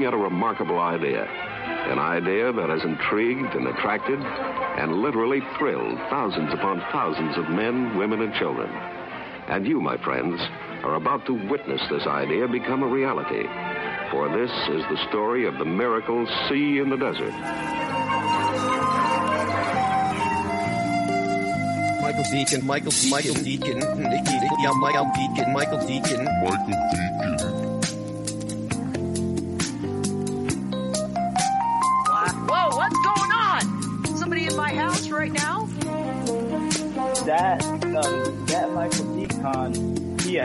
looking at a remarkable idea. An idea that has intrigued and attracted and literally thrilled thousands upon thousands of men, women, and children. And you, my friends, are about to witness this idea become a reality. For this is the story of the miracle sea in the desert. Michael Deacon, Michael, Michael Deacon, Nicky, yeah, Michael Deacon, Michael Deacon, Michael Deacon. He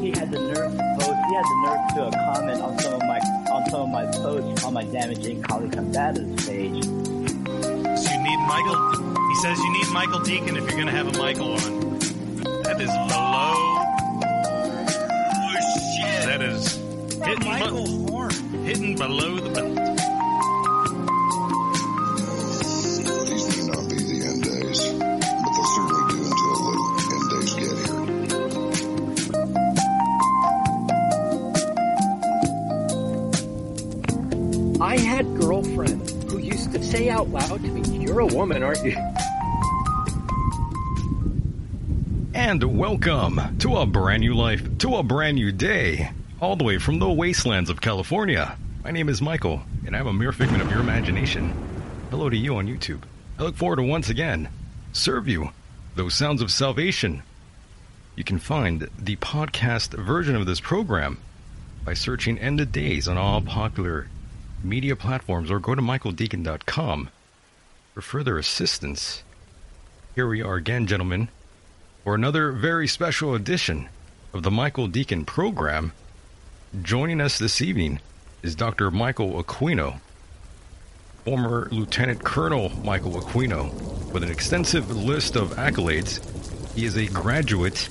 he had the nerve to post. He had the nerve to uh, comment on some of my on some of my posts on my damaging colleague combatives page. So you need Michael. He says you need Michael Deacon if you're going to have a Michael on. That is below. Oh shit! That is hitting, Michael be- Horn. hitting below the belt. Woman, aren't you?" And welcome to a brand new life, to a brand new day, all the way from the wastelands of California. My name is Michael, and I'm a mere figment of your imagination. Hello to you on YouTube. I look forward to once again serve you those sounds of salvation. You can find the podcast version of this program by searching Ended Days on all popular media platforms or go to michaeldeacon.com for further assistance. Here we are again, gentlemen, for another very special edition of the Michael Deacon program. Joining us this evening is Dr. Michael Aquino, former Lieutenant Colonel Michael Aquino, with an extensive list of accolades. He is a graduate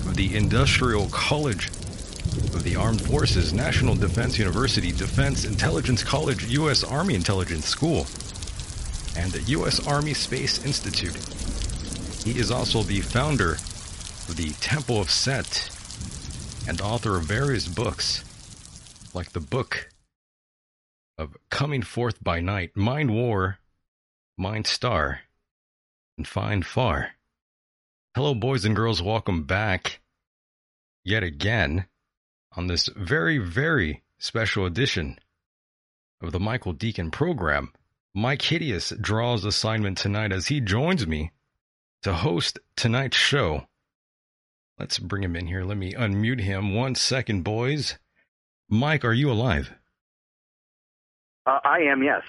of the Industrial College of the Armed Forces, National Defense University, Defense Intelligence College, U.S. Army Intelligence School, and the U.S. Army Space Institute. He is also the founder of the Temple of Set and author of various books, like the book of Coming Forth by Night, Mind War, Mind Star, and Find Far. Hello, boys and girls. Welcome back yet again on this very, very special edition of the Michael Deacon program. Mike Hideous draws assignment tonight as he joins me to host tonight's show. Let's bring him in here. Let me unmute him. One second, boys. Mike, are you alive? Uh, I am, yes.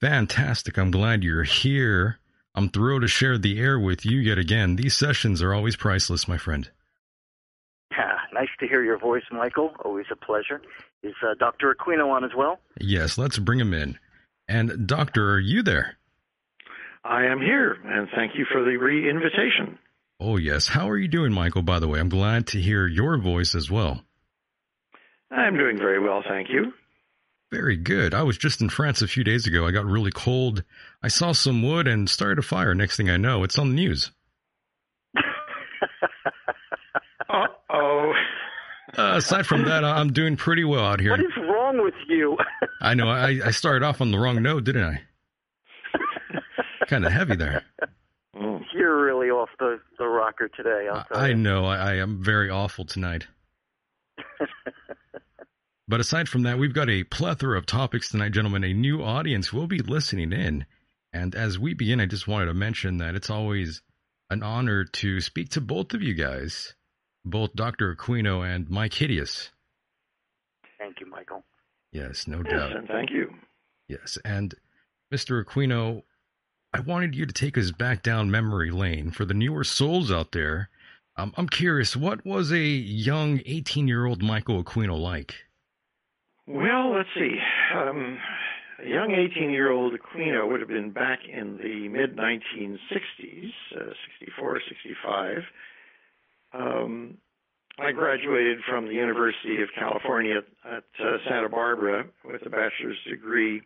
Fantastic. I'm glad you're here. I'm thrilled to share the air with you yet again. These sessions are always priceless, my friend. Yeah, nice to hear your voice, Michael. Always a pleasure. Is uh, Dr. Aquino on as well? Yes, let's bring him in. And, Doctor, are you there? I am here, and thank you for the re invitation. Oh, yes. How are you doing, Michael, by the way? I'm glad to hear your voice as well. I'm doing very well, thank you. Very good. I was just in France a few days ago. I got really cold. I saw some wood and started a fire. Next thing I know, it's on the news. Uh oh. Uh, aside from that, I'm doing pretty well out here. What is wrong with you? I know. I, I started off on the wrong note, didn't I? kind of heavy there. Mm. You're really off the, the rocker today. I'll tell I you. know. I, I am very awful tonight. But aside from that, we've got a plethora of topics tonight, gentlemen. A new audience will be listening in. And as we begin, I just wanted to mention that it's always an honor to speak to both of you guys, both Dr. Aquino and Mike Hideous. Thank you, Michael. Yes, no Yes, doubt. and thank you. Yes. And Mr. Aquino, I wanted you to take us back down memory lane for the newer souls out there. Um, I'm curious, what was a young 18 year old Michael Aquino like? Well, let's see. Um, a young 18 year old Aquino would have been back in the mid 1960s, uh, 64, 65. Um, I graduated from the University of California at uh, Santa Barbara with a bachelor's degree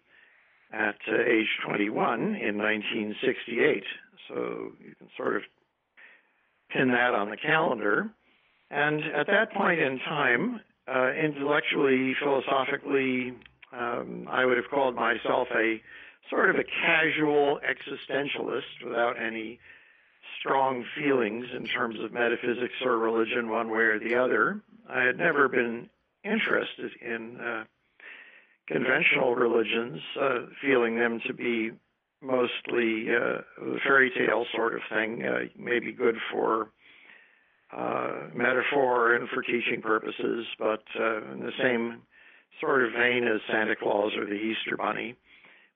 at uh, age 21 in 1968. So you can sort of pin that on the calendar. And at that point in time, uh, intellectually, philosophically, Um, I would have called myself a sort of a casual existentialist without any strong feelings in terms of metaphysics or religion, one way or the other. I had never been interested in uh, conventional religions, uh, feeling them to be mostly uh, fairy tale sort of thing, uh, maybe good for uh, metaphor and for teaching purposes, but uh, in the same sort of vein as Santa Claus or the Easter Bunny.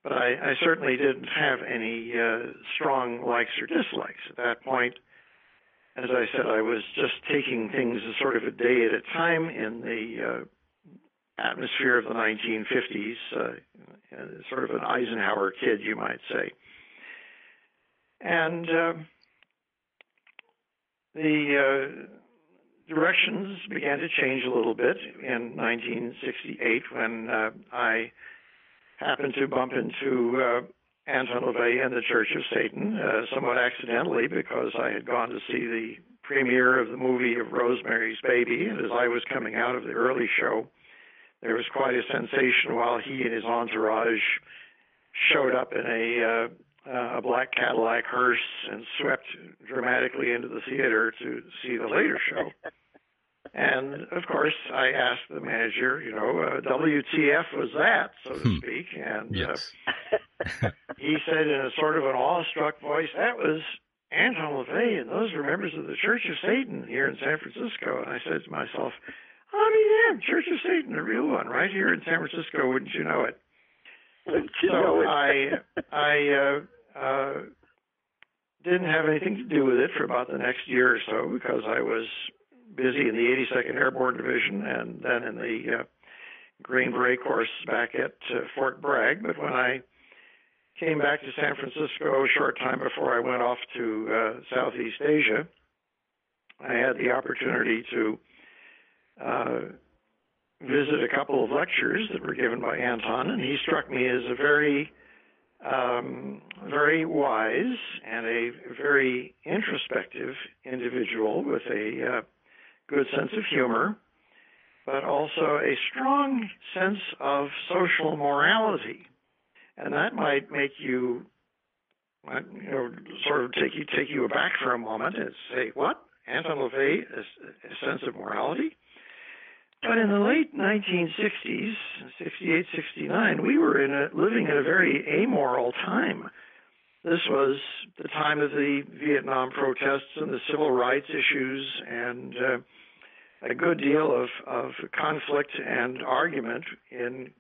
But I, I certainly didn't have any uh, strong likes or dislikes at that point. As I said, I was just taking things as sort of a day at a time in the uh, atmosphere of the 1950s, uh, sort of an Eisenhower kid, you might say. And uh, the uh, directions began to change a little bit in 1968 when uh, I happened to bump into uh, Anton LaVey and the Church of Satan, uh, somewhat accidentally, because I had gone to see the premiere of the movie of Rosemary's Baby, and as I was coming out of the early show, there was quite a sensation while he and his entourage showed up in a uh, uh, a black Cadillac hearse and swept dramatically into the theater to see the later show. And of course, I asked the manager, you know, uh, WTF was that, so to Hmm. speak? And Yes. uh, he said in a sort of an awestruck voice, that was Anton LaVey, and those were members of the Church of Satan here in San Francisco. And I said to myself, I'll be damned, Church of Satan, a real one, right here in San Francisco, wouldn't you know it? Wouldn't you so know it? I, I uh, uh, didn't have anything to do with it for about the next year or so because I was busy in the 82nd Airborne Division and then in the uh, Green Beret course back at uh, Fort Bragg. But when I came back to San Francisco a short time before I went off to uh, Southeast Asia, I had the opportunity to uh, visit a couple of lectures that were given by Anton, and he struck me as a very, um, very wise and a very introspective individual with a uh, good sense of humor, but also a strong sense of social morality, and that might make you, you know, sort of take you take you aback for a moment and say, "What? Anton LaVey, a, a sense of morality?" But in the late 1960s, 68, 69, we were in a, living in a very amoral time. This was the time of the Vietnam protests and the civil rights issues, and uh, a good deal of, of conflict and argument in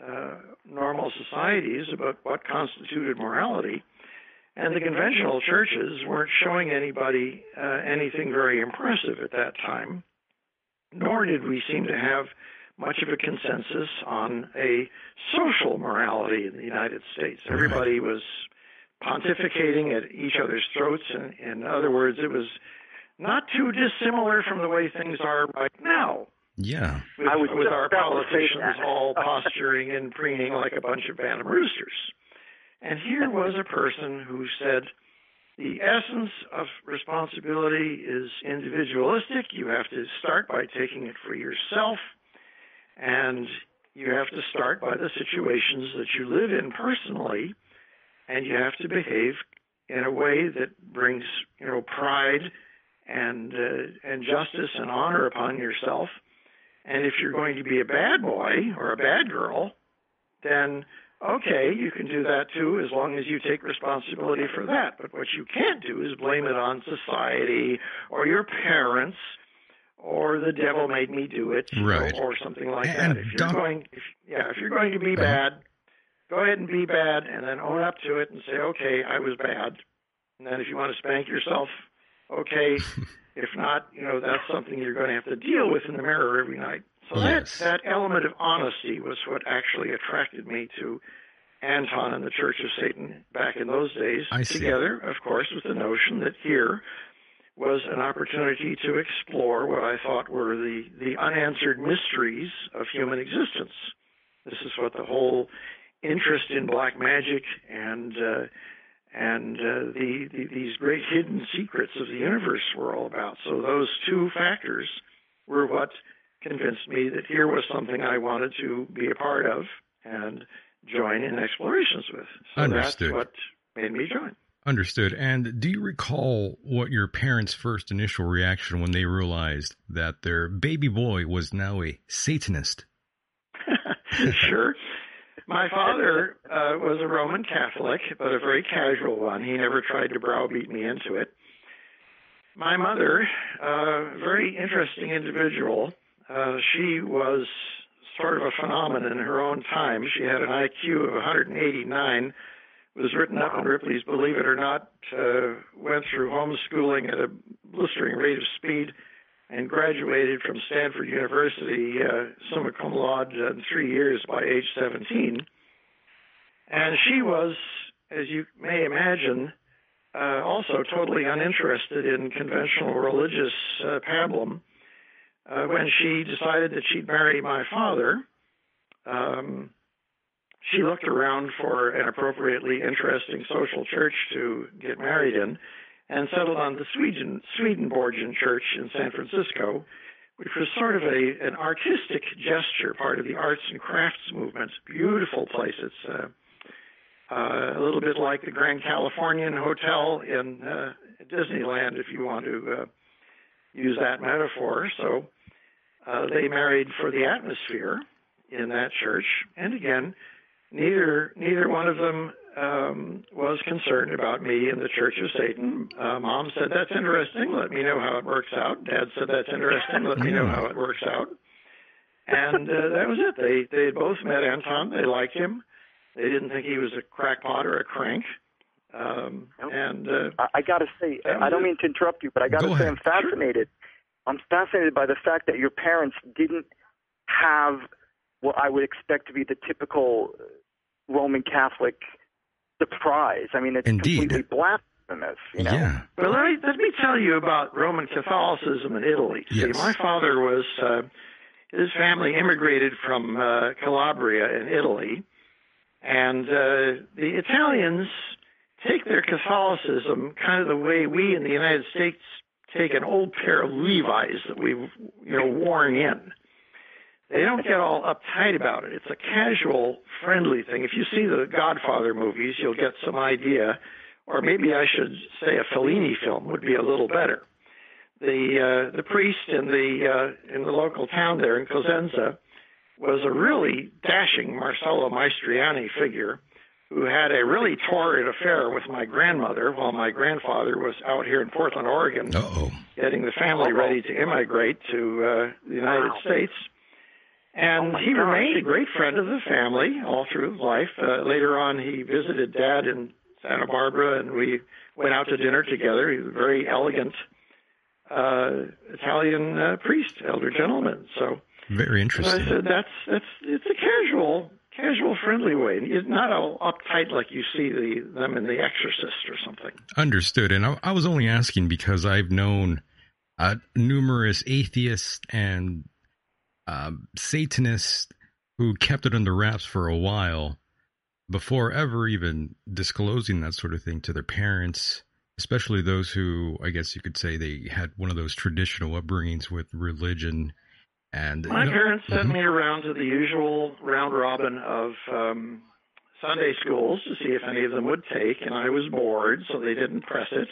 uh, normal societies about what constituted morality. And the conventional churches weren't showing anybody uh, anything very impressive at that time nor did we seem to have much of a consensus on a social morality in the United States. Everybody was pontificating at each other's throats, and in other words, it was not too dissimilar from the way things are right now. Yeah. With, I was with our about to say politicians all posturing and preening like a bunch of bantam roosters. And here was a person who said, the essence of responsibility is individualistic. You have to start by taking it for yourself, and you have to start by the situations that you live in personally, and you have to behave in a way that brings, you know, pride and uh, and justice and honor upon yourself. And if you're going to be a bad boy or a bad girl, then okay, you can do that too as long as you take responsibility for that. But what you can't do is blame it on society or your parents or the devil made me do it Right. or, or something like And that. If you're going if, yeah, if you're going to be Uh-huh. bad, go ahead and be bad and then own up to it and say, "Okay, I was bad." And then if you want to spank yourself, okay. if not, you know, that's something you're going to have to deal with in the mirror every night. So Yes. that that element of honesty was what actually attracted me to Anton and the Church of Satan back in those days. I see. Together, of course, with the notion that here was an opportunity to explore what I thought were the the unanswered mysteries of human existence. This is what the whole interest in black magic and uh, and uh, the, the these great hidden secrets of the universe were all about. So those two factors were what convinced me that here was something I wanted to be a part of and join in explorations with. So Understood. that's what made me join. Understood. And do you recall what your parents' first initial reaction when they realized that their baby boy was now a Satanist? sure. My father uh, was a Roman Catholic, but a very casual one. He never tried to browbeat me into it. My mother, uh, very interesting individual. Uh, she was sort of a phenomenon in her own time. She had an IQ of 189, was written up in Ripley's Believe It or Not, uh, went through homeschooling at a blistering rate of speed, and graduated from Stanford University uh, summa cum laude in three years by age 17. And she was, as you may imagine, uh, also totally uninterested in conventional religious uh, pablum. Uh, when she decided that she'd marry my father, um, she looked around for an appropriately interesting social church to get married in and settled on the Sweden, Swedenborgian Church in San Francisco, which was sort of a an artistic gesture, part of the arts and crafts movement. Beautiful place. It's uh, uh, a little bit like the Grand Californian Hotel in uh, Disneyland, if you want to uh, use that metaphor. So uh, they married for the atmosphere in that church, and again, neither neither one of them um, was concerned about me and the Church of Satan. Uh, Mom said, That's interesting. Let me know how it works out. Dad said, That's interesting. Let me know how it works out. And uh, that was it. They they both met Anton. They liked him. They didn't think he was a crackpot or a crank. Um, and uh, I, I got to say, I don't was mean to interrupt you, but I got Go to say, ahead. I'm fascinated. I'm fascinated by the fact that your parents didn't have what I would expect to be the typical Roman Catholic surprise. I mean, it's Indeed. completely blasphemous. You know? Yeah. Well, let me let me tell you about Roman Catholicism in Italy. Yes. See, my father was uh, his family immigrated from uh, Calabria in Italy, and uh, the Italians take their Catholicism kind of the way we in the United States take an old pair of Levi's that we've you know worn in. They don't get all uptight about it. It's a casual, friendly thing. If you see the Godfather movies, you'll get some idea or maybe I should say a Fellini film would be a little better. The uh, the priest in the uh, in the local town there in Cosenza was a really dashing Marcello Mastroianni figure who had a really torrid affair with my grandmother while my grandfather was out here in Portland, Oregon, Uh oh. getting the family ready to immigrate to uh, the United Wow. States. And he remained a great friend of the family all through life. Uh, later on, he visited Dad in Santa Barbara, and we went out to dinner together. He was a very elegant uh, Italian uh, priest, elder gentleman. So Very as I interesting. said, that's that's it's a casual, casual, friendly way. It's not all uptight like you see the them in The Exorcist or something. Understood. And I, I was only asking because I've known uh, numerous atheists and uh, Satanists who kept it under wraps for a while before ever even disclosing that sort of thing to their parents, especially those who, I guess you could say, they had one of those traditional upbringings with religion. And My parents sent Mhm. me around to the usual round robin of um, Sunday schools to see if any of them would take, and I was bored, so they didn't press it.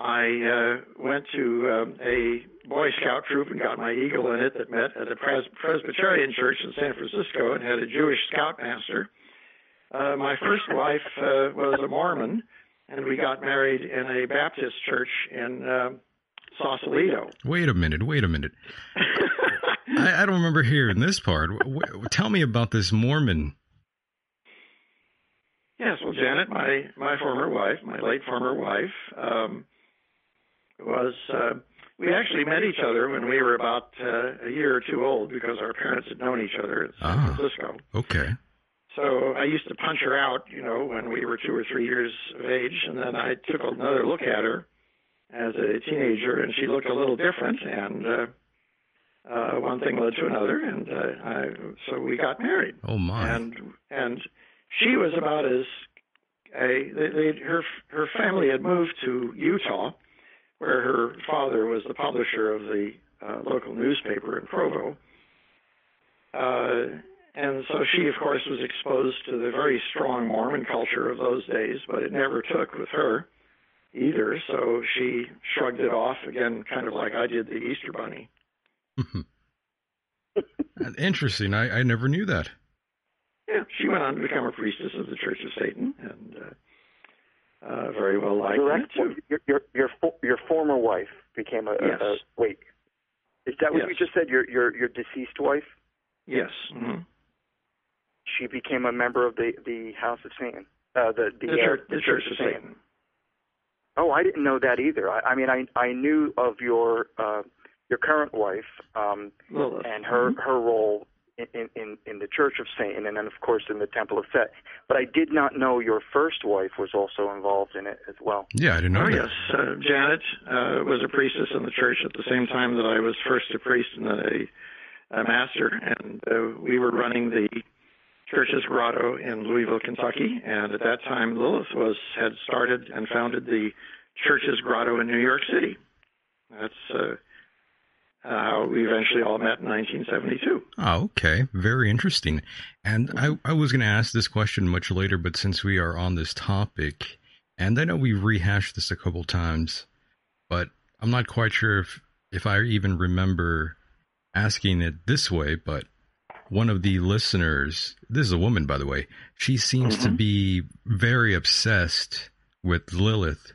I uh, went to um, a Boy Scout troop and got my eagle in it that met at a Pres- Presbyterian church in San Francisco and had a Jewish scoutmaster. Uh, my first wife uh, was a Mormon, and we got married in a Baptist church in uh, Sausalito. Wait a minute. Wait a minute. I, I don't remember hearing this part. W- w- tell me about this Mormon. Yes, well, Janet, my my former wife, my late former wife, um, was. Uh, we actually met each other when we were about uh, a year or two old because our parents had known each other in San Ah. Francisco. Okay. So I used to punch her out, you know, when we were two or three years of age, and then I took another look at her as a teenager, and she looked a little different, and uh, uh, one thing led to another, and uh, I, so we got married Oh my. and and she was about as a they, they, her her family had moved to Utah, where her father was the publisher of the uh, local newspaper in Provo. Uh, And so she, of course, was exposed to the very strong Mormon culture of those days, but it never took with her either. So she shrugged it off again, kind of like I did the Easter Bunny. Interesting. I, I never knew that. Yeah, she went on to become a priestess of the Church of Satan, and uh, uh, very well liked Your, it your your your fo- your former wife became a, a- Yes. a wait. Is that what Yes. you just said? Your your your deceased wife? Yes. hmm She became a member of the the House of Satan. Uh, the the, The, uh, church, the Church of Satan. Oh, I didn't know that either. I, I mean, I I knew of your uh, your current wife um, Lilith. and her Mhm. her role in, in in in the Church of Satan, and then of course in the Temple of Set. But I did not know your first wife was also involved in it as well. Yeah, I didn't know Oh, that. yes. Uh, Janet uh, was a priestess in the church at the same time that I was first a priest and then a, a master, and uh, we were running the church's grotto in Louisville, Kentucky. And at that time, Lilith was had started and founded the church's grotto in New York City. That's uh, uh, we eventually all met in 1972. Oh, okay. Very interesting. And I, I was going to ask this question much later, but since we are on this topic, and I know we've rehashed this a couple times, but I'm not quite sure if, if I even remember asking it this way, but one of the listeners, this is a woman, by the way, she seems to Mhm. be very obsessed with Lilith.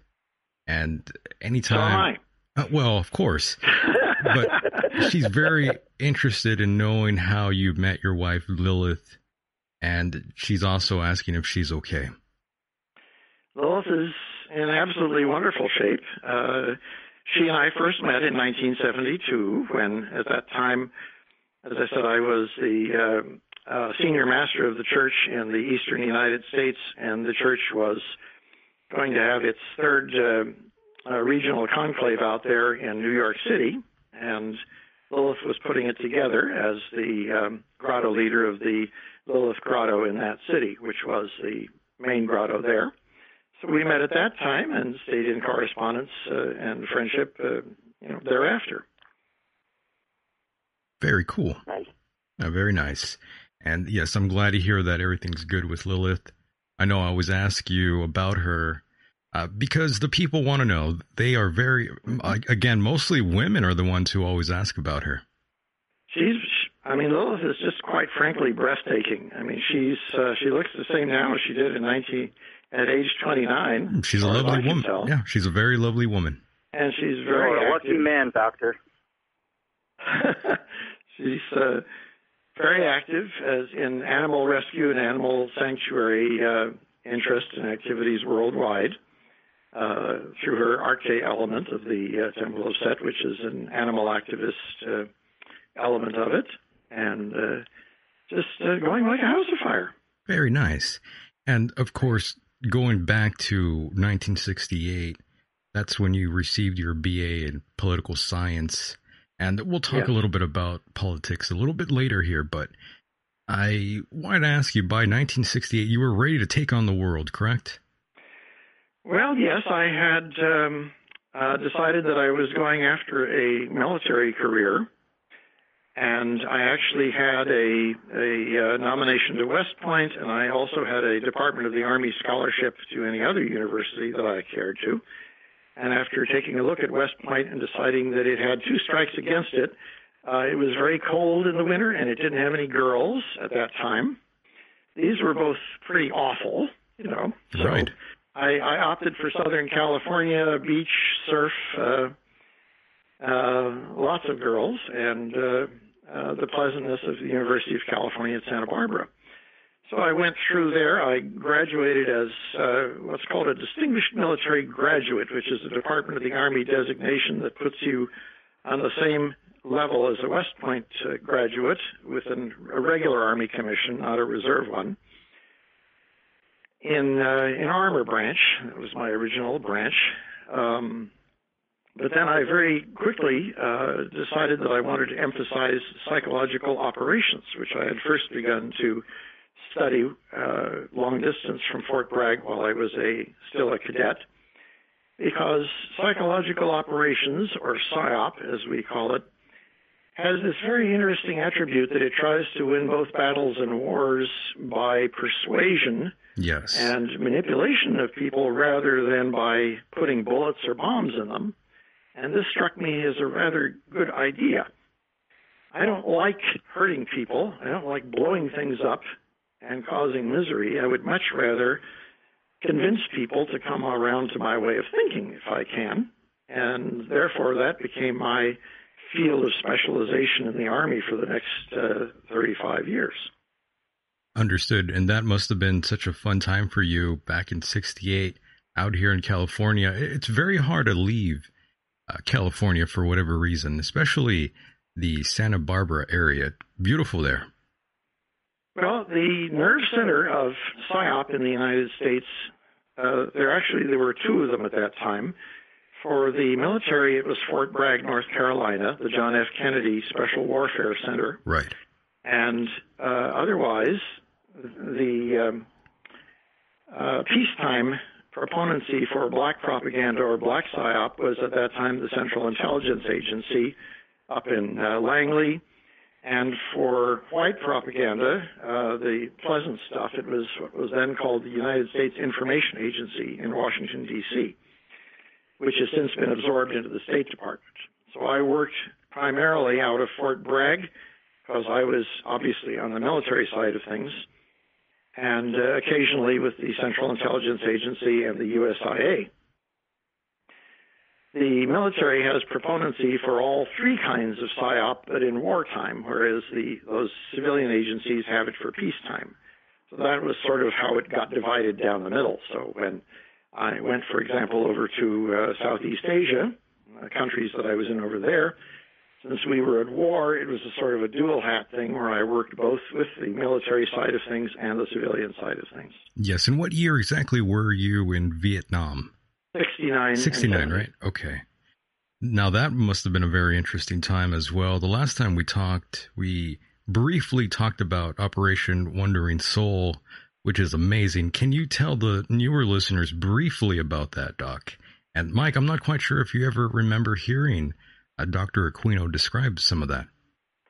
And anytime, uh, well, of course. but she's very interested in knowing how you met your wife Lilith, and she's also asking if she's okay. Lilith is in absolutely wonderful shape. Uh, she and I first met in 1972 when, at that time, as I said, I was the uh, uh, senior master of the church in the eastern United States, and the church was going to have its third uh, uh, regional conclave out there in New York City, and Lilith was putting it together as the um, grotto leader of the Lilith Grotto in that city, which was the main grotto there. So we met at that time and stayed in correspondence uh, and friendship, uh, you know, thereafter. Very cool. Nice. Uh, very nice. And yes, I'm glad to hear that everything's good with Lilith. I know I always ask you about her uh, because the people want to know. They are very, uh, again, mostly women are the ones who always ask about her. She's, I mean, Lilith is just quite frankly breathtaking. I mean, she's uh, she looks the same now as she did in 19 at age 29. She's a as far as I lovely woman. tell. Yeah, she's a very lovely woman. and she's You're very a lucky active. man, Doctor. she's uh, very active as in animal rescue and animal sanctuary uh, interests and activities worldwide uh, through her Arkte element of the uh, Temple of Set, which is an animal activist uh, element of it, and uh, just uh, going like a house of fire. Very nice. And of course, going back to 1968, that's when you received your BA in political science. And we'll talk Yes. a little bit about politics a little bit later here, but I wanted to ask you by 1968, you were ready to take on the world, correct? Well, yes, I had um, uh, decided that I was going after a military career, and I actually had a a uh, nomination to West Point, and I also had a Department of the Army scholarship to any other university that I cared to. And after taking a look at West Point and deciding that it had two strikes against it, uh, it was very cold in the winter, and it didn't have any girls at that time. These were both pretty awful, you know. So Right. I, I opted for Southern California, beach, surf, uh, uh, lots of girls, and uh, uh, the pleasantness of the University of California at Santa Barbara. So I went through there. I graduated as uh, what's called a distinguished military graduate, which is a Department of the Army designation that puts you on the same level as a West Point uh, graduate with an, a regular Army commission, not a reserve one in uh, in armor branch. That was my original branch. Um, but then I very quickly uh, decided that I wanted to emphasize psychological operations, which I had first begun to study uh, long distance from Fort Bragg while I was a still a cadet, because psychological operations, or PSYOP as we call it, has this very interesting attribute that it tries to win both battles and wars by persuasion Yes. and manipulation of people rather than by putting bullets or bombs in them. And this struck me as a rather good idea. I don't like hurting people. I don't like blowing things up and causing misery. I would much rather convince people to come around to my way of thinking if I can. And therefore, that became my field of specialization in the Army for the next uh, 35 years. Understood. And that must have been such a fun time for you back in 68 out here in California. It's very hard to leave uh, California for whatever reason, especially the Santa Barbara area. Beautiful there. Well, the nerve center of PSYOP in the United States, uh, there actually there were two of them at that time. For the military, it was Fort Bragg, North Carolina, the John F. Kennedy Special Warfare Center. Right. And uh, otherwise, the um, uh, peacetime proponency for black propaganda or black PSYOP was at that time the Central Intelligence Agency up in uh, Langley. And for white propaganda, uh, the pleasant stuff, it was what was then called the United States Information Agency in Washington, D.C., which has since been absorbed into the State Department. So I worked primarily out of Fort Bragg because I was obviously on the military side of things, and uh, occasionally with the Central Intelligence Agency and the USIA. The military has proponency for all three kinds of PSYOP, but in wartime, whereas the those civilian agencies have it for peacetime. So that was sort of how it got divided down the middle. So when I went, for example, over to uh, Southeast Asia, uh, countries that I was in over there, since we were at war, it was a sort of a dual hat thing where I worked both with the military side of things and the civilian side of things. Yes. And what year exactly were you in Vietnam? 69. 69, right? Okay. Now that must have been a very interesting time as well. The last time we talked, we briefly talked about Operation Wandering Soul, which is amazing. Can you tell the newer listeners briefly about that, Doc? And Mike, I'm not quite sure if you ever remember hearing uh, Dr. Aquino describe some of that.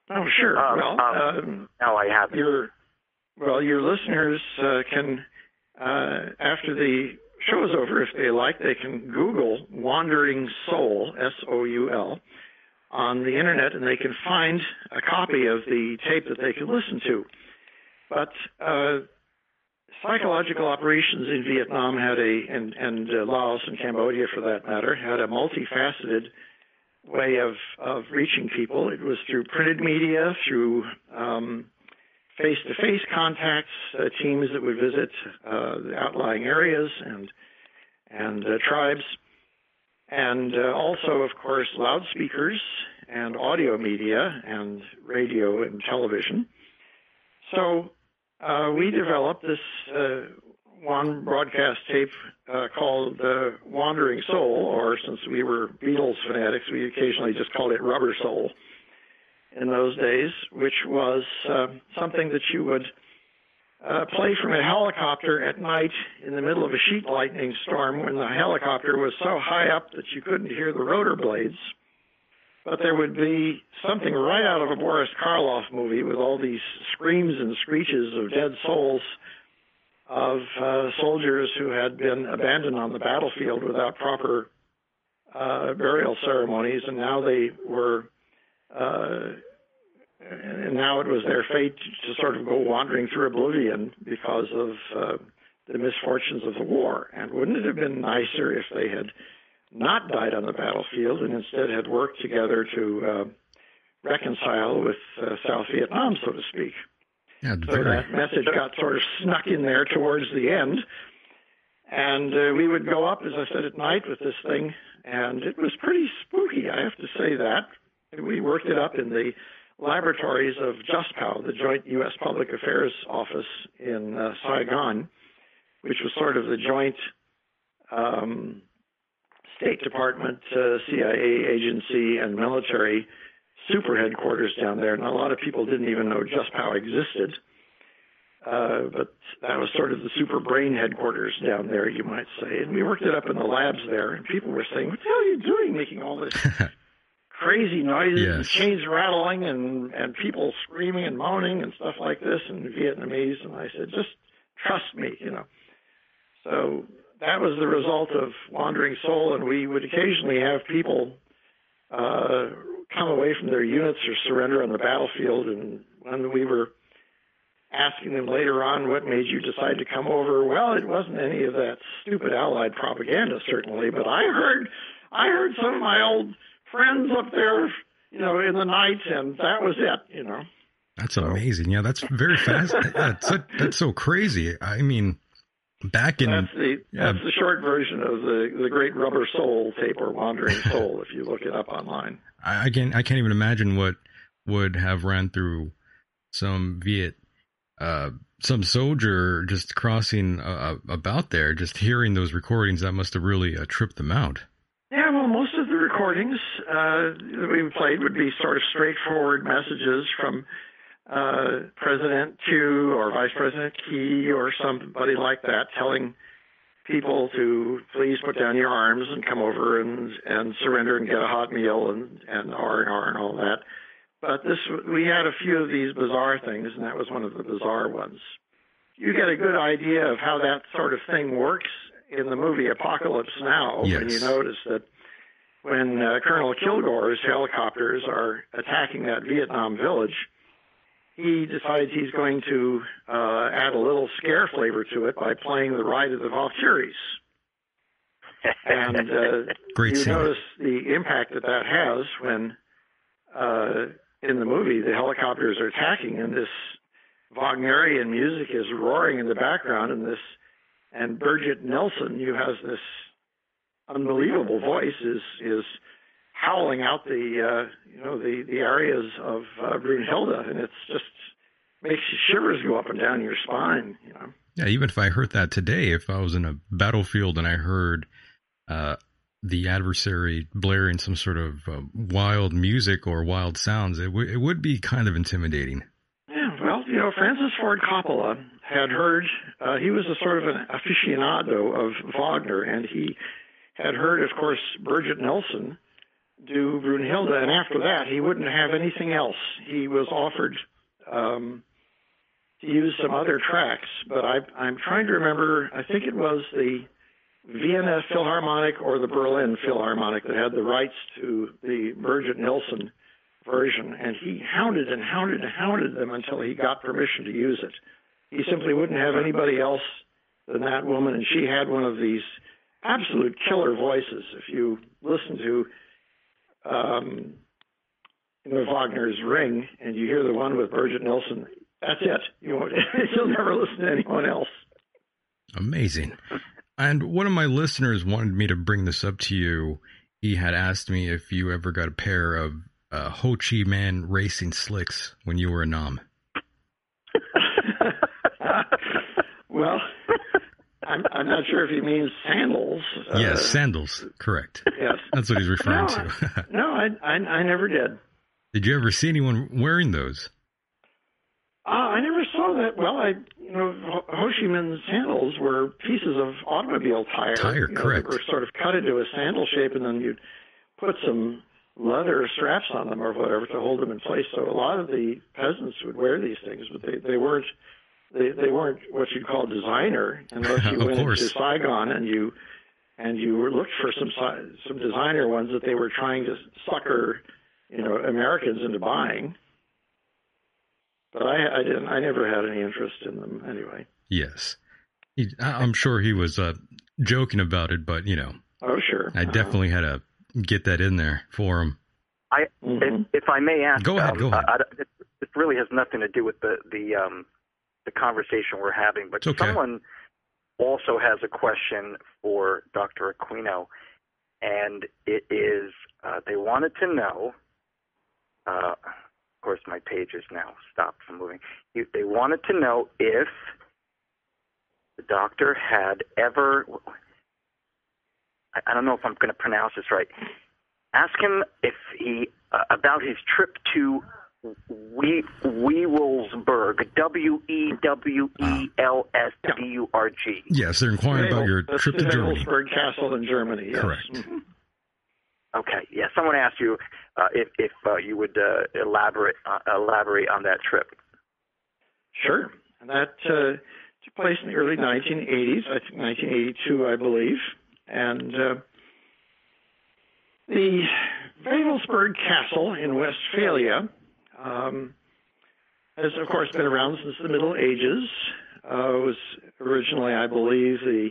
Oh, sure. Um, well, um, um, No, I haven't. your well, your listeners uh, can uh, after the show is over, if they like, they can Google "Wandering Soul" S O U L on the internet, and they can find a copy of the tape that they can listen to. But uh, psychological operations in Vietnam had a, and, and uh, Laos and Cambodia for that matter, had a multifaceted way of, of reaching people. It was through printed media, through um, face-to-face contacts, uh, teams that would visit uh, the outlying areas and and uh, tribes, and uh, also, of course, loudspeakers and audio media and radio and television. So uh, we developed this uh, one broadcast tape uh, called uh, Wandering Soul, or since we were Beatles fanatics, we occasionally just called it Rubber Soul in those days, which was uh, something that you would uh, play from a helicopter at night in the middle of a sheet lightning storm when the helicopter was so high up that you couldn't hear the rotor blades. But there would be something right out of a Boris Karloff movie with all these screams and screeches of dead souls of uh, soldiers who had been abandoned on the battlefield without proper uh, burial ceremonies, and now they were, uh, and now it was their fate to sort of go wandering through oblivion because of uh, the misfortunes of the war. And wouldn't it have been nicer if they had not died on the battlefield and instead had worked together to uh, reconcile with uh, South Vietnam, so to speak? Yeah, So that message got sort of snuck in there towards the end. And uh, we would go up, as I said, at night with this thing, and it was pretty spooky, I have to say that. We worked it up in the laboratories of JUSPAO, the Joint U.S. Public Affairs Office in uh, Saigon, which was sort of the joint um, State Department, uh, CIA agency, and military super headquarters down there, and a lot of people didn't even know just how existed. Uh, but that was sort of the super brain headquarters down there, you might say. And we worked it up in the labs there, and people were saying, "What the hell are you doing, making all this crazy noises, and chains rattling, and and people screaming and moaning and stuff like this in Vietnamese. And I said, just trust me, you know. So that was the result of Wandering Soul, and we would occasionally have people uh, come away from their units or surrender on the battlefield. And when we were asking them later on what made you decide to come over, well, it wasn't any of that stupid Allied propaganda, certainly, but I heard, I heard some of my old friends up there, you know, in the night, and that was it, you know. That's amazing. Yeah, that's very fast. that's, so- that's so crazy. I mean, back in That's the yeah. that's the short version of the the Great Rubber Soul tape or Wandering Soul, if you look it up online. I, I can't I can't even imagine what would have ran through some Viet uh some soldier just crossing uh, about there just hearing those recordings that must have really uh, tripped them out. Yeah, well, most of the recordings uh, that we played would be sort of straightforward messages from uh, President Thieu or Vice President Ky or somebody like that telling people to please put down your arms and come over and and surrender and get a hot meal and and R and R and all that. But this we had a few of these bizarre things, and that was one of the bizarre ones. You get a good idea of how that sort of thing works in the movie Apocalypse Now when Yes. you notice that when uh, Colonel Kilgore's helicopters are attacking that Vietnam village, he decides he's going to uh, add a little scare flavor to it by playing the Ride of the Valkyries. And uh, Great you scene. notice the impact that that has when uh, in the movie the helicopters are attacking and this Wagnerian music is roaring in the background and this and Birgit Nilsson, who has this unbelievable voice, is is howling out the uh, you know the the areas of uh, Brunhilde, and it's just makes shivers go up and down your spine. You know. yeah even if I heard that today if I was in a battlefield and I heard uh the adversary blaring some sort of uh, wild music or wild sounds it would it would be kind of intimidating Yeah, well, you know, Francis Ford Coppola had heard, uh, he was a sort of an aficionado of Wagner, and he had heard, of course, Birgit Nilsson do Brunhilde, and after that, he wouldn't have anything else. He was offered um, to use some other tracks, but I, I'm trying to remember, I think it was the Vienna Philharmonic or the Berlin Philharmonic that had the rights to the Birgit Nilsson version, and he hounded and hounded and hounded them until he got permission to use it. He simply wouldn't have anybody else than that woman, and she had one of these absolute killer voices. If you listen to um, you know, Wagner's Ring and you hear the one with Birgit Nilsson, that's it. You won't, you'll never listen to anyone else. Amazing. And one of my listeners wanted me to bring this up to you. He had asked me if you ever got a pair of uh, Ho Chi Minh racing slicks when you were a nom. well, I'm, I'm not sure if he means sandals. Uh, yes, sandals. Correct. Yes. That's what he's referring No, to. No, I, I, I never did. Did you ever see anyone wearing those? Uh, I never saw that. Well, I, you know, Ho Chi Minh sandals were pieces of automobile tire. Tire, you know, correct. That were sort of cut into a sandal shape, and then you'd put some leather straps on them or whatever to hold them in place. So a lot of the peasants would wear these things, but they, they weren't they, they weren't what you'd call designer unless you Of went course. into Saigon and you and you looked for some some designer ones that they were trying to sucker you know Americans into buying. But I, I didn't. I never had any interest in them anyway. Yes. He, I- I'm sure he was uh, joking about it, but you know, Oh sure. I definitely had to get that in there for him. I, if, if I may ask, Go ahead, um, go ahead. I, I, it, it really has nothing to do with the the um, the conversation we're having, but okay. someone also has a question for Dr. Aquino, and it is uh, they wanted to know. Uh, of course, my page is now stopped from moving. They wanted to know if the doctor had ever. I, I don't know if I'm going to pronounce this right. Ask him if he uh, about his trip to we Wewelsburg, W E W E L S B U R G. Yes, they're inquiring about your trip to Germany. Wewelsburg Castle in Germany. Yes. Correct. Mhm. Okay, yeah. Someone asked you uh, if if uh, you would uh, elaborate uh, elaborate on that trip. Sure. And that uh, took place in the early 1980s, I think 1982, I believe. And uh, the Wewelsburg Castle in Westphalia um, has, of course, been around since the Middle Ages. Uh, was originally, I believe, the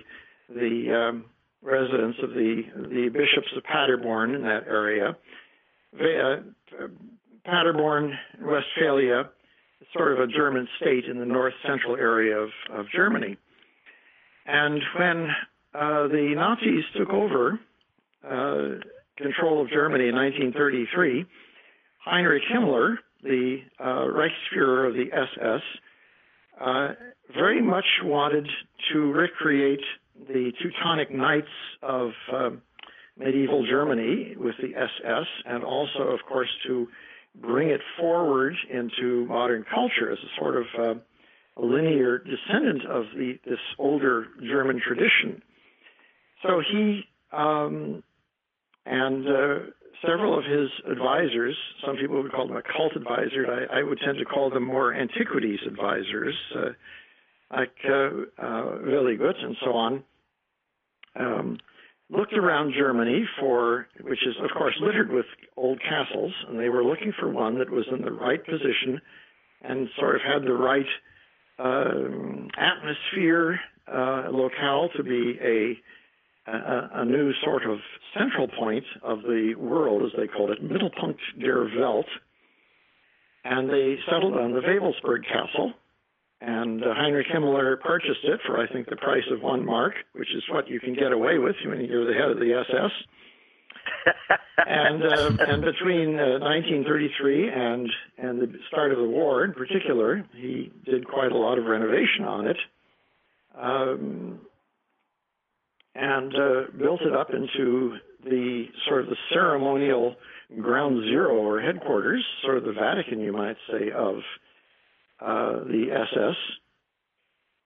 the um, residence of the the bishops of Paderborn in that area. Uh, Paderborn, Westphalia, is sort of a German state in the north central area of, of Germany. And when uh, the Nazis took over uh, control of Germany in 1933, Heinrich Himmler, the uh, Reichsfuhrer of the SS, uh, very much wanted to recreate the Teutonic Knights of uh, medieval Germany with the SS, and also, of course, to bring it forward into modern culture as a sort of uh, a linear descendant of the, this older German tradition. So he um, and uh, several of his advisors, some people would call them occult advisors, I, I would tend to call them more antiquities advisors, uh, like uh, uh, Wiligut and so on, um, looked around Germany for, which is of course littered with old castles, and they were looking for one that was in the right position and sort of had the right um, atmosphere uh, locale to be a, a, a new sort of central point of the world, as they called it, Mittelpunkt der Welt. And they settled on the Wewelsburg Castle, and uh, Heinrich Himmler purchased it for, I think, the price of one mark, which is what you can get away with when you're the head of the SS. and uh, and between uh, 1933 and and the start of the war, in particular, he did quite a lot of renovation on it, um, and uh, built it up into the sort of the ceremonial ground zero or headquarters, sort of the Vatican, you might say, of uh, the SS.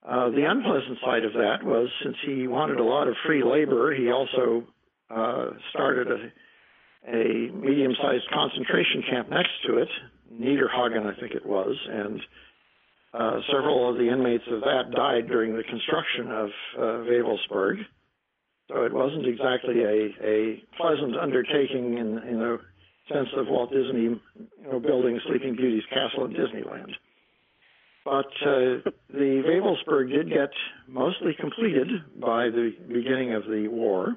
Uh, the unpleasant side of that was since he wanted a lot of free labor, he also uh, started a, a medium sized concentration camp next to it, Niederhagen, I think it was, and uh, several of the inmates of that died during the construction of uh. So it wasn't exactly a, a pleasant undertaking in, in the sense of Walt Disney you know, building Sleeping Beauty's castle in Disneyland. But uh, the Wewelsburg did get mostly completed by the beginning of the war,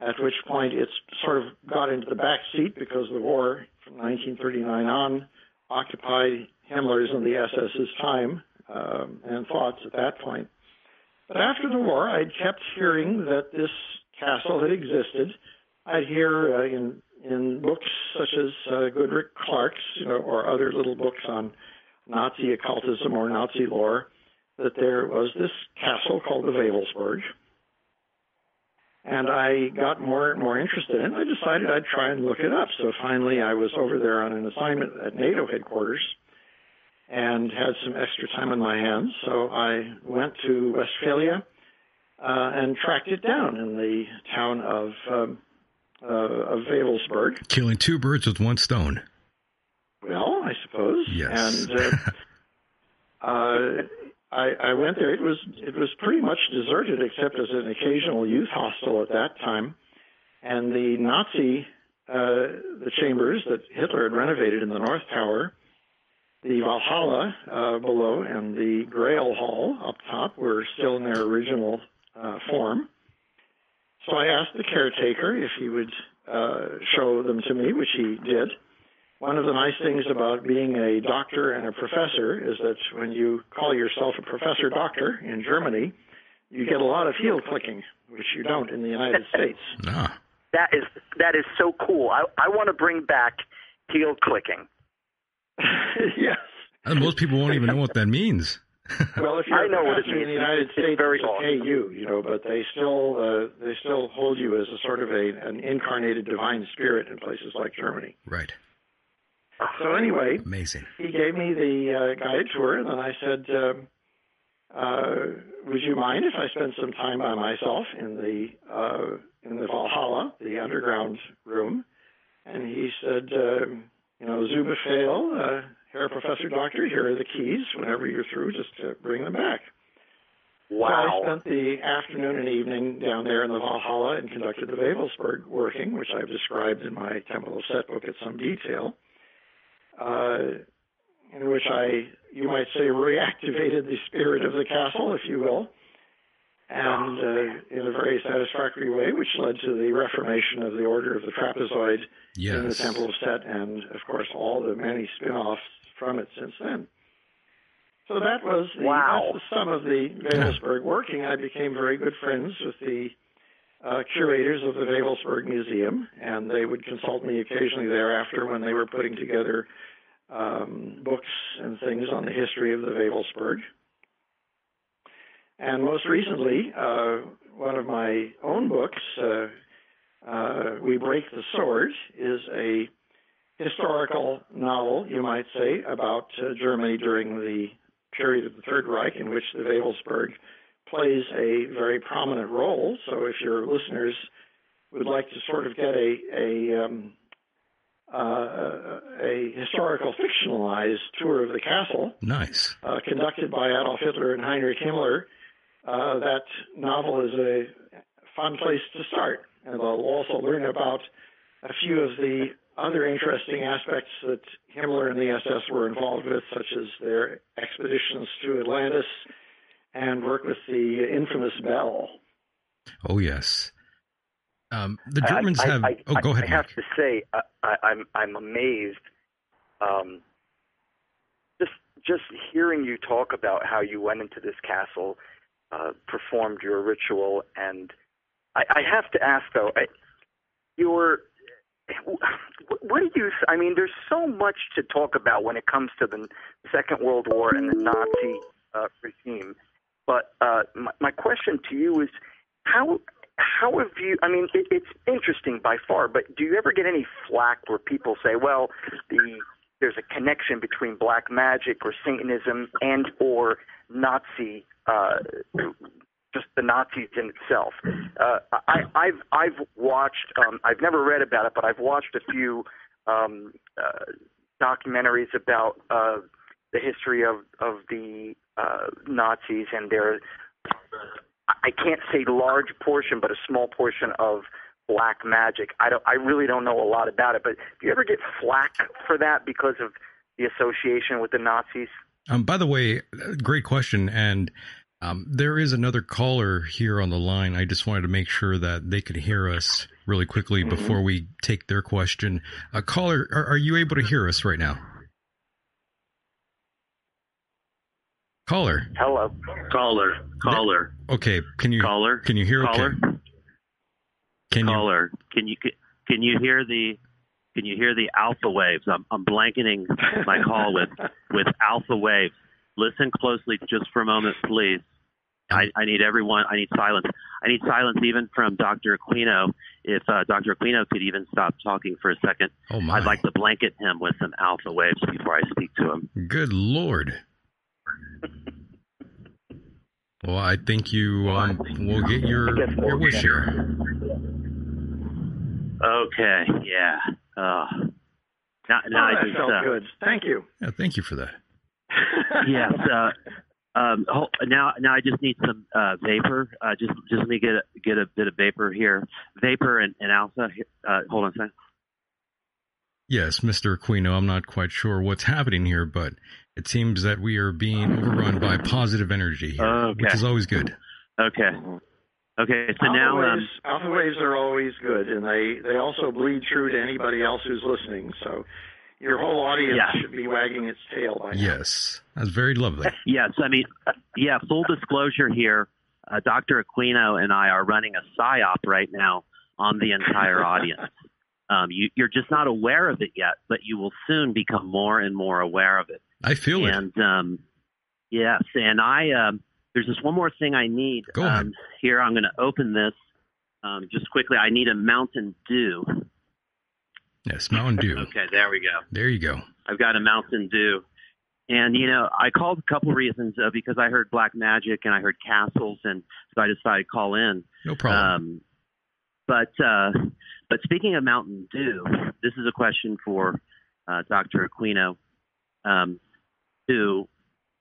at which point it sort of got into the back seat because the war from 1939 on occupied Himmler's and the SS's time um, and thoughts at that point. But after the war, I'd kept hearing that this castle had existed. I'd hear uh, in in books such as uh, Goodrich Clark's, you know, or other little books on Nazi occultism or Nazi lore that there was this castle called the Wewelsburg. And I got more and more interested in it. I decided I'd try and look it up. So finally, I was over there on an assignment at NATO headquarters and had some extra time on my hands. So I went to Westphalia uh, and tracked it down in the town of, um, uh, of Wewelsburg. Killing two birds with one stone. Well, I suppose. Yes. And uh, uh, I, I went there. It was it was pretty much deserted, except as an occasional youth hostel at that time. And the Nazi uh, the chambers that Hitler had renovated in the North Tower, the Valhalla uh, below, and the Grail Hall up top were still in their original uh, form. So I asked the caretaker if he would uh, show them to me, which he did. One of the nice things about being a doctor and a professor is that when you call yourself a professor doctor in Germany, you get a lot of heel clicking, which you don't in the United States. That is that is so cool. I I want to bring back heel clicking. yes. And most people won't even know what that means. Well, if you're I know what it professor in the means. United It's States, very it's okay you, you know, but they still uh, they still hold you as a sort of a an incarnated divine spirit in places like Germany. Right. So anyway, Amazing. he gave me the uh, guided tour, and then I said, um, uh, "Would you mind if I spent some time by myself in the uh, in the Valhalla, the underground room?" and he said, uh, you know, Zu Befehl, uh, Herr Professor Doctor, here are the keys. Whenever you're through, just uh, bring them back. Wow. So I spent the afternoon and evening down there in the Valhalla and conducted the Wewelsburg working, which I've described in my Temple of Set book at some detail, uh, in which I, you might say, reactivated the spirit of the castle, if you will, and uh, in a very satisfactory way, which led to the reformation of the Order of the Trapezoid in the Temple of Set, and of course all the many spin-offs from it since then. So that was the, Wow. that's the sum of the Wewelsburg working. I became very good friends with the uh, curators of the Wewelsburg Museum, and they would consult me occasionally thereafter when they were putting together um, books and things on the history of the Wewelsburg. And most recently, uh, one of my own books, uh, uh, We Break the Sword, is a historical novel, you might say, about uh, Germany during the period of the Third Reich, in which the Wewelsburg plays a very prominent role. So, if your listeners would like to sort of get a a, um, uh, a historical fictionalized tour of the castle, Nice. uh, conducted by Adolf Hitler and Heinrich Himmler, uh, that novel is a fun place to start. And they'll also learn about a few of the other interesting aspects that Himmler and the SS were involved with, such as their expeditions to Atlantis and work with the infamous Bell. Oh yes. Um, the I- Germans I, have. I, oh, go I, ahead. I have Mike. to say, I, I, I'm I'm amazed. Um, just just hearing you talk about how you went into this castle, uh, performed your ritual, and I, I have to ask though, I, your what do you? I mean, there's so much to talk about when it comes to the Second World War and the Nazi uh, regime. But uh, my, my question to you is, how how have you? I mean, it, it's interesting by far, but do you ever get any flack where people say, "Well, the there's a connection between black magic or Satanism and or Nazi, uh, just the Nazis in itself?" Uh, I, I've I've watched. Um, I've never read about it, but I've watched a few um, uh, documentaries about uh, the history of of the uh, Nazis and their I can't say large portion, but a small portion of black magic. I don't. I really don't know a lot about it. But do you ever get flack for that because of the association with the Nazis? Um, by the way, uh, great question. And um, there is another caller here on the line. I just wanted to make sure that they could hear us really quickly before we take their question. Uh, caller, are, are you able to hear us right now? Caller. Hello. Caller, caller, Okay. Can you caller, can you hear? caller, Okay. Can you? caller. Can you can you hear the can you hear the alpha waves? I'm I'm blanketing my call with with alpha waves. Listen closely just for a moment, please. I, I need everyone. I need silence. I need silence even from Dr. Aquino. If uh, Dr. Aquino could even stop talking for a second, Oh my. I'd like to blanket him with some alpha waves before I speak to him. Good lord. Well, I think you um, will get your your wish here. Okay, yeah. Uh, now, now oh, I that just, felt uh, good. Thank you. Yeah, thank you for that. yes. Uh, um, now, now I just need some uh, vapor. Uh, just, just let me get a, get a bit of vapor here. Vapor and, and alpha. Uh, hold on a second. Yes, Mr. Aquino, I'm not quite sure what's happening here, but it seems that we are being overrun by positive energy here, Okay. which is always good. Okay. Okay. So alpha now, waves, um, alpha waves are always good, and they they also bleed true to anybody else who's listening. So your whole audience Yeah. should be wagging its tail by now. Yes, that's very lovely. yes. I mean, yeah. Full disclosure here. Uh, Dr. Aquino and I are running a psyop right now on the entire audience. Um, you, you're just not aware of it yet, but you will soon become more and more aware of it. I feel it. and um, yes, and I um, there's just one more thing I need. Go ahead. Um, here, I'm going to open this um, just quickly. I need a Mountain Dew. Yes, Mountain Dew. Okay, there we go. There you go. I've got a Mountain Dew. And, you know, I called a couple reasons uh, because I heard Black Magic and I heard Castles, and so I decided to call in. No problem. Um, but uh, but speaking of Mountain Dew, this is a question for uh, Dr. Aquino. Um, who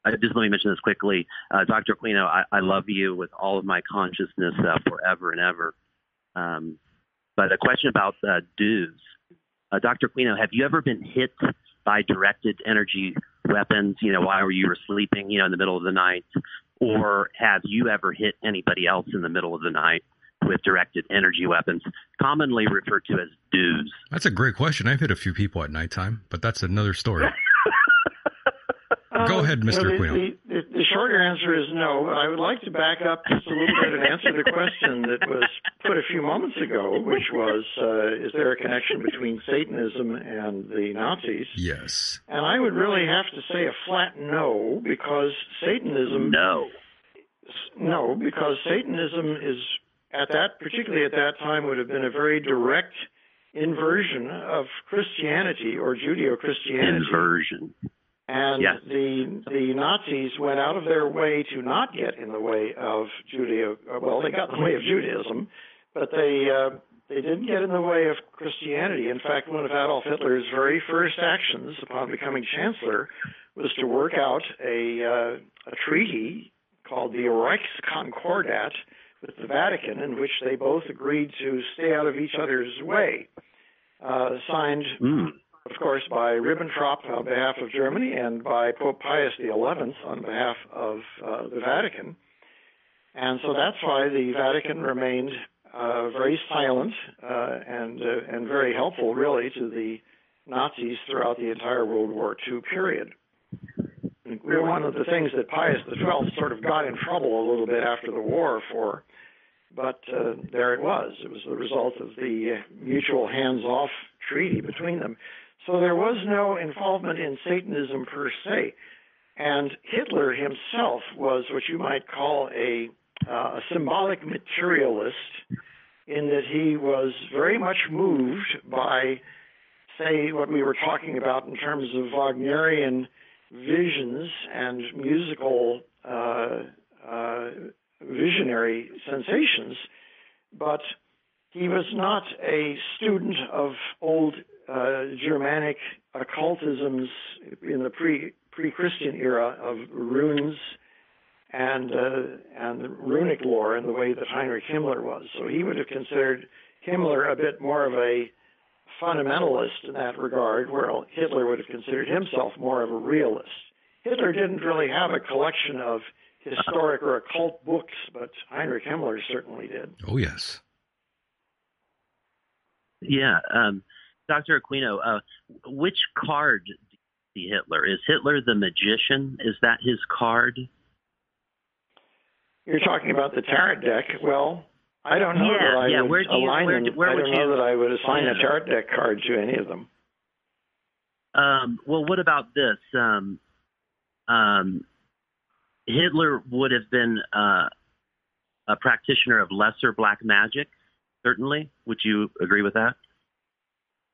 uh, just let me mention this quickly, uh, Dr. Aquino. I, I love you with all of my consciousness uh, forever and ever. Um, but a question about uh, DEWs. Uh, Dr. Aquino, have you ever been hit by directed energy weapons? You know, while you were sleeping, you know, in the middle of the night, or have you ever hit anybody else in the middle of the night with directed energy weapons, commonly referred to as DEWs? That's a great question. I've hit a few people at nighttime, but that's another story. Go ahead, Mr. Uh, Well, Aquino. the, the, the shorter answer is no, but I would like to back up just a little bit and answer the question that was put a few moments ago, which was, uh, is there a connection between Satanism and the Nazis? Yes. And I would really have to say a flat no, because Satanism. No. No, because Satanism is, at that, particularly at that time, would have been a very direct inversion of Christianity or Judeo Christianity. Inversion. And Yes. the the Nazis went out of their way to not get in the way of Judeo. uh, Well, they got in the way of Judaism, but they uh, they didn't get in the way of Christianity. In fact, one of Adolf Hitler's very first actions upon becoming chancellor was to work out a uh, a treaty called the Reichskonkordat with the Vatican, in which they both agreed to stay out of each other's way. Uh, signed Mm. Of course, by Ribbentrop on behalf of Germany and by Pope Pius XI on behalf of uh, the Vatican. And so that's why the Vatican remained uh, very silent uh, and uh, and very helpful, really, to the Nazis throughout the entire World War II period. One of the things that Pius XII sort of got in trouble a little bit after the war for, but uh, there it was. It was the result of the mutual hands-off treaty between them. So there was no involvement in Satanism per se. And Hitler himself was what you might call a, uh, a symbolic materialist in that he was very much moved by, say, what we were talking about in terms of Wagnerian visions and musical uh, uh, visionary sensations. But he was not a student of old Germanic occultisms in the pre pre Christian era of runes and uh, and runic lore in the way that Heinrich Himmler was. So he would have considered Himmler a bit more of a fundamentalist in that regard, where Hitler would have considered himself more of a realist. Hitler didn't really have a collection of historic or occult books, but Heinrich Himmler certainly did. Oh, yes. Yeah, um, Dr. Aquino, uh, which card do you see Hitler? Is Hitler the magician? Is that his card? You're talking about the tarot deck. Well, I don't know Yeah, that I yeah, would where do you- where them. where I don't know you- that I would assign a tarot deck card to any of them. Um, well, what about this? Um, um, Hitler would have been uh, a practitioner of lesser black magic, certainly. Would you agree with that?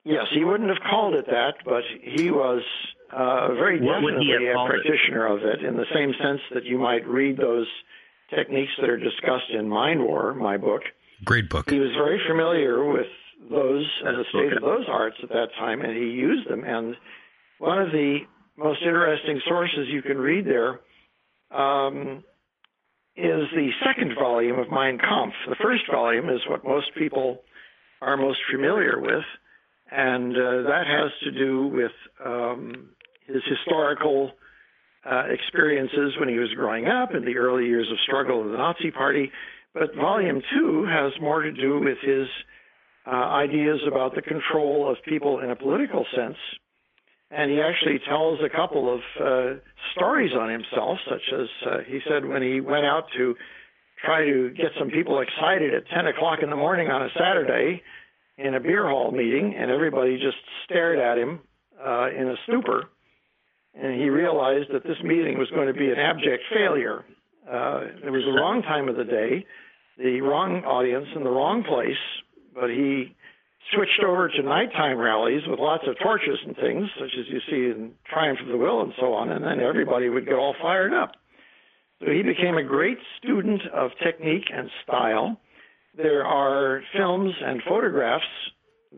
Yes, he wouldn't have called it that, but he was uh, very What would he have definitely a called it? practitioner of it in the same sense that you might read those techniques that are discussed in Mind War, my book. Great book. He was very familiar with those and the state okay. of those arts at that time, and he used them. And one of the most interesting sources you can read there um, is the second volume of Mein Kampf. The first volume is what most people are most familiar with, and uh, that has to do with um, his historical uh, experiences when he was growing up in the early years of struggle in the Nazi Party. But volume two has more to do with his uh, ideas about the control of people in a political sense. And he actually tells a couple of uh, stories on himself, such as uh, he said when he went out to try to get some people excited at 10 o'clock in the morning on a Saturday in a beer hall meeting, and everybody just stared at him uh, in a stupor. And he realized that this meeting was going to be an abject failure. Uh, it was the wrong time of the day, the wrong audience, in the wrong place, but he switched over to nighttime rallies with lots of torches and things, such as you see in Triumph of the Will and so on, and then everybody would get all fired up. So he became a great student of technique and style, there are films and photographs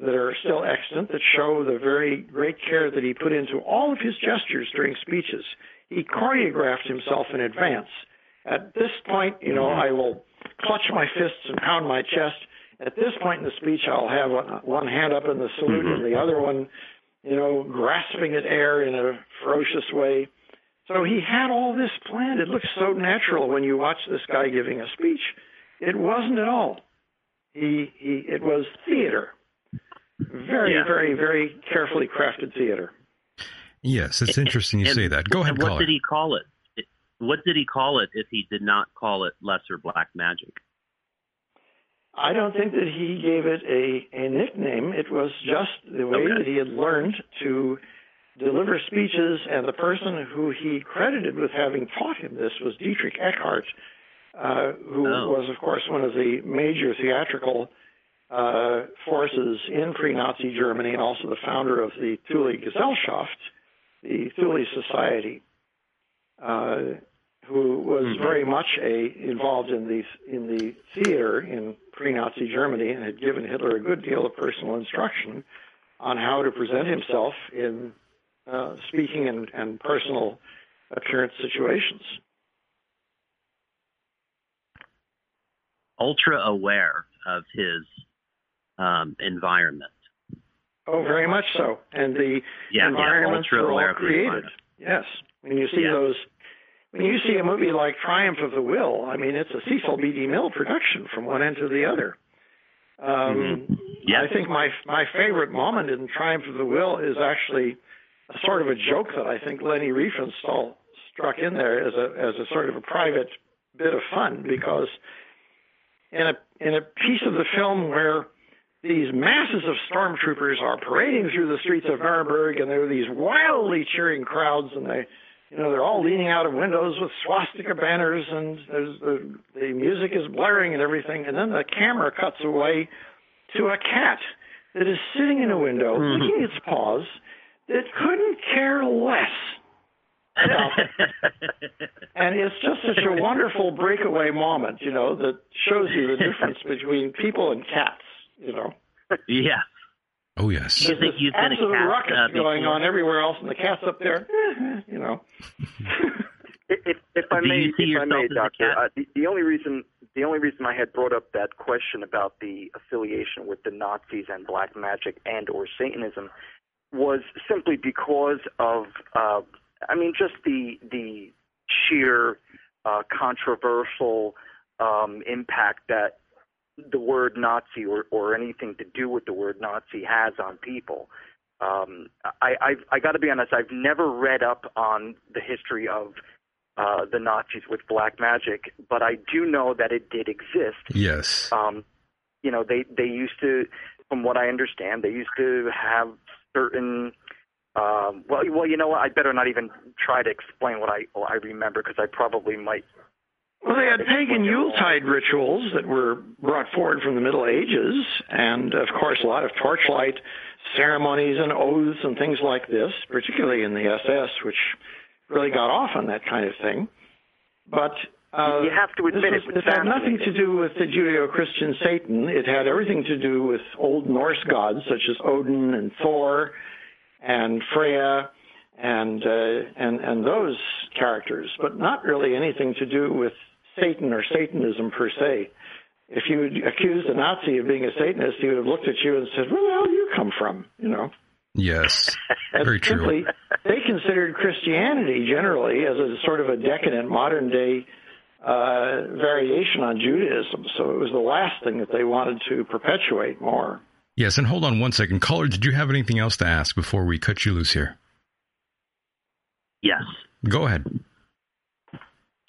that are still extant that show the very great care that he put into all of his gestures during speeches. He choreographed himself in advance. At this point, you know, I will clutch my fists and pound my chest. At this point in the speech, I'll have one, hand up in the salute and the other one, you know, grasping at air in a ferocious way. So he had all this planned. It looks so natural when you watch this guy giving a speech. It wasn't at all. He, he it was theater. Very, Yeah. very, very carefully crafted theater. Yes, it's interesting you And- say that. Go ahead, and what caller. did he call it? It- What did he call it if he did not call it lesser black magic? I don't think that he gave it a, a nickname. It was just the way Okay. that he had learned to deliver speeches, and the person who he credited with having taught him this was Dietrich Eckart, uh, who Oh. was, of course, one of the major theatrical uh, forces in pre-Nazi Germany, and also the founder of the Thule Gesellschaft, the Thule Society. Uh, who was Mhm. very much a involved in the in the theater in pre-Nazi Germany and had given Hitler a good deal of personal instruction on how to present himself in uh, speaking and, and personal appearance situations. Ultra aware of his um, environment. Oh, very much so. And the Yeah, yeah, environments ultra were aware all of created. Yes. When you see Yeah. those, when you see a movie like Triumph of the Will, I mean, it's a Cecil B. DeMille production from one end to the other. Um, Mhm. Yeah. I think my my favorite moment in Triumph of the Will is actually a sort of a joke that I think Leni Riefenstahl struck in there as a as a sort of a private bit of fun because in a in a piece of the film where these masses of stormtroopers are parading through the streets of Nuremberg and there are these wildly cheering crowds and they you know they're all leaning out of windows with swastika banners and there's the the music is blaring and everything and then the camera cuts away to a cat that is sitting in a window Mhm. licking its paws that couldn't care less and it's just such a wonderful breakaway moment, you know, that shows you the difference between people and cats, you know. yeah. Oh, yes. You think There's you've this been a absolute cat ruckus uh, going on everywhere else, and the cat's up there, you know. If, if, if I may, if I may, Doctor, uh, the, the only reason the only reason I had brought up that question about the affiliation with the Nazis and black magic and or Satanism was simply because of, uh, I mean, just the the sheer uh, controversial um, impact that the word Nazi or, or anything to do with the word Nazi has on people. Um, I, I've, I got to be honest, I've never read up on the history of uh, the Nazis with black magic, but I do know that it did exist. Yes. Um, you know, they they used to, from what I understand, they used to have certain. Um, well, well, you know what? I better not even try to explain what I what I remember because I probably might. Well, they had pagan Yuletide rituals that were brought forward from the Middle Ages, and of course, a lot of torchlight ceremonies and oaths and things like this, particularly in the SS, which really got off on that kind of thing. But uh, You have to admit was, it was this had nothing to do with the Judeo-Christian Satan. It had everything to do with Old Norse gods such as Odin and Thor and Freya and uh, and and those characters, but not really anything to do with Satan or Satanism per se. If you had accused a Nazi of being a Satanist, he would have looked at you and said, "Where the hell do you come from?" You know. Yes. Very true. simply, they considered Christianity generally as a sort of a decadent modern day uh, variation on Judaism. So it was the last thing that they wanted to perpetuate more. Yes, and hold on one second. Caller, did you have anything else to ask before we cut you loose here? Yes. Go ahead.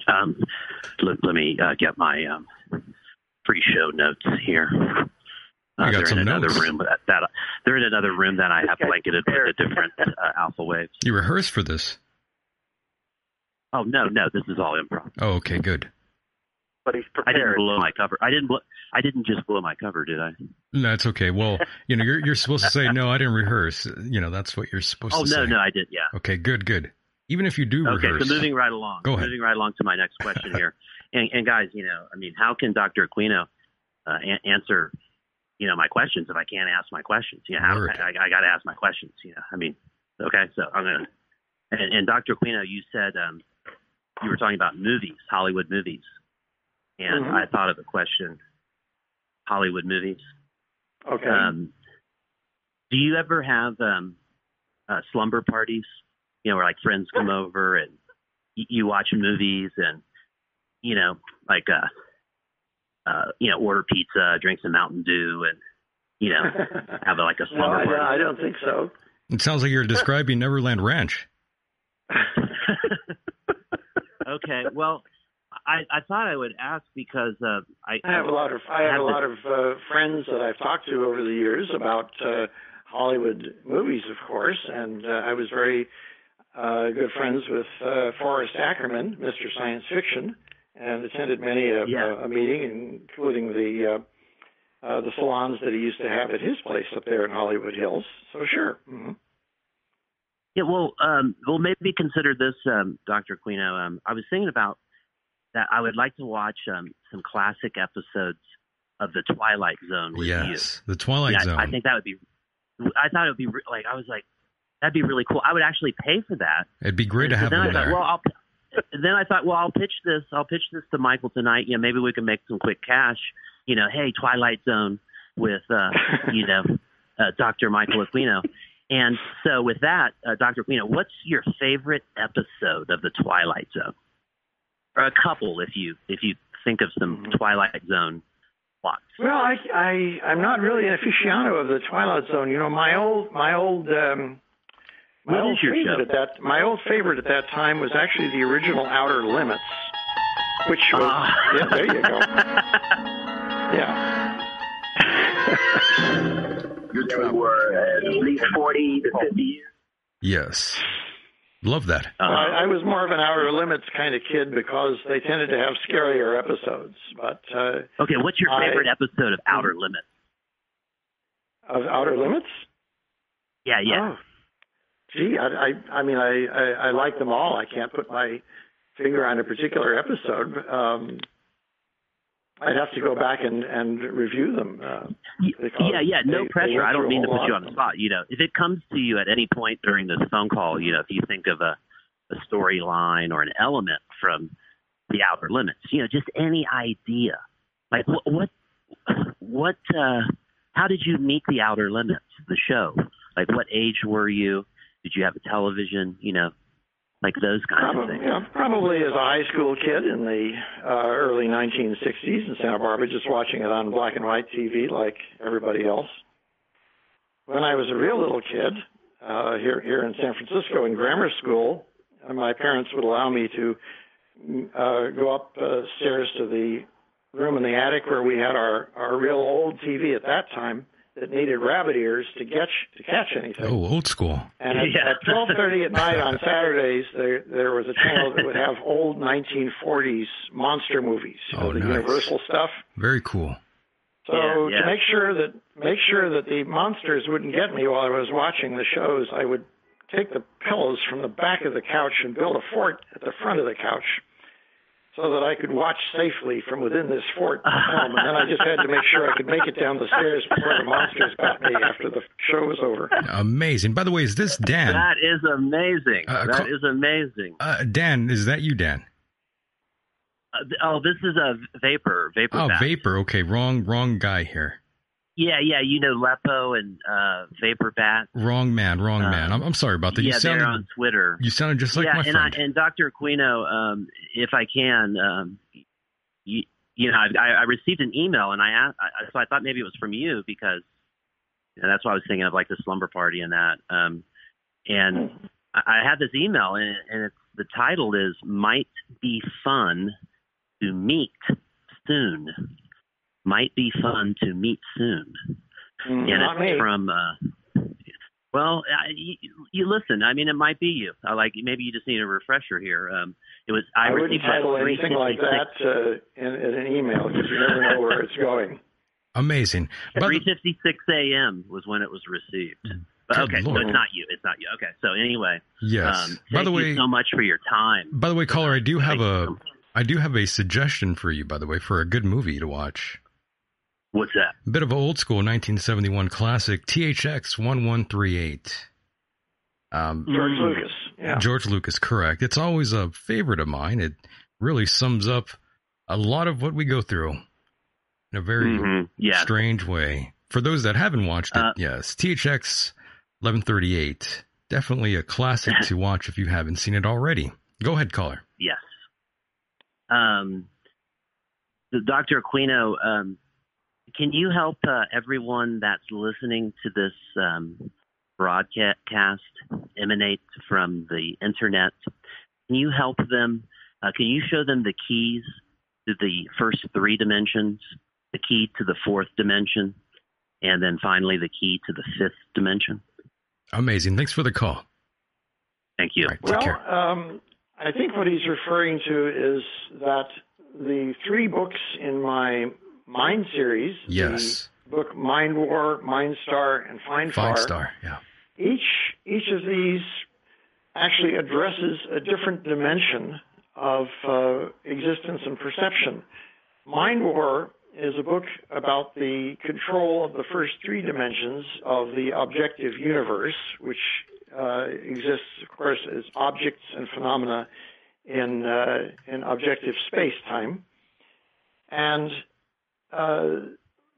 Um, let, let me uh, get my um, pre-show notes here. Uh, You got they're some in another notes. room that, that they're in another room that I have blanketed with the different uh, alpha waves. You rehearsed for this. Oh no, no, this is all improv. Oh, okay, good. But he's prepared. I didn't blow my cover. I didn't. Blow, I didn't just blow my cover, did I? That's okay. Well, you know, you're you're supposed to say no. I didn't rehearse. You know, that's what you're supposed Oh to no, say. Oh no, no, I did. Yeah. Okay, good, good. Even if you do Okay, rehearse. so moving right along. Go ahead. Moving right along to my next question here, and, and guys, you know, I mean, how can Dr. Aquino uh, a- answer, you know, my questions if I can't ask my questions. You know, how, Word. I, I got to ask my questions. You know, I mean, okay, so I'm gonna. And, and Dr. Aquino, you said um, you were talking about movies, Hollywood movies, and Mhm. I thought of a question. Hollywood movies. Okay. Um, do you ever have um, uh, slumber parties? You know, where like friends come over and y- you watch movies and you know, like uh, uh, you know, order pizza, drink some Mountain Dew, and you know, have a, like a no, slumber I, party. I don't think so. It sounds like you're describing Neverland Ranch. okay, well, I, I thought I would ask because uh, I, I have a lot of I have a lot of uh, friends that I've talked to over the years about uh, Hollywood movies, of course, and uh, I was very uh, good friends with uh, Forrest Ackerman, Mr. Science Fiction, and attended many a, Yeah. a, a meeting, including the uh, uh, the salons that he used to have at his place up there in Hollywood Hills. So sure. hmm Yeah, well, um, well, maybe consider this, um, Dr. Aquino. Um, I was thinking about that. I would like to watch um, some classic episodes of The Twilight Zone with you. Yes, the Twilight Yeah, I- Zone. I think that would be. I thought it would be re- like I was like, that'd be really cool. I would actually pay for that. It'd be great to And have then them I thought, there. well, I'll. Then I thought, well, I'll pitch this. I'll pitch this to Michael tonight. You know, maybe we can make some quick cash. You know, hey, Twilight Zone with, uh, you know, uh, Dr. Michael Aquino. And so, with that, uh, Dr. Aquino, what's your favorite episode of the Twilight Zone? Or a couple, if you if you think of some Mm-hmm. Twilight Zone plots. Well, I, I I'm not really an aficionado of the Twilight Zone. You know, my old my old um, my What old is your favorite show? at that my old favorite at that time was actually the original Outer Limits, which was Ah. yeah, there you go. Yeah. You were at least 40 to 50 years. yes, love that. Uh-huh. I, I was more of an Outer Limits kind of kid because they tended to have scarier episodes. But uh, Okay, what's your I- favorite episode of Outer Limits? of Outer Limits, Yeah, yeah. Oh, gee, I, I, I mean, I, I, I like them all. I can't put my finger on a particular episode. Um, I'd have to go back and, and review them. Uh, Yeah, yeah, no they- they pressure. went I don't mean to put you on the spot. You know, if it comes to you at any point during this phone call, you know, if you think of a, a storyline or an element from the outer limits, you know, just any idea. Like what what what uh how did you meet the outer limits, the show? Like what age were you? Did you have a television, you know, like those kinds of Probably, things? yeah, probably as a high school kid in the uh, early 1960s in Santa Barbara, just watching it on black and white TV like everybody else. When I was a real little kid uh, here here in San Francisco in grammar school, uh, my parents would allow me to uh, go upstairs to the room in the attic where we had our our real old TV at that time that needed rabbit ears to catch to catch anything. Oh, old school. And at, Yeah. at twelve thirty at night on Saturdays, there there was a channel that would have old nineteen forties monster movies, you know, Oh, the nice. Universal stuff. Very cool. So Yeah, yeah. to make sure that make sure that the monsters wouldn't get me while I was watching the shows, I would take the pillows from the back of the couch and build a fort at the front of the couch. So that I could watch safely from within this fort the and then I just had to make sure I could make it down the stairs before the monsters got me after the show was over. Amazing. By the way, is this Dan? That is amazing. Uh, that call- is amazing. Uh, Dan, is that you, Dan? Uh, oh, this is a vapor, vapor. Oh, bat. Vapor. Okay, wrong, wrong guy here. Yeah, yeah, you know Lepo and uh, Vapor Bat. Wrong man, wrong Uh, man. I'm, I'm sorry about that. yeah, you they're sounded, on Twitter. you sounded just like yeah, my and friend. I, and Dr. Aquino, um, if I can, um, you, you know, I, I received an email and I asked, I, so I thought maybe it was from you because you know, that's what I was thinking of, like the slumber party and that. Um, and I, I had this email and, and it's, the title is "Might Be Fun to Meet Soon." Might be fun to meet soon Mm, and it's me. from uh well uh, you, you listen i mean it might be you uh, like maybe you just need a refresher here um it was i, I wouldn't title anything like that uh, in, in an email because you never know where it's going. Amazing. at 356 a.m was when it was received but Good okay so it's not you it's not you okay so anyway yes. um by the way, you so much for your time by the way, caller, I do have Thank a, you. I do have a suggestion for you. By the way, for a good movie to watch. What's that? A bit of an old school 1971 classic, THX 1138. Um, George Lucas. Yeah. George Lucas, correct. It's always a favorite of mine. It really sums up a lot of what we go through in a very Mhm. Yeah. strange way. For those that haven't watched it, Uh, yes, THX 1138. Definitely a classic to watch if you haven't seen it already. Go ahead, caller. Yes. Um, the- Dr. Aquino, um, can you help uh, everyone that's listening to this um, broadcast emanate from the internet? Can you help them? Uh, can you show them the keys to the first three dimensions, the key to the fourth dimension, and then finally the key to the fifth dimension? Amazing. Thanks for the call. Thank you. Take Well, um, I think what he's referring to is that the three books in my Mind series, Yes. the book Mind War, Mind Star, and Find Five Far, star. Yeah. each each of these actually addresses a different dimension of uh, existence and perception. Mind War is a book about the control of the first three dimensions of the objective universe, which uh, exists, of course, as objects and phenomena in uh, in objective space time, and uh,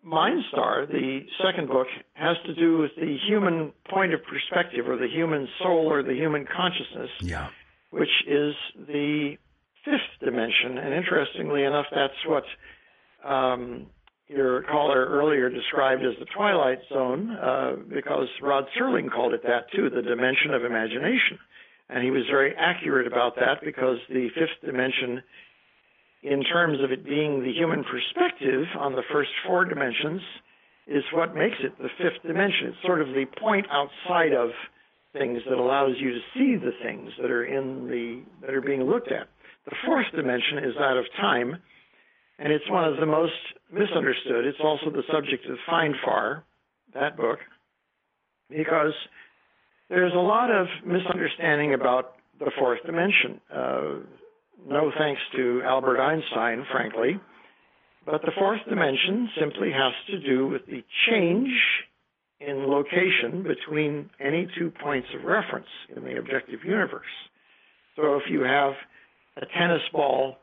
Mindstar, the second book, has to do with the human point of perspective, or the human soul, or the human consciousness, Yeah. which is the fifth dimension. And interestingly enough, that's what um, your caller earlier described as the twilight zone, uh, because Rod Serling called it that too, the dimension of imagination. And he was very accurate about that because the fifth dimension in terms of it being the human perspective on the first four dimensions is what makes it the fifth dimension. It's sort of the point outside of things that allows you to see the things that are in the that are being looked at. The fourth dimension is that of time, and it's one of the most misunderstood. It's also the subject of Mind Far, that book, because there's a lot of misunderstanding about the fourth dimension. Uh, no thanks to Albert Einstein, frankly. But the fourth dimension simply has to do with the change in location between any two points of reference in the objective universe. So if you have a tennis ball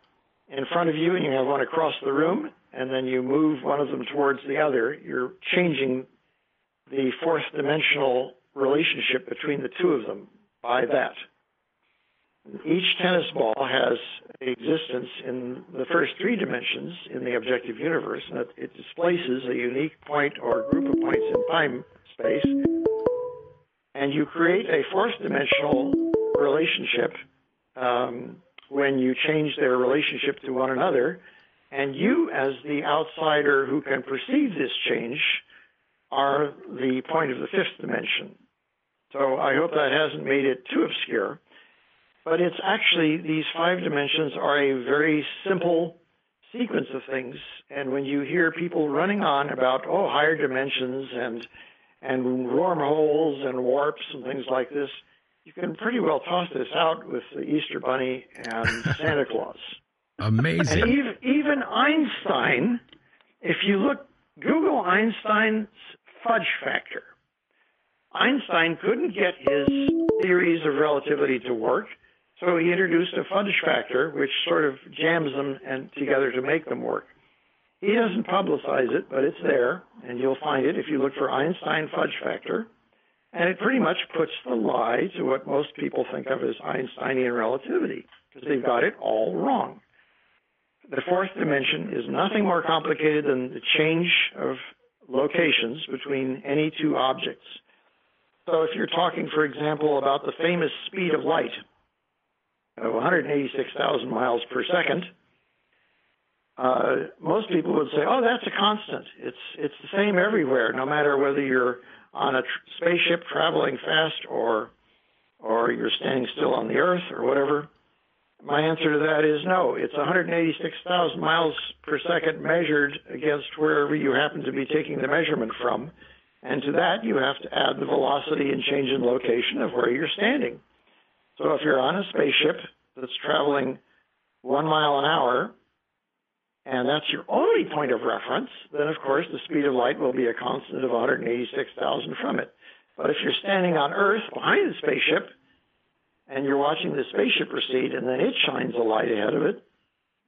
in front of you and you have one across the room, and then you move one of them towards the other, you're changing the fourth dimensional relationship between the two of them by that. Each tennis ball has existence in the first three dimensions in the objective universe, and it- displaces a unique point or group of points in time space, and you create a fourth dimensional relationship um, when you change their relationship to one another, and you, as the outsider who can perceive this change, are the point of the fifth dimension. So I hope that hasn't made it too obscure. But it's actually, these five dimensions are a very simple sequence of things. And when you hear people running on about, oh, higher dimensions and, and wormholes and warps and things like this, you can pretty well toss this out with the Easter Bunny and Santa Claus. Amazing. And even, even Einstein, if you look, Google Einstein's fudge factor. Einstein couldn't get his theories of relativity to work, so he introduced a fudge factor, which sort of jams them and together to make them work. He doesn't publicize it, but it's there, and you'll find it if you look for Einstein fudge factor. And it pretty much puts the lie to what most people think of as Einsteinian relativity, because they've got it all wrong. The fourth dimension is nothing more complicated than the change of locations between any two objects. So if you're talking, for example, about the famous speed of light of 186,000 miles per second, uh, most people would say, "Oh, that's a constant. It's it's the same everywhere, no matter whether you're on a tr- spaceship traveling fast or or you're standing still on the Earth or whatever." My answer to that is no. It's 186,000 miles per second measured against wherever you happen to be taking the measurement from. And to that, you have to add the velocity and change in location of where you're standing. So if you're on a spaceship that's traveling one mile an hour, and that's your only point of reference, then of course the speed of light will be a constant of 186,000 from it. But if you're standing on Earth behind the spaceship and you're watching the spaceship proceed and then it shines a light ahead of it,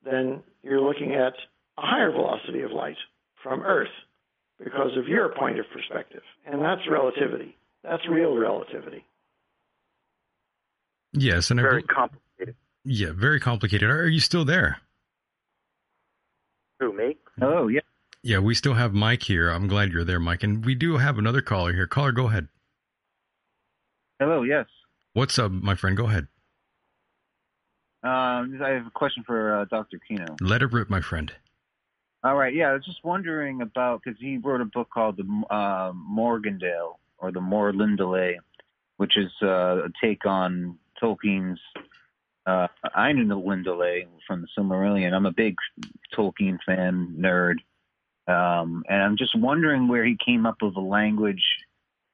then you're looking at a higher velocity of light from Earth because of your point of perspective. And that's relativity. That's real relativity. Yes, and I Very bel- complicated. yeah, very complicated. Are you still there? Who, me? Oh, yeah. Yeah, we still have Mike here. I'm glad you're there, Mike. And we do have another caller here. Caller, go ahead. Hello, yes. What's up, my friend? Go ahead. Um, I have a question for uh, Dr. Aquino. Let it rip, my friend. All right, yeah, I was just wondering about because he wrote a book called the uh, Morgendale or the Morlindale, which is uh, a take on Tolkien's uh, Ainulindale from the Silmarillion. I'm a big Tolkien fan nerd, um, and I'm just wondering where he came up with the language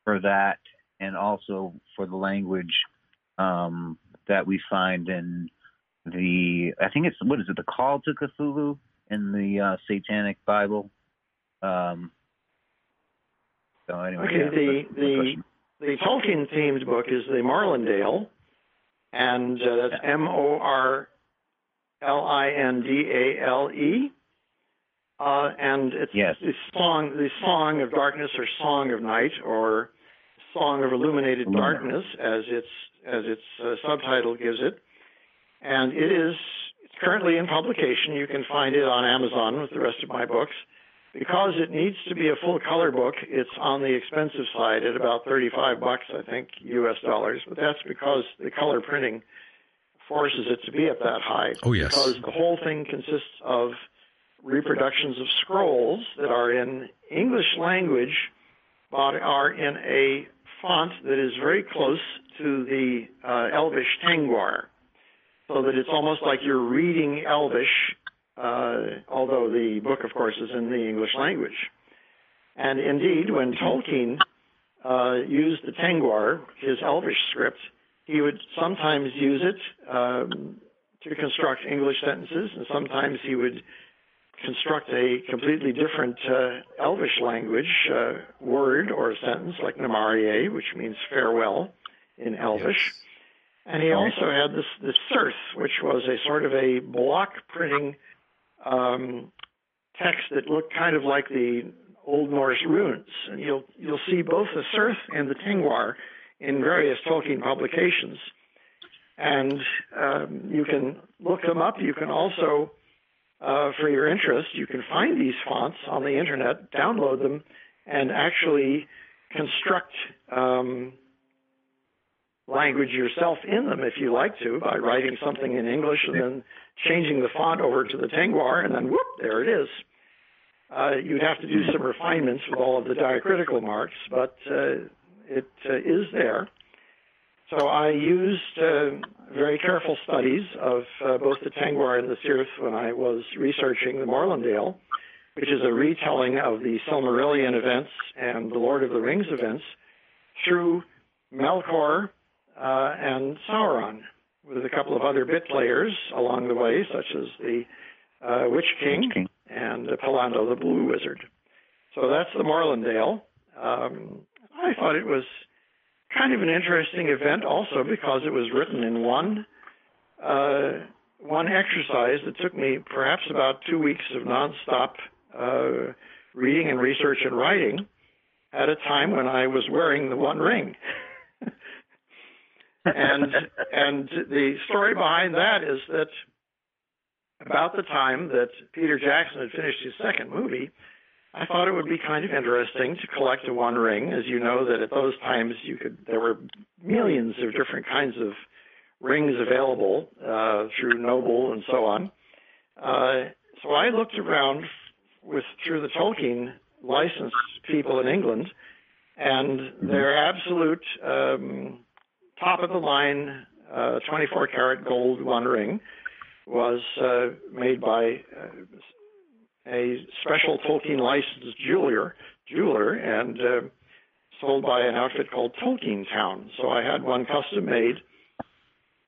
for that, and also for the language um, that we find in the I think it's what is it the Call to Cthulhu in the uh, Satanic Bible. Um, so anyway, Okay, yeah, the the the Tolkien themed book is the Marlindale, and uh, that's M O R L I N D A L E. Uh, and it's Yes. the song, the song of darkness, or song of night, or song of illuminated Illumina. darkness, as its as its uh, subtitle gives it. And it is it's currently in publication. You can find it on Amazon with the rest of my books. Because it needs to be a full color book, it's on the expensive side at about 35 bucks, I think, US dollars. But that's because the color printing forces it to be at that high. Oh, yes. Because the whole thing consists of reproductions of scrolls that are in English language, but are in a font that is very close to the uh, Elvish Tengwar, so that it's almost like you're reading Elvish, although the book, of course, is in the English language. And indeed, when Tolkien uh, used the Tengwar, his Elvish script, he would sometimes use it um, to construct English sentences, and sometimes he would construct a completely different uh, Elvish language uh, word or sentence, like Namarie, which means farewell in Elvish. And he also had this this Cirth, which was a sort of a block printing um, text that look kind of like the Old Norse runes. And you'll you'll see both the Cirth and the Tengwar in various Tolkien publications. And um, you can look them up. You can also, uh, for your interest, you can find these fonts on the internet, download them, and actually construct um, language yourself in them if you like to by writing something in English and then changing the font over to the Tengwar, and then whoop, there it is. Uh, you'd have to do some refinements with all of the diacritical marks, but uh, it uh, is there. So I used uh, very careful studies of uh, both the Tengwar and the Cirth when I was researching the Morlindale, which is a retelling of the Silmarillion events and the Lord of the Rings events through Melkor uh, and Sauron, with a couple of other bit players along the way, such as the uh, Witch King, and uh, Pallando the Blue Wizard. So that's the Morlindale. Um, I thought it was kind of an interesting event also because it was written in one uh, one exercise that took me perhaps about two weeks of nonstop uh, reading and research and writing at a time when I was wearing the One Ring. and and the story behind that is that about the time that Peter Jackson had finished his second movie, I thought it would be kind of interesting to collect a One Ring. As you know, that at those times you could there were millions of different kinds of rings available uh, through Noble and so on. Uh, so I looked around with through the Tolkien licensed people in England, and their absolute um, top of the line uh, 24 karat gold One Ring was uh, made by uh, a special Tolkien licensed jeweler, jeweler, and sold by an outfit called Tolkien Town. So I had one custom made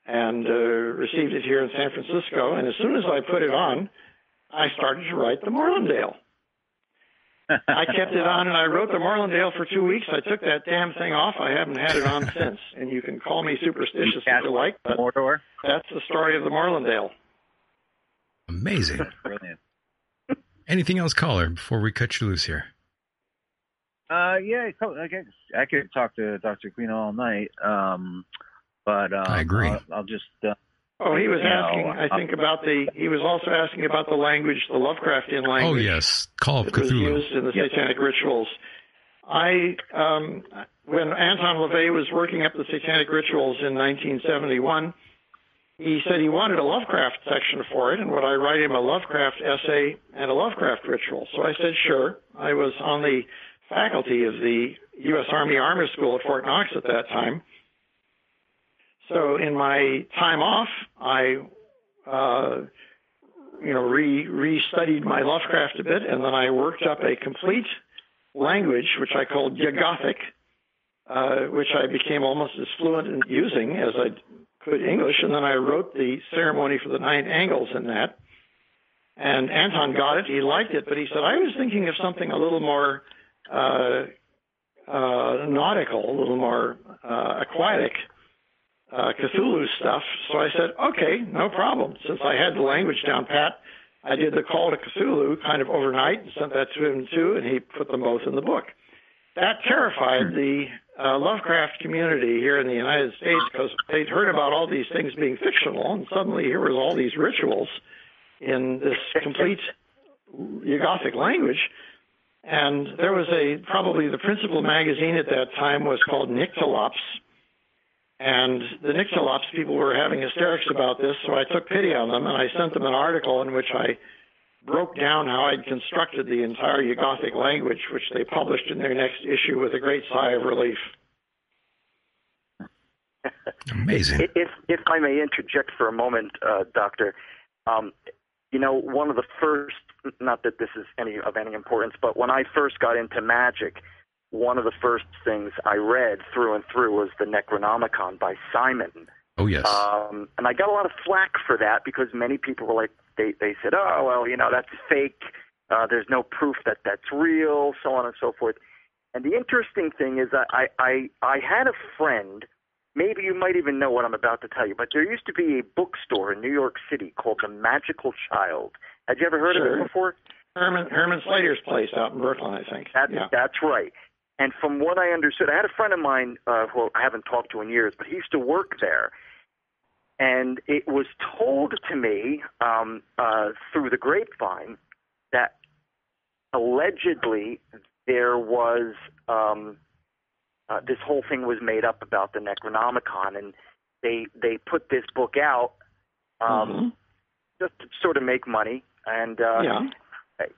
and uh, received it here in San Francisco. And as soon as I put it on, I started to write the Morlindale. I kept it on and I wrote the Morlindale for two weeks. I took that damn thing off. I haven't had it on since. And you can call me superstitious if you like, but Mordor. that's the story of the Morlindale. Amazing. Brilliant. Anything else, caller, before we cut you loose here? Uh, yeah, I could- I could talk to Dr. Queen all night. Um, but um, I agree. I'll, I'll just. Uh, Oh, he was you know, asking, I think, about the, he was also asking about the language, the Lovecraftian language. Oh, yes. Call of that was Cthulhu. used in the satanic rituals. I, um, when Anton LaVey was working up the satanic rituals in 1971, he said he wanted a Lovecraft section for it, and would I write him a Lovecraft essay and a Lovecraft ritual? So I said, sure. I was on the faculty of the U.S. Army Armor School at Fort Knox at that time. So in my time off, I, uh, you know, re re-studied my Lovecraft a bit, and then I worked up a complete language, which I called Yuggothic, uh, which I became almost as fluent in using as I could English, and then I wrote the ceremony for the nine angles in that. And Anton got it; he liked it, but he said I was thinking of something a little more uh, uh, nautical, a little more uh, aquatic uh, Cthulhu stuff. So I said, okay, no problem. Since I had the language down pat, I did the call to Cthulhu kind of overnight and sent that to him too, and he put them both in the book. That terrified the uh, Lovecraft community here in the United States because they'd heard about all these things being fictional, and suddenly here was all these rituals in this complete Gothic language. And there was a probably the principal magazine at that time was called Nyctalops, and the Nyctalops people were having hysterics about this, so I took pity on them and I sent them an article in which I broke down how I'd constructed the entire Yuggothic language, which they published in their next issue with a great sigh of relief. Amazing. If if I may interject for a moment, uh, Doctor, um, you know, one of the first, not that this is any of any importance, but when I first got into magic, one of the first things I read through and through was the Necronomicon by Simon. Oh, yes. Um, and I got a lot of flack for that because many people were like, they, they said, oh, well, you know, that's fake. Uh, there's no proof that that's real, so on and so forth. And the interesting thing is that I, I, I had a friend, maybe you might even know what I'm about to tell you, but there used to be a bookstore in New York City called The Magickal Childe. Had you ever heard of it before? Herman Herman Slater's place out in Brooklyn, I think. That, yeah. That's right. And from what I understood, I had a friend of mine uh, who I haven't talked to in years, but he used to work there. And it was told to me um, uh, through the grapevine that allegedly there was um, uh, this whole thing was made up about the Necronomicon, and they they put this book out um, just to sort of make money. And uh, Yeah.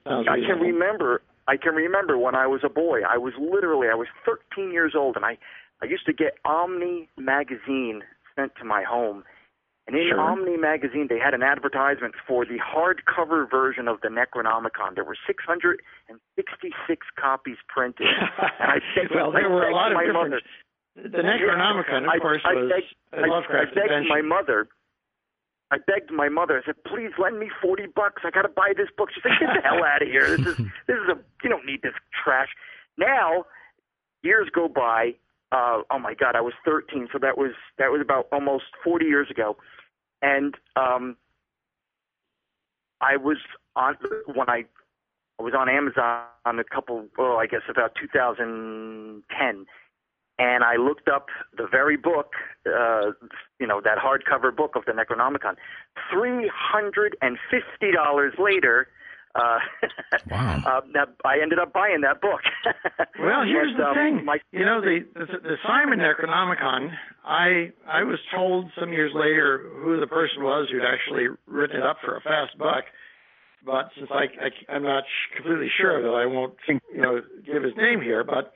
I, I can remember. I can remember when I was a boy. I was literally I was 13 years old, and I I used to get Omni magazine sent to my home. And in Sure. Omni magazine, they had an advertisement for the hardcover version of the Necronomicon. There were 666 copies printed. and I begged, well, there I were a lot of my different. mother. The Necronomicon, of I- course, I was begged- a Lovecraft I, I begged invention. my mother. I begged my mother. I said, "Please lend me forty bucks. I got to buy this book." She said, "Get the hell out of here. This is this is a you don't need this trash." Now, years go by. Uh, oh my God, I was 13, so that was that was about almost 40 years ago, and um, I was on when I I was on Amazon a couple, oh, I guess about 2010, and I looked up the very book, uh, you know, that hardcover book of the Necronomicon. Three hundred and fifty dollars later, uh, wow. uh, now I ended up buying that book. Well, here's And, the um, thing. My, You know, the, the the Simon Necronomicon. I I was told some years later who the person was who'd actually written it up for a fast buck. But since I, I I'm not sh- completely sure that I won't you know give his name here, but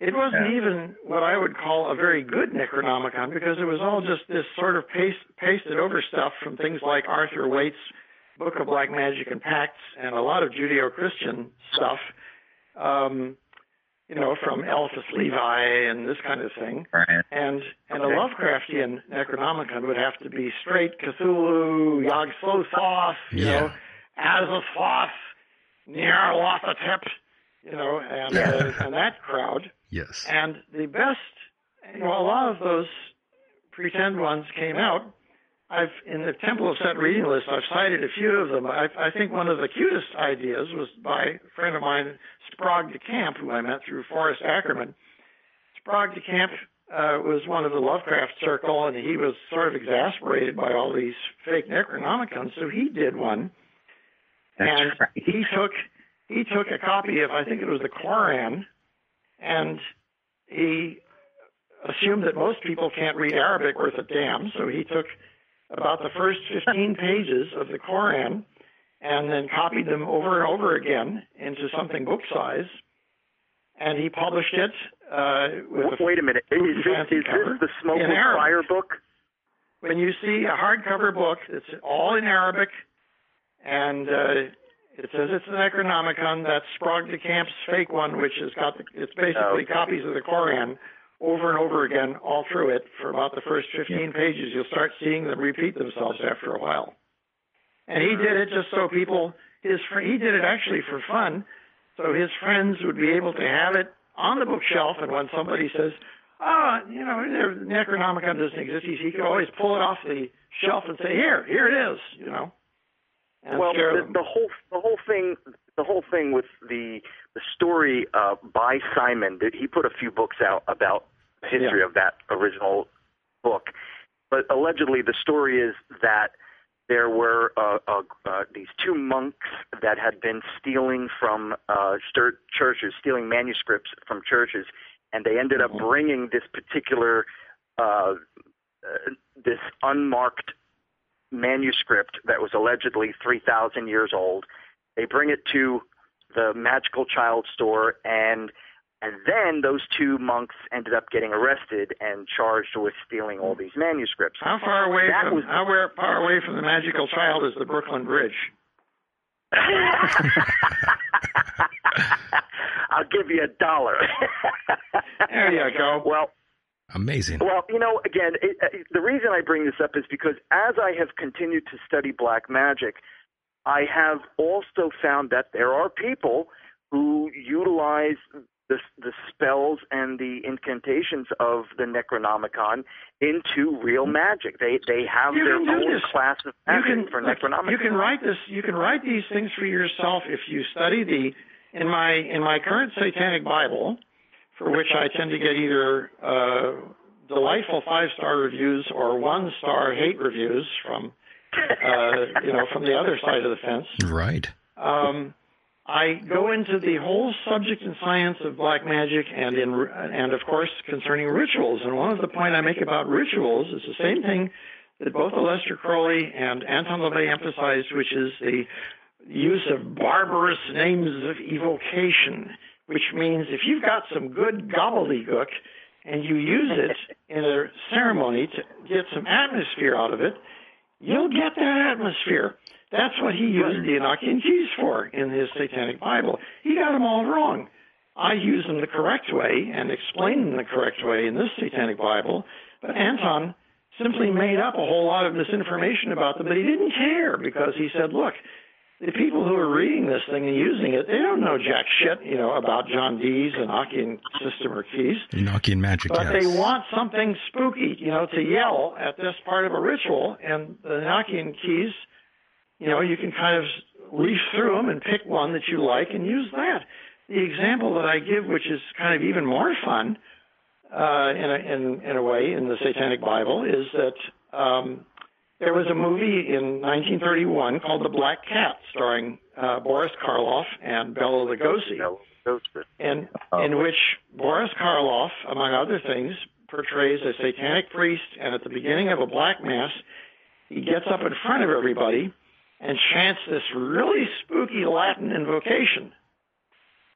it wasn't Yeah. even what I would call a very good Necronomicon because it was all just this sort of paste, pasted over stuff from things like Arthur Waite's Book of Black Magic and Pacts and a lot of Judeo-Christian stuff. Um, you know, from Eliphas Levi and this kind of thing. Right. And and a Lovecraftian Necronomicon would have to be straight Cthulhu, Yog Sothoth, you Yeah. know, Azathoth, Nyarlathotep, you know, and, uh, and that crowd. Yes. And the best, you know, a lot of those pretend ones came out. I've in the Temple of Set reading list. I've cited a few of them. I, I think one of the cutest ideas was by a friend of mine, Sprague de Camp, who I met through Forrest Ackerman. Sprague de Camp uh, was one of the Lovecraft circle, and he was sort of exasperated by all these fake Necronomicons, so he did one. and he took he took a copy of I think it was the Koran, and he assumed that most people can't read Arabic worth a damn, so he took about the first 15 pages of the Koran and then copied them over and over again into something book size. And he published it uh, with Wait a minute. Is, this, is this the Smoke. Fire book? When you see a hardcover book, it's all in Arabic, and uh, it says it's the Necronomicon. That's Sprague de Camp's fake one, which has got the, it's basically oh. copies of the Koran over and over again all through it for about the first 15 pages. You'll start seeing them repeat themselves after a while. And he did it just so people, his fr- he did it actually for fun, so his friends would be able to have it on the bookshelf. And when somebody says, "Oh, you know, there- Necronomicon doesn't exist," he could always pull it off the shelf and say, "Here, here it is," you know. And well, the, the whole the whole thing the whole thing with the the story uh, by Simon that he put a few books out about the history Yeah. of that original book, but allegedly the story is that there were uh, uh, uh, these two monks that had been stealing from uh, stir- churches, stealing manuscripts from churches, and they ended up bringing this particular uh, uh, this unmarked manuscript that was allegedly 3,000 years old. They bring it to the Magickal Childe store, and and then those two monks ended up getting arrested and charged with stealing all these manuscripts. How far away That from was how far away from the Magickal Childe is the Brooklyn Bridge? I'll give you a dollar. there you go. Well, Amazing. Well, you know, again, it, uh, it, the reason I bring this up is because as I have continued to study black magic, I have also found that there are people who utilize the, the spells and the incantations of the Necronomicon into real mm-hmm. magic. They they have You their own this. class of you magic can for uh, Necronomicon. You can write this. You can write these things for yourself if you study the in my in my current Satanic Bible, for which I tend to get either uh, delightful five star reviews or one star hate reviews from uh, you know from the other side of the fence. Right. Um, I go into the whole subject and science of black magic and in and of course concerning rituals. And one of the point I make about rituals is the same thing that both Aleister Crowley and Anton LaVey emphasized, which is the use of barbarous names of evocation, which means if you've got some good gobbledygook and you use it in a ceremony to get some atmosphere out of it, you'll get that atmosphere. That's what he used the Enochian keys for in his Satanic Bible. He got them all wrong. I use them the correct way and explain them the correct way in this Satanic Bible, but Anton simply made up a whole lot of misinformation about them, but he didn't care because he said, look, the people who are reading this thing and using it, they don't know jack shit, you know, about John Dee's Enochian system or keys. Enochian magic, But yes. they want something spooky, you know, to yell at this part of a ritual. And the Enochian keys, you know, you can kind of leaf through them and pick one that you like and use that. The example that I give, which is kind of even more fun uh, in, a, in, in a way in the Satanic Bible, is that um, there was a movie in 1931 called The Black Cat, starring uh, Boris Karloff and Bela Lugosi. In in which Boris Karloff, among other things, portrays a satanic priest, and at the beginning of a black mass, he gets up in front of everybody and chants this really spooky Latin invocation.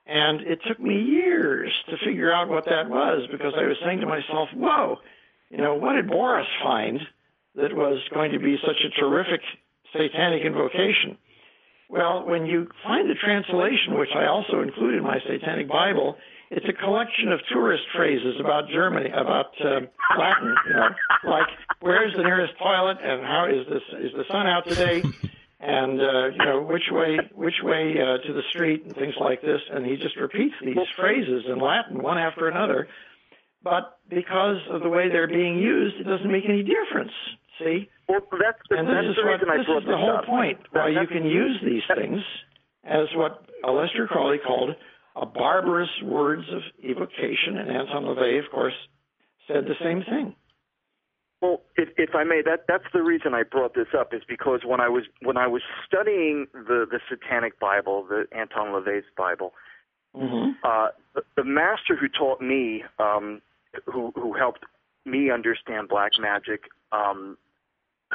And it took me years to figure out what that was because I was saying to myself, "Whoa, you know, what did Boris find that was going to be such a terrific satanic invocation?" Well, when you find the translation, which I also include in my Satanic Bible, it's a collection of tourist phrases about Germany, about uh, Latin, you know, like "Where's the nearest toilet?" and "How is this? Is the sun out today?" and uh, you know which way which way uh, to the street and things like this, and he just repeats these phrases in Latin one after another. But because of the way they're being used, it doesn't make any difference. See? Well, that's the, and that's this the what reason I this brought is the whole up. point That- why you can use these things as what Aleister Crowley called a barbarous words of evocation, and Anton LaVey, of course, said the same thing. Well, if, if I may, that that's the reason I brought this up is because when I was when I was studying the the Satanic Bible, the Anton LaVey's Bible, Mm-hmm. uh, the, the master who taught me, um, who who helped me understand black magic, um,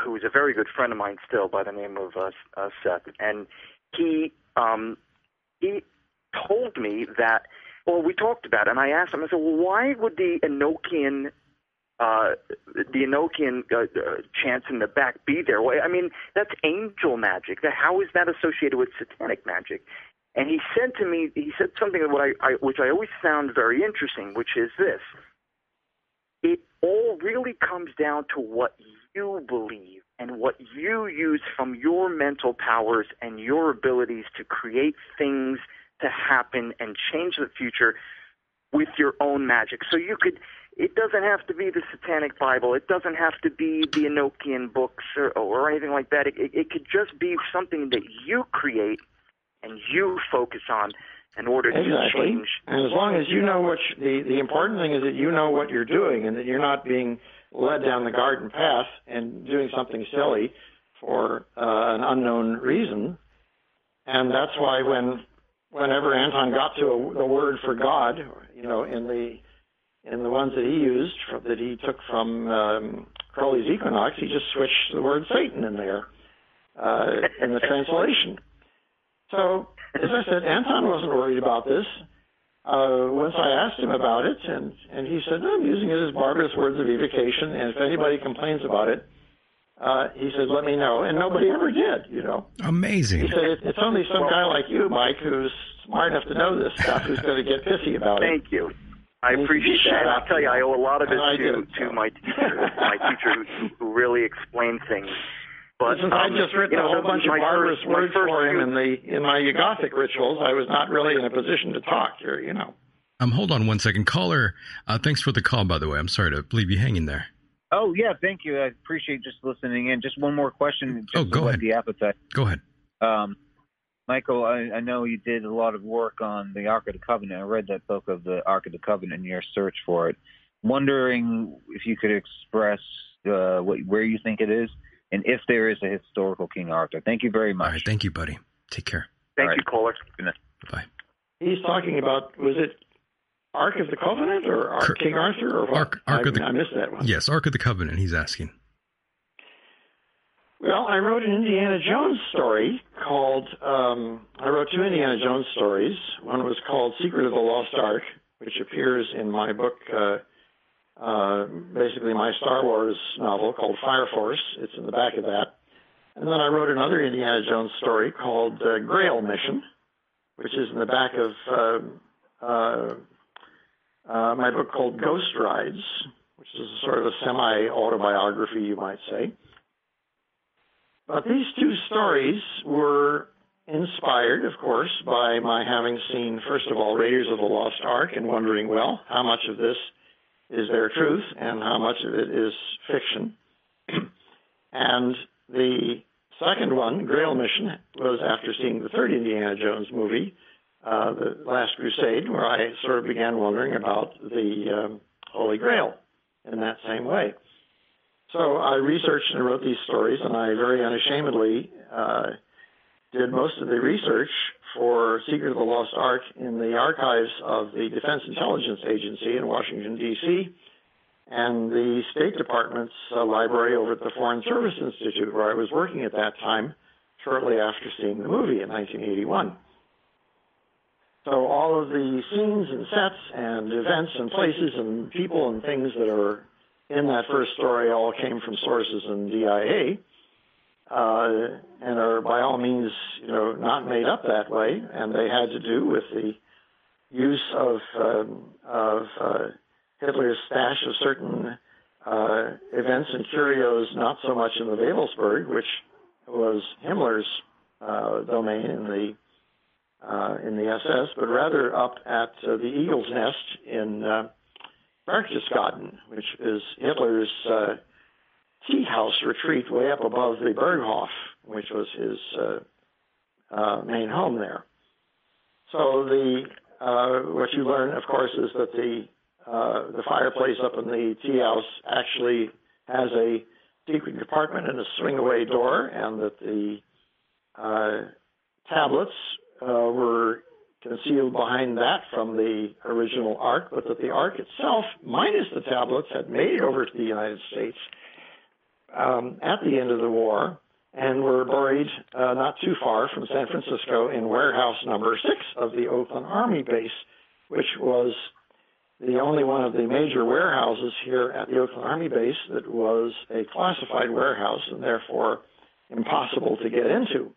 who is a very good friend of mine still by the name of uh, uh, Seth, and he um, he told me that. Well, we talked about it, and I asked him. I said, "Well, why would the Enochian uh, the Enochian uh, uh, chants in the back be there. Well, I mean, that's angel magic. How is that associated with satanic magic? And he said to me, he said something that I, I which I always found very interesting, which is this: it all really comes down to what you believe and what you use from your mental powers and your abilities to create things to happen and change the future with your own magic. So you could it doesn't have to be the Satanic Bible. It doesn't have to be the Enochian books or, or anything like that. It, it, it could just be something that you create and you focus on in order to Exactly. change. And as long as you know what you, the the important thing is that you know what you're doing and that you're not being led down the garden path and doing something silly for uh, an unknown reason. And that's why when whenever Anton got to a, the word for God, you know, in the in the ones that he used that he took from um, Crowley's Equinox, he just switched the word Satan in there uh, in the translation. So, as I said, Anton wasn't worried about this. Uh, once I asked him about it, and, and he said, I'm using it as barbarous words of evocation, and if anybody complains about it, uh, he said, let me know. And nobody ever did, you know. Amazing. He said, it's only some guy like you, Mike, who's smart enough to know this stuff, who's going to get pissy about it. Thank you. I appreciate shut that. Up, I'll tell you, I owe a lot of it And to, did, to my teacher, my teacher who, who really explained things. But Since um, I'd just written you know, a whole bunch of my barbarous words for him in the in my Yuggothic rituals, I was not really in a position to talk here, you know. Um, hold on one second, caller. Uh, thanks for the call, by the way. I'm sorry to leave you hanging there. Oh yeah, thank you. I appreciate just listening in. Just one more question. Just Oh, go ahead. The appetite. Go ahead. Um, Michael, I, I know you did a lot of work on the Ark of the Covenant. I read that book of the Ark of the Covenant in your search for it. Wondering if you could express uh, what, where you think it is, and if there is a historical King Arthur. Thank you very much. All right, thank you, buddy. Take care. Thank All right. you, caller. Bye. He's talking about was it Ark of the Covenant or Ark, King Arthur or what? Ark, Ark I, of the I missed that one. Yes, Ark of the Covenant. He's asking. Well, I wrote an Indiana Jones story called. Um, I wrote two Indiana Jones stories. One was called Secret of the Lost Ark, which appears in my book, uh, uh, basically my Star Wars novel called Fire Force. It's in the back of that. And then I wrote another Indiana Jones story called uh, Grail Mission, which is in the back of uh, uh, uh, my book called Ghost Rides, which is a sort of a semi autobiography, you might say. But these two stories were inspired, of course, by my having seen, first of all, Raiders of the Lost Ark and wondering, well, how much of this is there truth and how much of it is fiction. and the second one, Grail Mission, was after seeing the third Indiana Jones movie, uh, The Last Crusade, where I sort of began wondering about the um, Holy Grail in that same way. So I researched and wrote these stories, and I very unashamedly uh, did most of the research for Secret of the Lost Ark in the archives of the Defense Intelligence Agency in Washington, D.C., and the State Department's uh, library over at the Foreign Service Institute, where I was working at that time, shortly after seeing the movie in 1981. So all of the scenes and sets and events and places and people and things that are in that first story all came from sources in DIA, uh, and are by all means, you know, not made up that way, and they had to do with the use of um, of uh, Hitler's stash of certain uh, events and curios, not so much in the Wewelsburg, which was Himmler's uh, domain in the uh, in the SS, but rather up at uh, the Eagle's Nest in uh, Berchtesgaden, which is Hitler's uh, tea house retreat way up above the Berghof, which was his uh, uh, main home there. So the uh, what you learn, of course, is that the uh, the fireplace up in the tea house actually has a secret compartment and a swing away door, and that the uh, tablets uh, were concealed behind that from the original Ark, but that the Ark itself, minus the tablets, had made it over to the United States um, at the end of the war and were buried uh, not too far from San Francisco in warehouse number six of the Oakland Army base, which was the only one of the major warehouses here at the Oakland Army base that was a classified warehouse and therefore impossible to get into.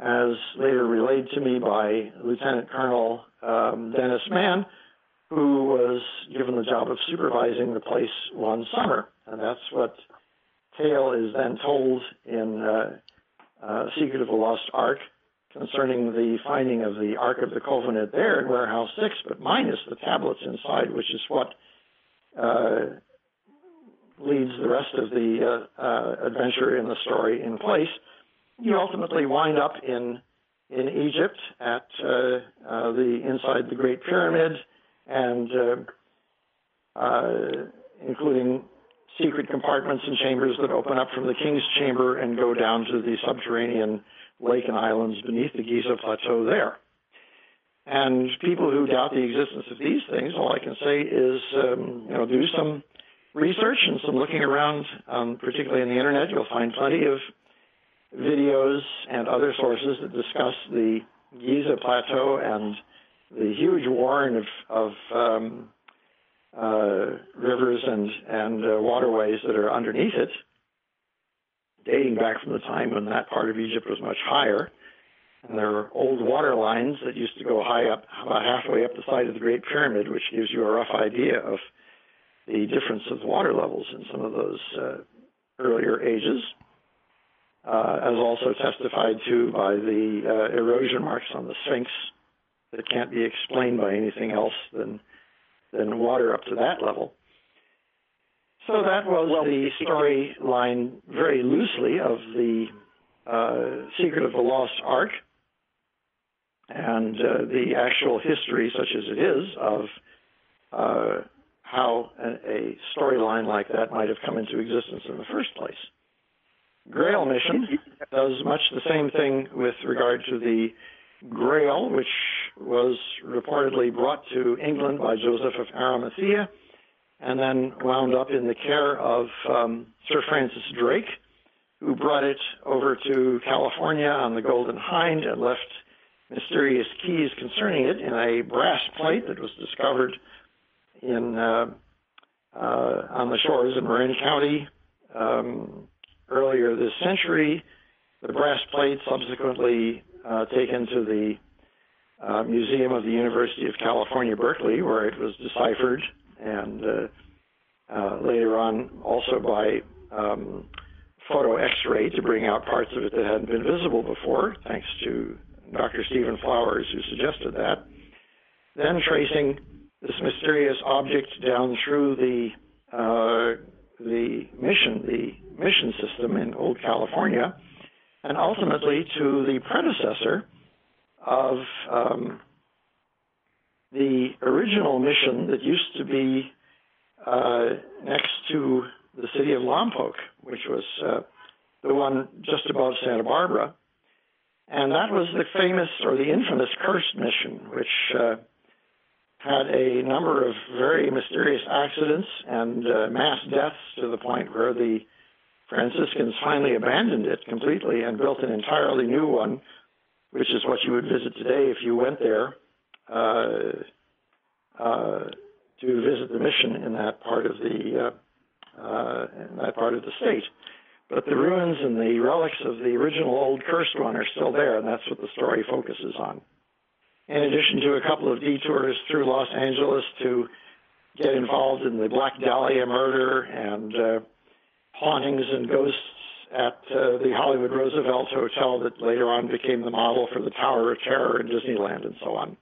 As later relayed to me by Lieutenant Colonel um, Dennis Mann, who was given the job of supervising the place one summer. And that's what tale is then told in uh, uh, Secret of the Lost Ark concerning the finding of the Ark of the Covenant there in Warehouse 6, but minus the tablets inside, which is what uh, leads the rest of the uh, uh, adventure in the story in place. You ultimately wind up in in Egypt at uh, the inside the Great Pyramid, and uh, including secret compartments and chambers that open up from the king's chamber and go down to the subterranean lake and islands beneath the Giza Plateau there. And people who doubt the existence of these things, all I can say is, um, you know, do some research and some looking around, um, particularly on the internet. You'll find plenty of videos and other sources that discuss the Giza Plateau and the huge warren of, of um, uh, rivers and and uh, waterways that are underneath it, dating back from the time when that part of Egypt was much higher. And there are old water lines that used to go high up, about halfway up the side of the Great Pyramid, which gives you a rough idea of the difference of water levels in some of those uh, earlier ages. Uh, as also testified to by the uh, erosion marks on the Sphinx that can't be explained by anything else than than water up to that level. So that was well, the storyline, very loosely, of the uh, Secret of the Lost Ark, and uh, the actual history, such as it is, of uh, how a, a storyline like that might have come into existence in the first place. Grail Mission does much the same thing with regard to the Grail, which was reportedly brought to England by Joseph of Arimathea and then wound up in the care of um, Sir Francis Drake, who brought it over to California on the Golden Hind and left mysterious keys concerning it in a brass plate that was discovered in uh, uh, on the shores of Marin County um, earlier this century. The brass plate subsequently uh, taken to the uh, Museum of the University of California, Berkeley, where it was deciphered, and uh, uh, later on also by um, photo X-ray to bring out parts of it that hadn't been visible before, thanks to Dr. Stephen Flowers, who suggested that. Then tracing this mysterious object down through the uh, the mission, the mission system in old California, and ultimately to the predecessor of um, the original mission that used to be uh, next to the city of Lompoc, which was uh, the one just above Santa Barbara. And that was the famous or the infamous cursed mission, which uh, had a number of very mysterious accidents and uh, mass deaths to the point where the Franciscans finally abandoned it completely and built an entirely new one, which is what you would visit today if you went there uh, uh, to visit the mission in that part of the uh, uh, in that part of the state. But the ruins and the relics of the original old cursed one are still there, and that's what the story focuses on. In addition to a couple of detours through Los Angeles to get involved in the Black Dahlia murder and uh, hauntings and ghosts at uh, the Hollywood Roosevelt Hotel that later on became the model for the Tower of Terror in Disneyland and so on.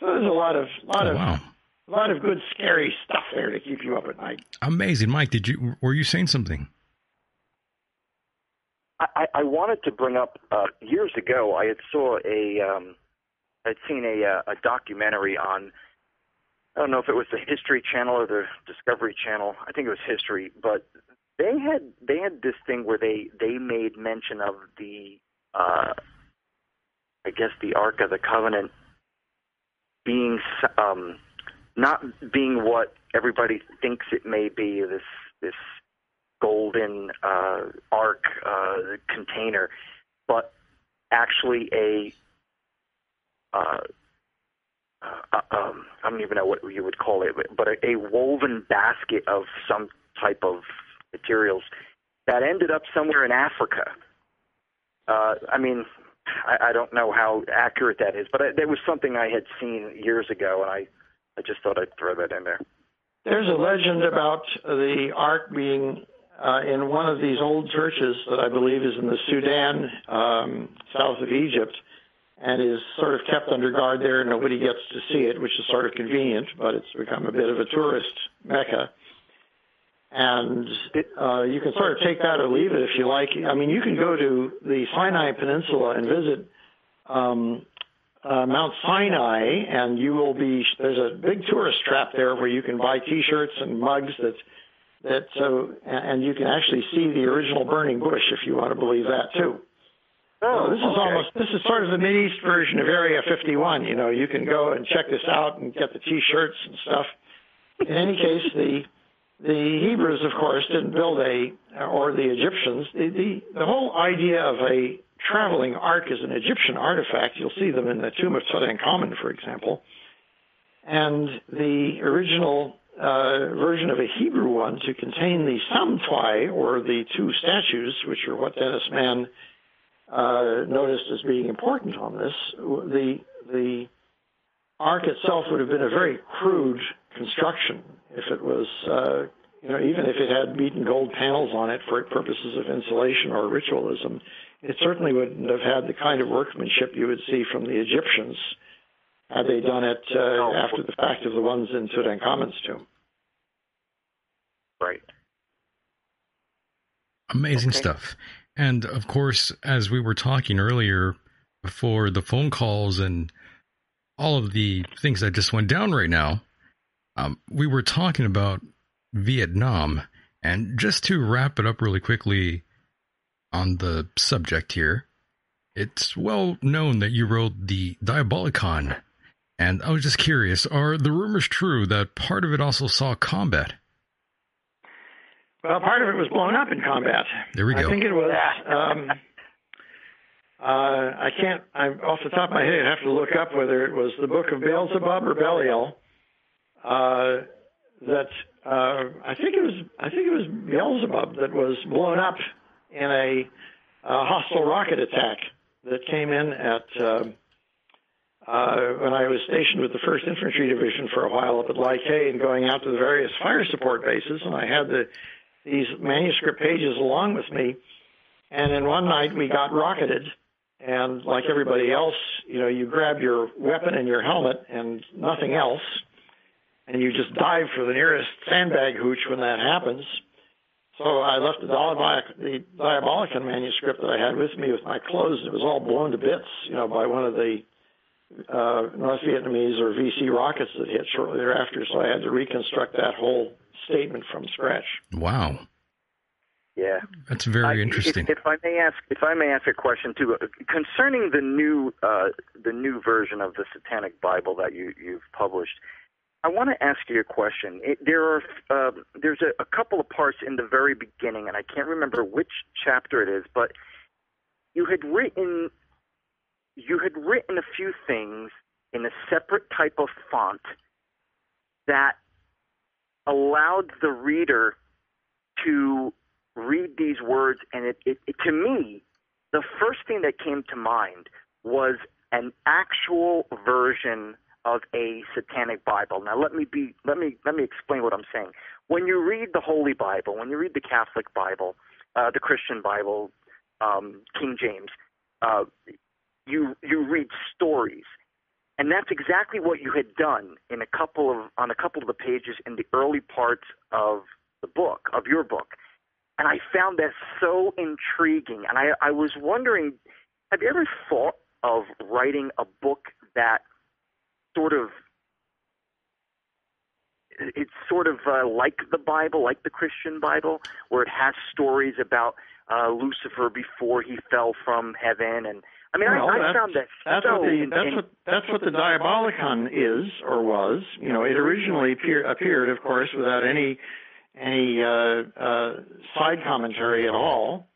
So there's a lot of lot Oh, of wow. a lot of good scary stuff there to keep you up at night. Amazing, Mike. Did you were you saying something? I, I I wanted to bring up uh, years ago. I had saw a um, I'd seen a uh, a documentary on I don't know if it was the History Channel or the Discovery Channel. I think it was History, but they had they had this thing where they they made mention of the uh, I guess the Ark of the Covenant being um, not being what everybody thinks it may be. This this golden uh, ark uh, container, but actually a uh, uh, um, I don't even know what you would call it, but- but a, a woven basket of some type of materials that ended up somewhere in Africa. Uh, I mean, I, I don't know how accurate that is, but I, there was something I had seen years ago, and I, I just thought I'd throw that in there. There's a legend about the ark being uh, in one of these old churches that I believe is in the Sudan, um, south of Egypt, and is sort of kept under guard there. And nobody gets to see it, which is sort of convenient, but it's become a bit of a tourist mecca. And uh, you can sort of take that or leave it if you like. I mean, you can go to the Sinai Peninsula and visit um, uh, Mount Sinai, and you will be. There's a big tourist trap there where you can buy T-shirts and mugs that that so, and you can actually see the original burning bush if you want to believe that too. Oh, So this is okay. almost this is sort of the Mideast version of Area 51. You know, you can go and check this out and get the T-shirts and stuff. In any case, the the Hebrews, of course, didn't build a, or the Egyptians. The the, the whole idea of a traveling ark is an Egyptian artifact. You'll see them in the tomb of Tutankhamun, for example. And the original uh, version of a Hebrew one to contain the Samtwai, or the two statues, which are what Dennis Mann uh, noticed as being important on this. The the ark itself would have been a very crude construction if it was, uh, you know, even if it had beaten gold panels on it for purposes of insulation or ritualism. It certainly wouldn't have had the kind of workmanship you would see from the Egyptians had they done it uh, after the fact of the ones in Tutankhamun's tomb. Right. Amazing stuff. And of course, as we were talking earlier before the phone calls and all of the things that just went down right now, um, we were talking about Vietnam. And just to wrap it up really quickly on the subject here, it's well known that you wrote the Diabolicon. And I was just curious are the rumors true that part of it also saw combat? Well, part of it was blown up in combat. There we go. I think it was. Um, uh, I can't. I'm off the top of my head. I have to look up whether it was the Book of Beelzebub or Belial. Uh, that uh, I think it was. I think it was Beelzebub that was blown up in a, uh hostile rocket attack that came in at. Uh, uh, when I was stationed with the First Infantry Division for a while up at Lai Khe and going out to the various fire support bases, and I had the these manuscript pages along with me. And in one night we got rocketed, and like everybody else, you know, you grab your weapon and your helmet and nothing else, and you just dive for the nearest sandbag hooch when that happens. So I left the, Diabolic, the Diabolicon manuscript that I had with me with my clothes. It was all blown to bits, you know, by one of the uh, North Vietnamese or VC rockets that hit shortly thereafter. So I had to reconstruct that whole statement from scratch. Wow. Yeah. That's very I- interesting. If, if I may ask, if I may ask a question too, uh, concerning the new uh, the new version of the Satanic Bible that you you've published, I want to ask you a question. It, there are uh, there's a, a couple of parts in the very beginning, and I can't remember which chapter it is, but you had written you had written a few things in a separate type of font that allowed the reader to read these words, and it, it, it to me, the first thing that came to mind was an actual version of a satanic Bible. Now let me be let me let me explain what I'm saying. When you read the Holy Bible, when you read the Catholic Bible, uh, the Christian Bible, um, King James, uh, you you read stories, and that's exactly what you had done in a couple of on a couple of the pages in the early parts of the book of your book, and I found that so intriguing. And I I was wondering, have you ever thought of writing a book that sort of it's sort of uh, like the Bible, like the Christian Bible, where it has stories about uh, Lucifer before he fell from heaven, and I mean, well, I, I found that that's so. what the in- that's in- what that's what the Diabolicon is or was. You know, it originally appear, appeared, of course, without any any uh, uh, side commentary at all.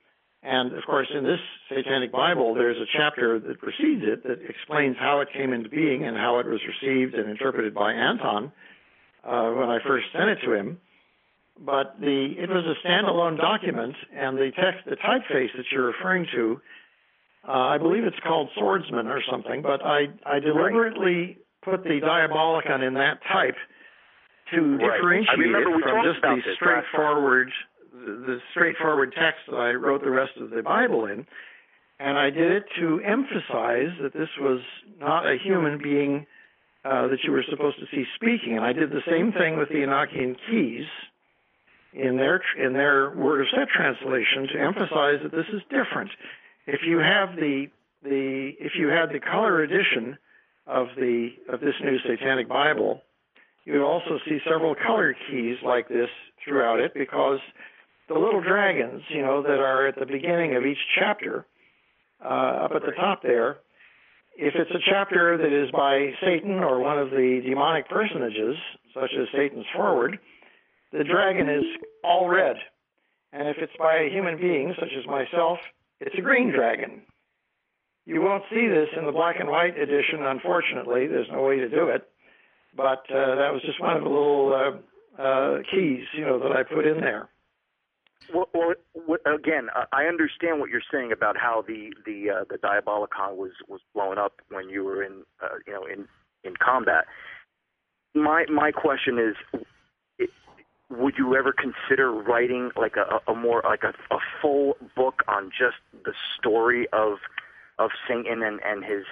And of course, in this Satanic Bible, there's a chapter that precedes it that explains how it came into being and how it was received and interpreted by Anton uh, when I first sent it to him. But the it was a standalone document, and the text, the typeface that you're referring to, uh, I believe it's called Swordsman or something. But I I deliberately put the Diabolicon in that type to Right. Differentiate it from just the this last time. straightforward the, straightforward text that I wrote the rest of the Bible in. And I did it to emphasize that this was not a human being uh, that you were supposed to see speaking. And I did the same thing with the Enochian keys in their in their Word of Set translation to emphasize that this is different. If you have the the if you had the color edition of the of this new Satanic Bible, you would also see several color keys like this throughout it because the little dragons, you know, that are at the beginning of each chapter, uh, up at the top there, if it's a chapter that is by Satan or one of the demonic personages, such as Satan's forward, the dragon is all red. And if it's by a human being, such as myself, it's a green dragon. You won't see this in the black and white edition, unfortunately. There's no way to do it. But uh, that was just one of the little uh, uh, keys, you know, that I put in there. Well, well, again, I- understand what you're saying about how the the uh, the Diabolicon was was blown up when you were in uh, you know in in combat. My my question is, would you ever consider writing like a, a more like a, a full book on just the story of of Satan and and his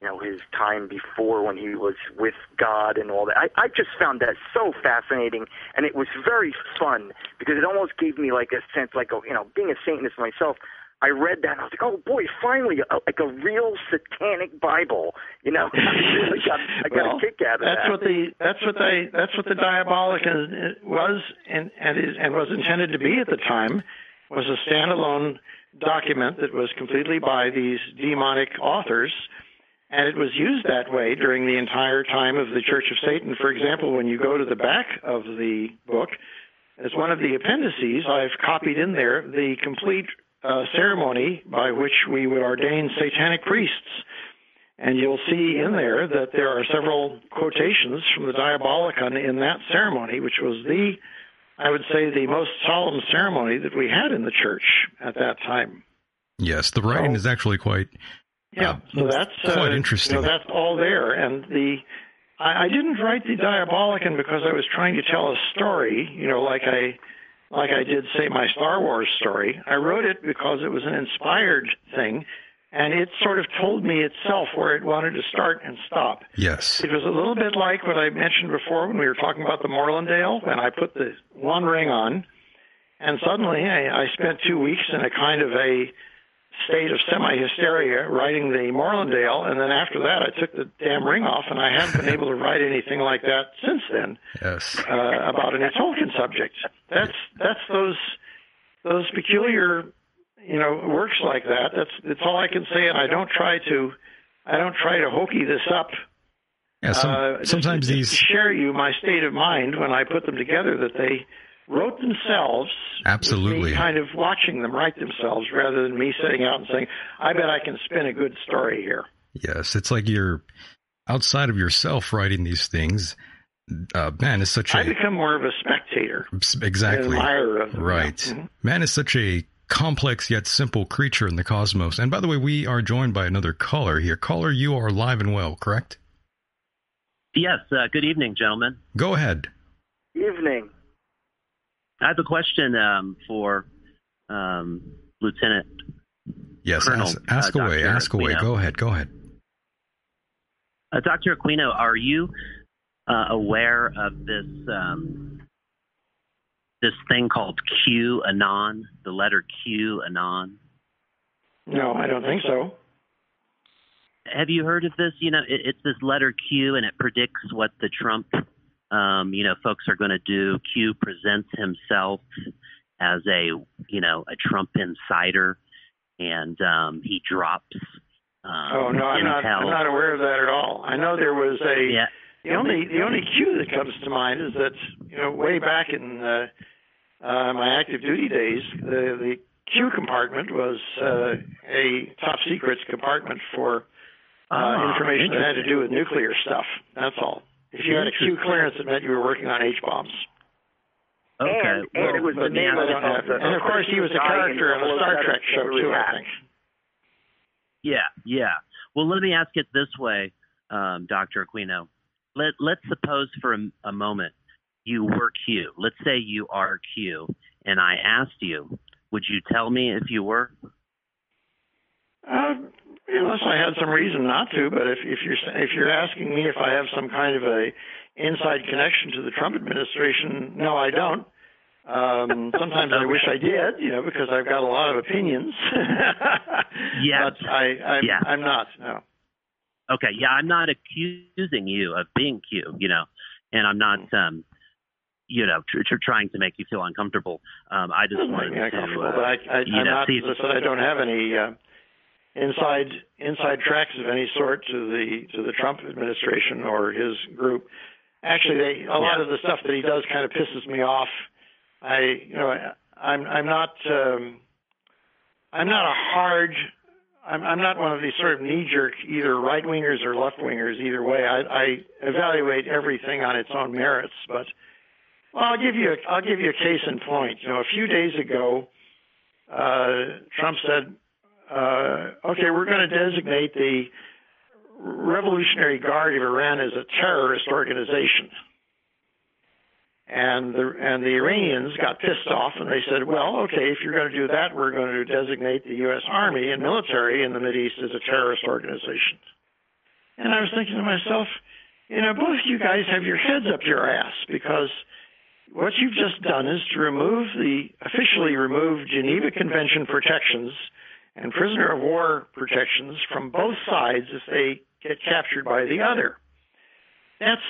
you know his time before when he was with God and all that. I, I just found that so fascinating, and it was very fun because it almost gave me like a sense, like a, you know, being a Satanist myself. I read that and I was like, oh boy, finally, a, like a real satanic Bible. You know, I really got, I got Well, a kick out of that's that. what the that's what they that's what the Diabolicon was and and is and was intended to be at the time was a standalone document that was completely by these demonic authors and it was used that way during the entire time of the Church of Satan. For example, when you go to the back of the book, as one of the appendices, I've copied in there the complete uh, ceremony by which we would ordain satanic priests. And you'll see in there that there are several quotations from the Diabolicon in that ceremony, which was the, I would say, the most solemn ceremony that we had in the church at that time. Yes, the writing is actually quite Yeah, so that's quite uh, interesting. You know, that's all there, and the I, I didn't write the Diabolicon because I was trying to tell a story. You know, like I like I did say my Star Wars story. I wrote it because it was an inspired thing, and it sort of told me itself where it wanted to start and stop. Yes. It was a little bit like what I mentioned before when we were talking about the Morlindale, when I put the one ring on, and suddenly I, I spent two weeks in a kind of a state of semi-hysteria writing the Morlindale, and then after that I took the damn ring off, and I haven't been able to write anything like that since then Yes. uh, about any Tolkien subject. That's that's those those peculiar, you know, works like that. That's that's all I can say, and I don't try to I don't try to hokey this up. Yeah, some, Uh, sometimes these share you my state of mind when I put them together that they wrote themselves. Absolutely. kind of watching them write themselves rather than me sitting out and saying, "I bet I can spin a good story here." Yes, it's like you're outside of yourself writing these things. Uh, man is such I a become more of a spectator, exactly an admirer of them. right. Mhm. Man is such a complex yet simple creature in the cosmos. And by the way, we are joined by another caller here. Caller, you are live and well, correct? Yes. Uh, good evening, gentlemen. Go ahead. Evening. I have a question um, for um, Lieutenant. Yes, Colonel, ask, ask uh, away, Dr. ask away. Go ahead, go ahead. Uh, Dr. Aquino, are you uh, aware of this um, this thing called Q anon? The letter Q anon. No, I don't think so. Have you heard of this? You know, it, it's this letter Q, and it predicts what the Trump, um, you know, folks are going to do. Q presents himself as a, you know, a Trump insider, and um, he drops. Um, Oh no, I'm not. I'm not aware of that at all. I know there was a. Yeah. The only the only cue that comes to mind is that you know way back in uh, uh, my active duty days, the the Q compartment was uh, a top secret compartment for uh, Ah, information that had to do with nuclear stuff. That's all. If you had a Q clearance, it meant you were working on H bombs. Okay. And, and it was the name of, the. And of course, he was a character in on a Star Trek show too. I think. Yeah, yeah. Well, let me ask it this way, um, Dr. Aquino. Let Let's suppose for a, a moment you were Q. Let's say you are Q, and I asked you, would you tell me if you were? Uh, unless I had some reason not to, but if if you're if you're asking me if I have some kind of a inside connection to the Trump administration, no, I don't. Um, sometimes I wish I did, you know, because I've got a lot of opinions. Yes. but I I'm, Yeah. I'm not. No. Okay, yeah, I'm not accusing you of being Q, you know, and I'm not, um, you know, tr- tr- trying to make you feel uncomfortable. Um, I just wanted to, uh, but I, I, you I'm know, not. see I don't have any uh, inside inside tracks of any sort to the to the Trump administration or his group. Actually, they, a lot of the stuff that he does kind of pisses me off. I, you know, I'm I'm not um, I'm not a hard. I'm, I'm not one of these sort of knee-jerk either right wingers or left wingers. Either way, I, I evaluate everything on its own merits. But well, I'll give you a, I'll give you a case in point. You know, a few days ago, uh, Trump said, uh, "Okay, we're going to designate the Revolutionary Guard of Iran as a terrorist organization." And the and the Iranians got pissed off, and they said, "Well, okay, if you're going to do that, we're going to designate the U.S. Army and military in the Middle East as a terrorist organization." And I was thinking to myself, you know, both you guys have your heads up your ass because what you've just done is to remove the officially remove Geneva Convention protections and prisoner of war protections from both sides if they get captured by the other. That's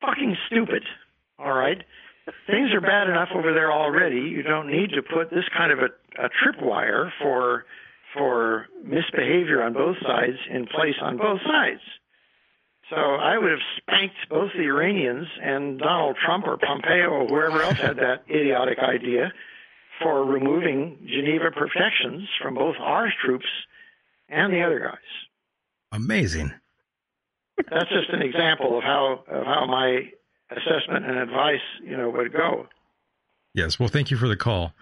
fucking stupid. All right? Things are bad enough over there already. You don't need to put this kind of a, a tripwire for for misbehavior on both sides in place on both sides. So I would have spanked both the Iranians and Donald Trump or Pompeo or whoever else had that idiotic idea for removing Geneva protections from both our troops and the other guys. Amazing. That's just an example of how of how my assessment and advice, you know, would go. Yes. Well, thank you for the call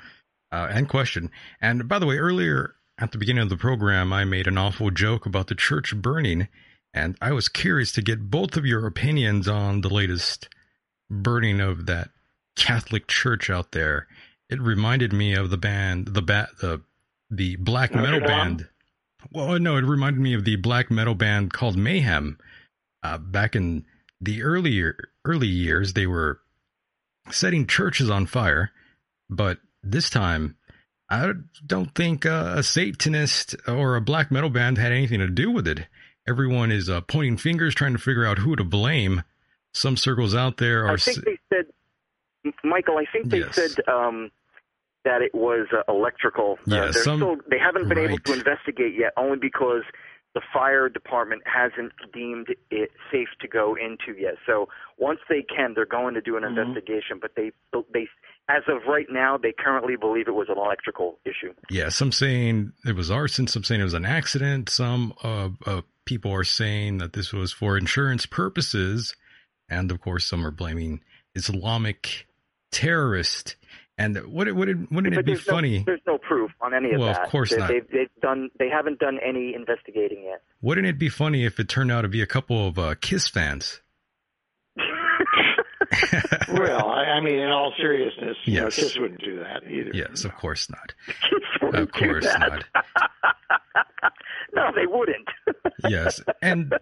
uh, and question. And by the way, earlier at the beginning of the program, I made an awful joke about the church burning, and I was curious to get both of your opinions on the latest burning of that Catholic church out there. It reminded me of the band, the bat, the the black metal band. Well, no, it reminded me of the black metal band called Mayhem. Uh, back in the earlier early years, they were setting churches on fire, but this time, I don't think uh, a Satanist or a black metal band had anything to do with it. Everyone is uh, pointing fingers, trying to figure out who to blame. Some circles out there are. I think they said, Michael. I think they Yes. said um, that it was uh, electrical. Uh, Yeah, they're some- still they haven't been able to investigate yet, only because the fire department hasn't deemed it safe to go into yet. So once they can, they're going to do an Mm-hmm. investigation. But they they as of right now, they currently believe it was an electrical issue. Yeah, some saying it was arson, some saying it was an accident. Some uh, uh, people are saying that this was for insurance purposes, and of course, some are blaming Islamic terrorist. And would it would it wouldn't but it be there's no- funny? there's no proof on any of Well, of course they, not. They've, they've done. They haven't done any investigating yet. Wouldn't it be funny if it turned out to be a couple of uh, Kiss fans? well, I, I mean, in all seriousness, you know, Yes. kids wouldn't do that either. Yes, of course not. wouldn't Of course do that. not. no, they wouldn't. Yes, and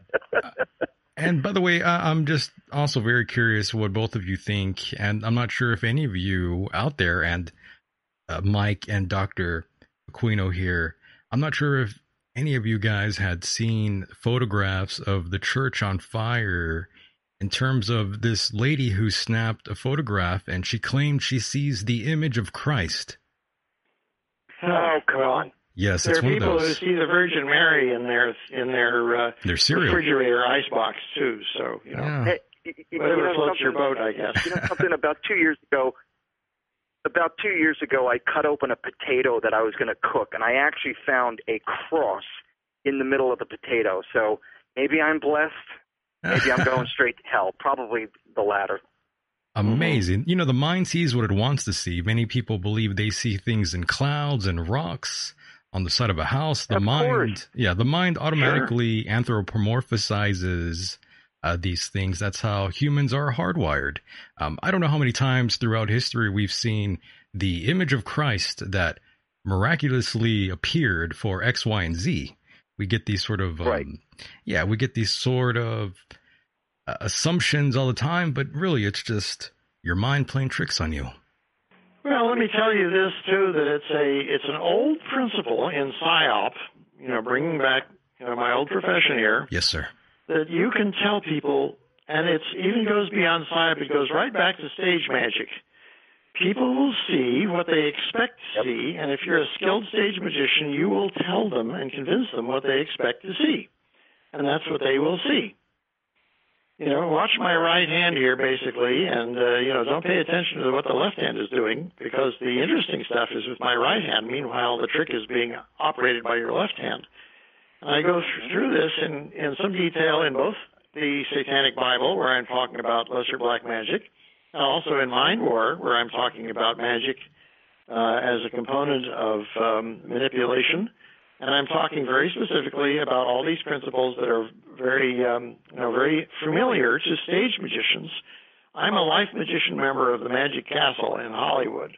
and by the way, I, I'm just also very curious what both of you think, and I'm not sure if any of you out there, and uh, Mike and Doctor Aquino here, I'm not sure if any of you guys had seen photographs of the church on fire. In terms of this lady who snapped a photograph and she claimed she sees the image of Christ. Oh, come on. Yes, there it's are one of people who see the Virgin Mary in their in their uh, Their cereal. refrigerator icebox too. So you know, Yeah. Hey, you whatever know floats your boat, I guess. You know something? About two years ago, about two years ago, I cut open a potato that I was going to cook, and I actually found a cross in the middle of the potato. So maybe I'm blessed. Maybe I'm going straight to hell. Probably the latter. Amazing. You know, the mind sees what it wants to see. Many people believe they see things in clouds and rocks on the side of a house. The Of mind, course. yeah, the mind automatically anthropomorphizes uh, these things. That's how humans are hardwired. Um, I don't know how many times throughout history we've seen the image of Christ that miraculously appeared for X, Y, and Z. We get these sort of, um, Right. yeah, we get these sort of uh, assumptions all the time, but really it's just your mind playing tricks on you. Well, let me tell you this too: that it's a it's an old principle in psyop. You know, bringing back you know my old profession here. Yes, sir. that you can tell people, and it even goes beyond psyop. It goes right back to stage magic. People will see what they expect to see, and if you're a skilled stage magician, you will tell them and convince them what they expect to see, and that's what they will see. You know, watch my right hand here, basically, and uh, you know, don't pay attention to what the left hand is doing because the interesting stuff is with my right hand. Meanwhile, the trick is being operated by your left hand. And I go through this in, in some detail in both the Satanic Bible, where I'm talking about lesser black magic, and also in Mind War, where I'm talking about magic uh, as a component of um, manipulation. And I'm talking very specifically about all these principles that are very, um, you know, very familiar to stage magicians. I'm a life magician member of the Magic Castle in Hollywood.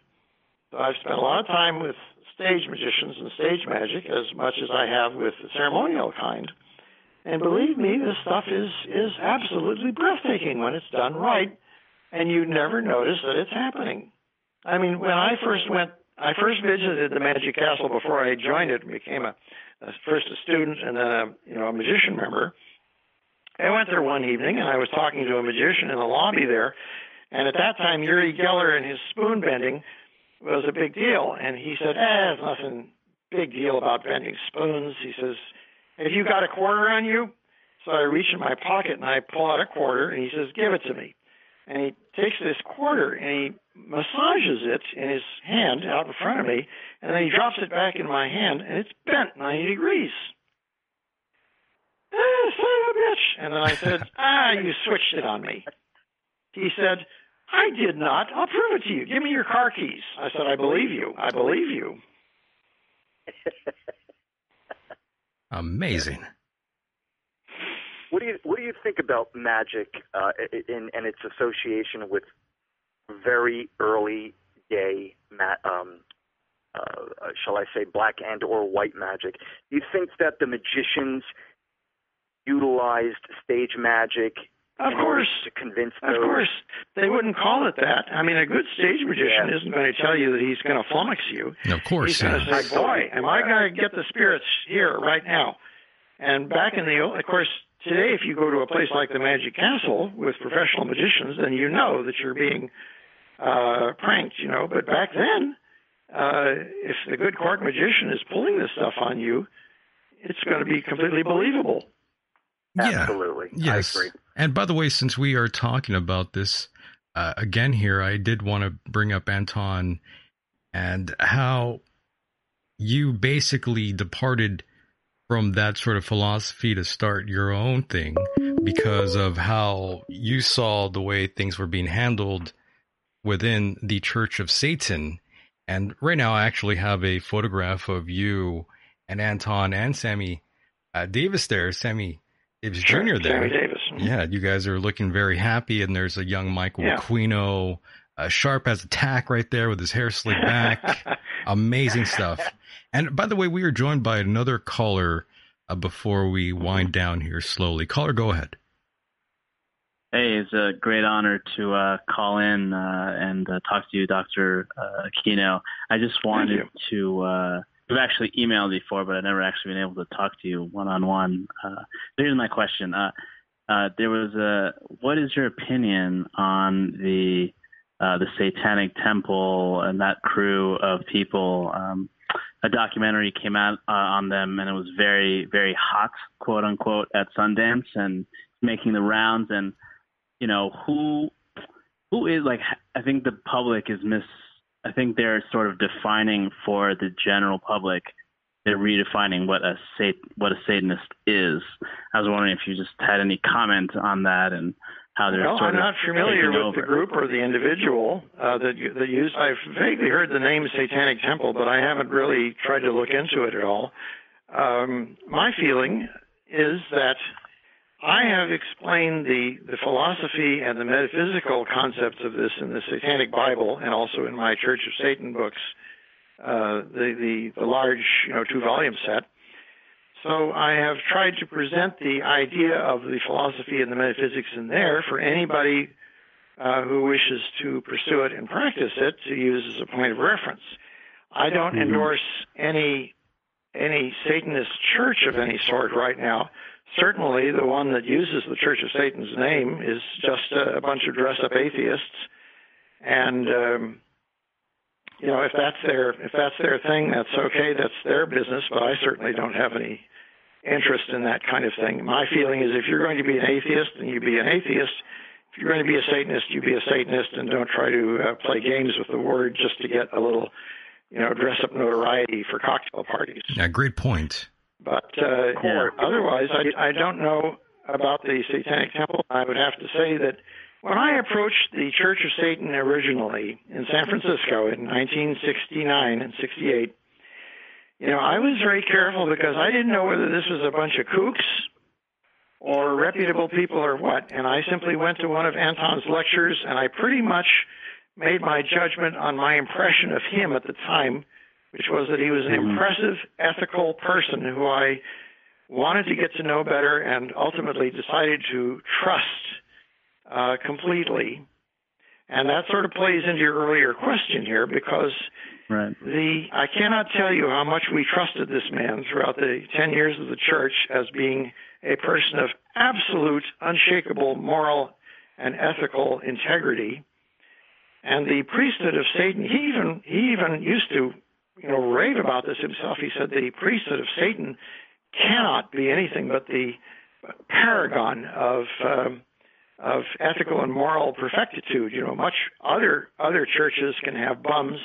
So I've spent a lot of time with stage magicians and stage magic as much as I have with the ceremonial kind. And believe me, this stuff is is absolutely breathtaking when it's done right, and you never notice that it's happening. I mean, when I first went, I first visited the Magic Castle before I joined it and became a, a first a student and then a you know a magician member. I went there one evening and I was talking to a magician in the lobby there, and at that time Uri Geller and his spoon bending was a big deal. And he said, eh, it's nothing big deal about bending spoons. He says, have you got a quarter on you? So I reach in my pocket and I pull out a quarter and he says, give it to me. And he takes this quarter and he massages it in his hand out in front of me and then he drops it back in my hand and it's bent 90 degrees. Ah, son of a bitch. And then I said, ah, you switched it on me. He said, I did not. I'll prove it to you. Give me your car keys. I said, I believe you. I believe you. Amazing. What do you What do you think about magic uh, in, and its association with very early day, um, uh, shall I say, black and or white magic? Do you think that the magicians utilized stage magic Of course. to convince Of course. They wouldn't call it that. I mean, a good stage magician Yeah. isn't going to tell you that he's going to flummox you. Of course. He's going to say, boy, am I going to get the spirits here right now? And back in the old, of course, today, if you go to a place like the Magic Castle with professional magicians, then you know that you're being uh, pranked, you know. But back then, uh, if the good court magician is pulling this stuff on you, it's going to be completely believable. Yeah. Absolutely. Yes. I agree. And by the way, since we are talking about this uh, again here, I did want to bring up Anton and how you basically departed from that sort of philosophy to start your own thing because of how you saw the way things were being handled within the Church of Satan. And right now, I actually have a photograph of you and Anton and Sammy uh, Davis there. Sammy Davis Sure, Jr. there. Sammy Davis. Yeah, you guys are looking very happy, and there's a young Michael Yeah. Aquino. Uh, Sharp as a tack right there with his hair slicked back. Amazing stuff. And by the way, we are joined by another caller uh, before we wind down here slowly. Caller, go ahead. Hey, it's a great honor to uh, call in uh, and uh, talk to you, Dr. Uh, Aquino. I just wanted to. Uh, I've actually emailed before, but I've never actually been able to talk to you one on one. Here's my question. Uh, uh, there was a. What is your opinion on the uh, the Satanic Temple and that crew of people? Um, a documentary came out uh, on them, and it was very, very hot, quote unquote, at Sundance, and making the rounds. And you know who who is like I think the public is miss I think they're sort of defining for the general public they're redefining what a sat what a satanist is. I was wondering if you just had any comment on that and how they're Well, sort I'm not familiar with the group or the individual uh, that you- that used. I've vaguely heard the name Satanic Temple, but I haven't really tried to look into it at all. Um, my feeling is that I have explained the, the philosophy and the metaphysical concepts of this in the Satanic Bible and also in my Church of Satan books, uh, the, the, the large, you know, two volume set. So I have tried to present the idea of the philosophy and the metaphysics in there for anybody uh, who wishes to pursue it and practice it to use as a point of reference. I don't Mhm. endorse any any Satanist church of any sort right now. Certainly, the one that uses the Church of Satan's name is just a, a bunch of dress-up atheists, and um, you know if that's their if that's their thing, that's okay. That's their business. But I certainly don't have any interest in that kind of thing. My feeling is if you're going to be an atheist, then you be an atheist. If you're going to be a Satanist, you be a Satanist, and don't try to uh, play games with the word just to get a little, you know, dress-up notoriety for cocktail parties. Yeah, great point. But uh, otherwise, I, I don't know about the Satanic Temple. I would have to say that when I approached the Church of Satan originally in San Francisco in 1969 and 68, you know, I was very careful because I didn't know whether this was a bunch of kooks or reputable people or what. And I simply went to one of Anton's lectures and I pretty much made my judgment on my impression of him at the time, which was that he was an hmm. impressive, ethical person who I wanted to get to know better and ultimately decided to trust uh, completely. And that sort of plays into your earlier question here because Right. the I cannot tell you how much we trusted this man throughout the 10 years of the church as being a person of absolute, unshakable moral and ethical integrity. And the priesthood of Satan, he even he even used to, you know, rave about this himself. He said the priesthood of Satan cannot be anything but the paragon of um, of ethical and moral perfectitude. You know, much other other churches can have bums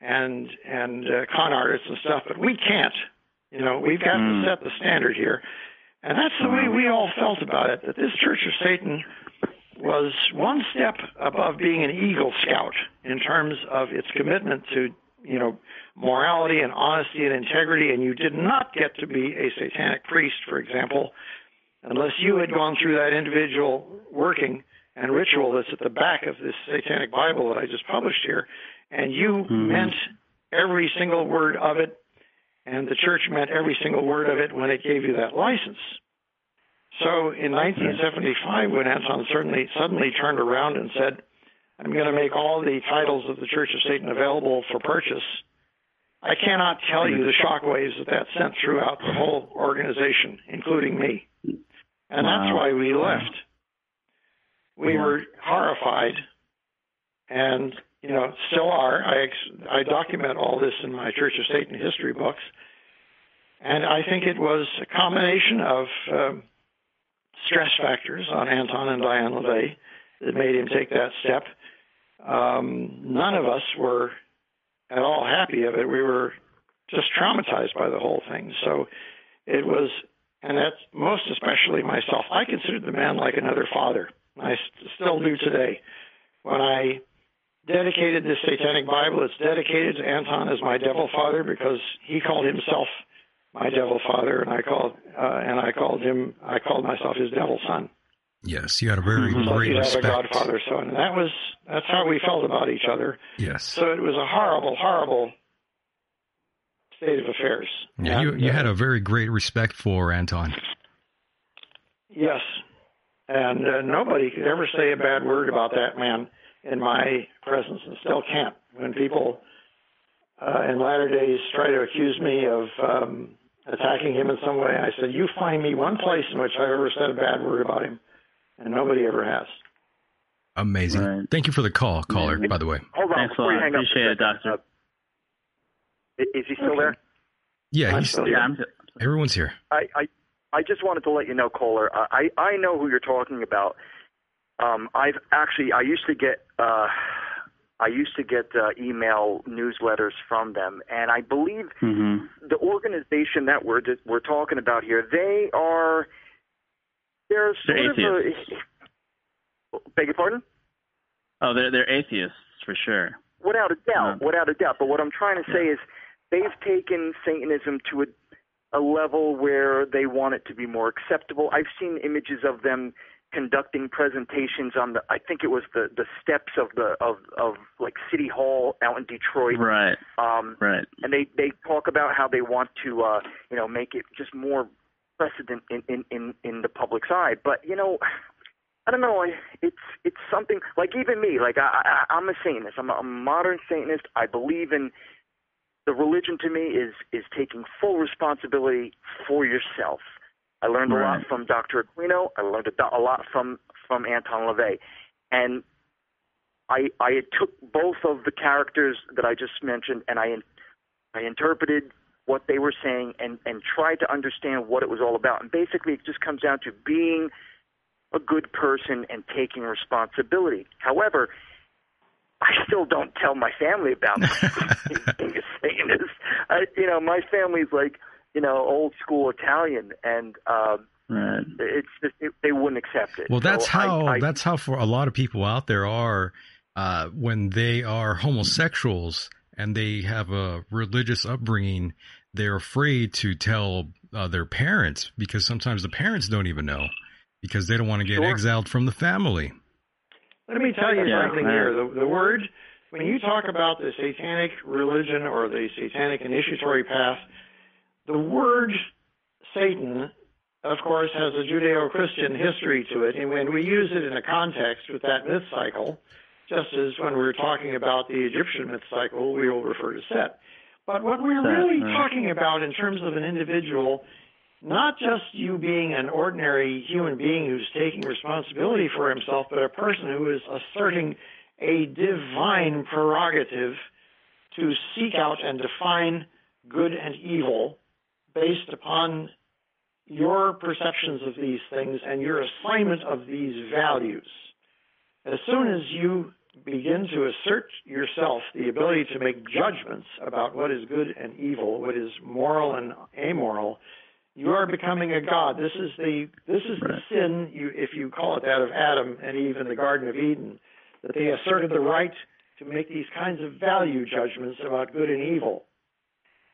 and and uh, con artists and stuff, but we can't. You know, we've got to set the standard here, and that's the way we all felt about it. That this Church of Satan was one step above being an Eagle Scout in terms of its commitment to you know morality and honesty and integrity, and you did not get to be a satanic priest, for example, unless you had gone through that individual working and ritual that's at the back of this satanic Bible that I just published here, and you mm-hmm. meant every single word of it, and the church meant every single word of it when it gave you that license. So in 1975, when Anton certainly suddenly turned around and said, "I'm going to make all the titles of the Church of Satan available for purchase," I cannot tell you the shockwaves that that sent throughout the whole organization, including me. And that's why we left. We Yeah. were horrified, and you know, still are. I ex- I document all this in my Church of Satan history books, and I think it was a combination of um, stress factors on Anton and Diane LaVey that made him take that step. Um, none of us were at all happy of it. We were just traumatized by the whole thing. So it was, and that's most especially myself. I considered the man like another father. I st- still do today. When I dedicated this Satanic Bible, it's dedicated to Anton as my devil father because he called himself my devil father, and I called uh, and I called him. I called myself his devil son. Yes, you had a very So great he'd have a godfather son, and that was that's how we felt about each other. Yes. So it was a horrible, horrible state of affairs. Yeah, you And, you uh, had a very great respect for Anton. Yes. And uh, nobody could ever say a bad word about that man in my presence and still can't. When people uh, in latter days try to accuse me of um, attacking him in some way, I said, You find me one place in which I've ever said a bad word about him. And nobody ever has. Amazing. Thank you for the call, caller. By the way. Hold on Thanks a before you lot. hang up. Appreciate it, doctor. I- Is he still there? Yeah, I'm he's still here. Yeah, I'm, everyone's here. I, I I just wanted to let you know, caller. I I know who you're talking about. Um, I've actually I used to get uh, I used to get uh, email newsletters from them, and I believe hmm the organization that we're that we're talking about here, they are they're sort They're of a, beg your pardon. Oh, they're they're atheists for sure. Without a doubt, Yeah. without a doubt. But what I'm trying to say is they've taken Satanism to a, a level where they want it to be more acceptable. I've seen images of them conducting presentations on the I think it was the the steps of the of of like City Hall out in Detroit. Right. Um Right. and they they talk about how they want to uh you know make it just more precedent in in in, in the public's eye. But you know I don't know. I, it's it's something like even me. Like I, I I'm a Satanist. I'm a, a modern Satanist. I believe in the religion. To me, is is taking full responsibility for yourself. I learned a lot from Dr. Aquino. I learned a, a lot from from Anton LaVey, and I I took both of the characters that I just mentioned, and I I interpreted what they were saying and and tried to understand what it was all about. And basically, it just comes down to being a good person and taking responsibility. However, I still don't tell my family about being a Satanist. I, you know, my family's like, you know, old school Italian, and um, Right. it's just it, they wouldn't accept it. Well, that's So I- how I, that's how for a lot of people out there are uh, when they are homosexuals and they have a religious upbringing. They're afraid to tell uh, their parents because sometimes the parents don't even know because they don't want to get Sure. exiled from the family. Let me tell you Yeah, something man. here. The, the word, when you talk about the satanic religion or the satanic initiatory path, the word Satan, of course, has a Judeo Christian history to it. And when we use it in a context with that myth cycle, just as when we're talking about the Egyptian myth cycle, we will refer to Set. But what we're really talking about in terms of an individual not just you being an ordinary human being who's taking responsibility for himself, but a person who is asserting a divine prerogative to seek out and define good and evil based upon your perceptions of these things and your assignment of these values. As soon as you begin to assert yourself the ability to make judgments about what is good and evil, what is moral and amoral, you are becoming a god. This is the this is the sin, you, if you call it that, of Adam and Eve in the Garden of Eden, that they asserted the right to make these kinds of value judgments about good and evil.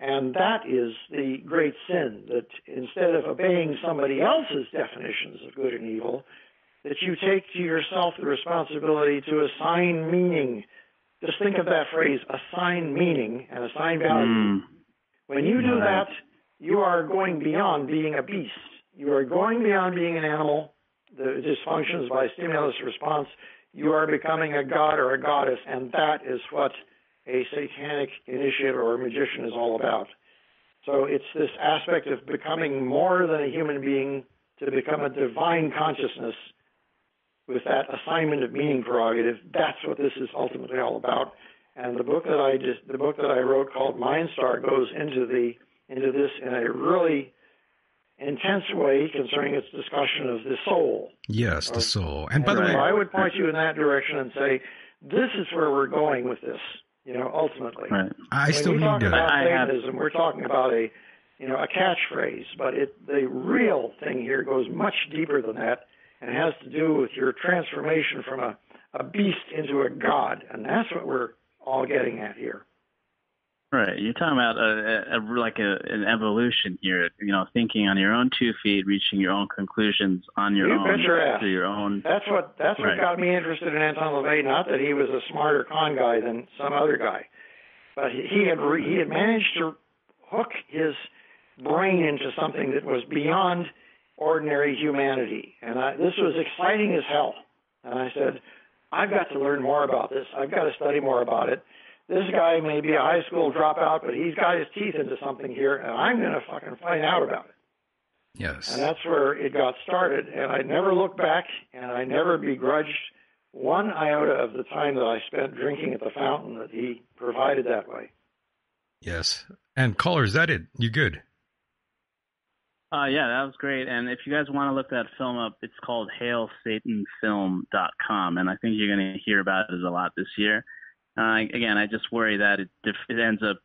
And that is the great sin that instead of obeying somebody else's definitions of good and evil, that you take to yourself the responsibility to assign meaning. Just think of that phrase, assign meaning and assign value. Mm. When you do that, you are going beyond being a beast. You are going beyond being an animal. The dysfunctions by stimulus response. You are becoming a god or a goddess, and that is what a satanic initiate or a magician is all about. So it's this aspect of becoming more than a human being to become a divine consciousness with that assignment of meaning prerogative. That's what this is ultimately all about. And the book that I just the book that I wrote called Mind Star goes into the into this in a really intense way concerning its discussion of the soul. Yes, the soul. And by the way, I would point you in that direction and say, this is where we're going with this. You know, ultimately. Right. I when still we need talk to. about I have- Satanism, we're talking about a, you know, a catchphrase, but it the real thing here goes much deeper than that, and has to do with your transformation from a, a beast into a god, and that's what we're all getting at here. Right. You're talking about a, a, a like a, an evolution here. You know, thinking on your own two feet, reaching your own conclusions on your You own your your own. That's what that's what got me interested in Anton LaVey. Not that he was a smarter con guy than some other guy, but he, he had re, he had managed to hook his brain into something that was beyond ordinary humanity, and I, this was exciting as hell. And I said, I've got to learn more about this. I've got to study more about it. This guy may be a high school dropout, but he's got his teeth into something here, and I'm going to fucking find out about it. Yes. And that's where it got started. And I never looked back, and I never begrudged one iota of the time that I spent drinking at the fountain that he provided that way. Yes. And caller, is that it? You good? Uh, yeah, that was great. And if you guys want to look that film up, it's called HailSatanFilm.com, and I think you're going to hear about it a lot this year. Uh, again, I just worry that it, def- it ends up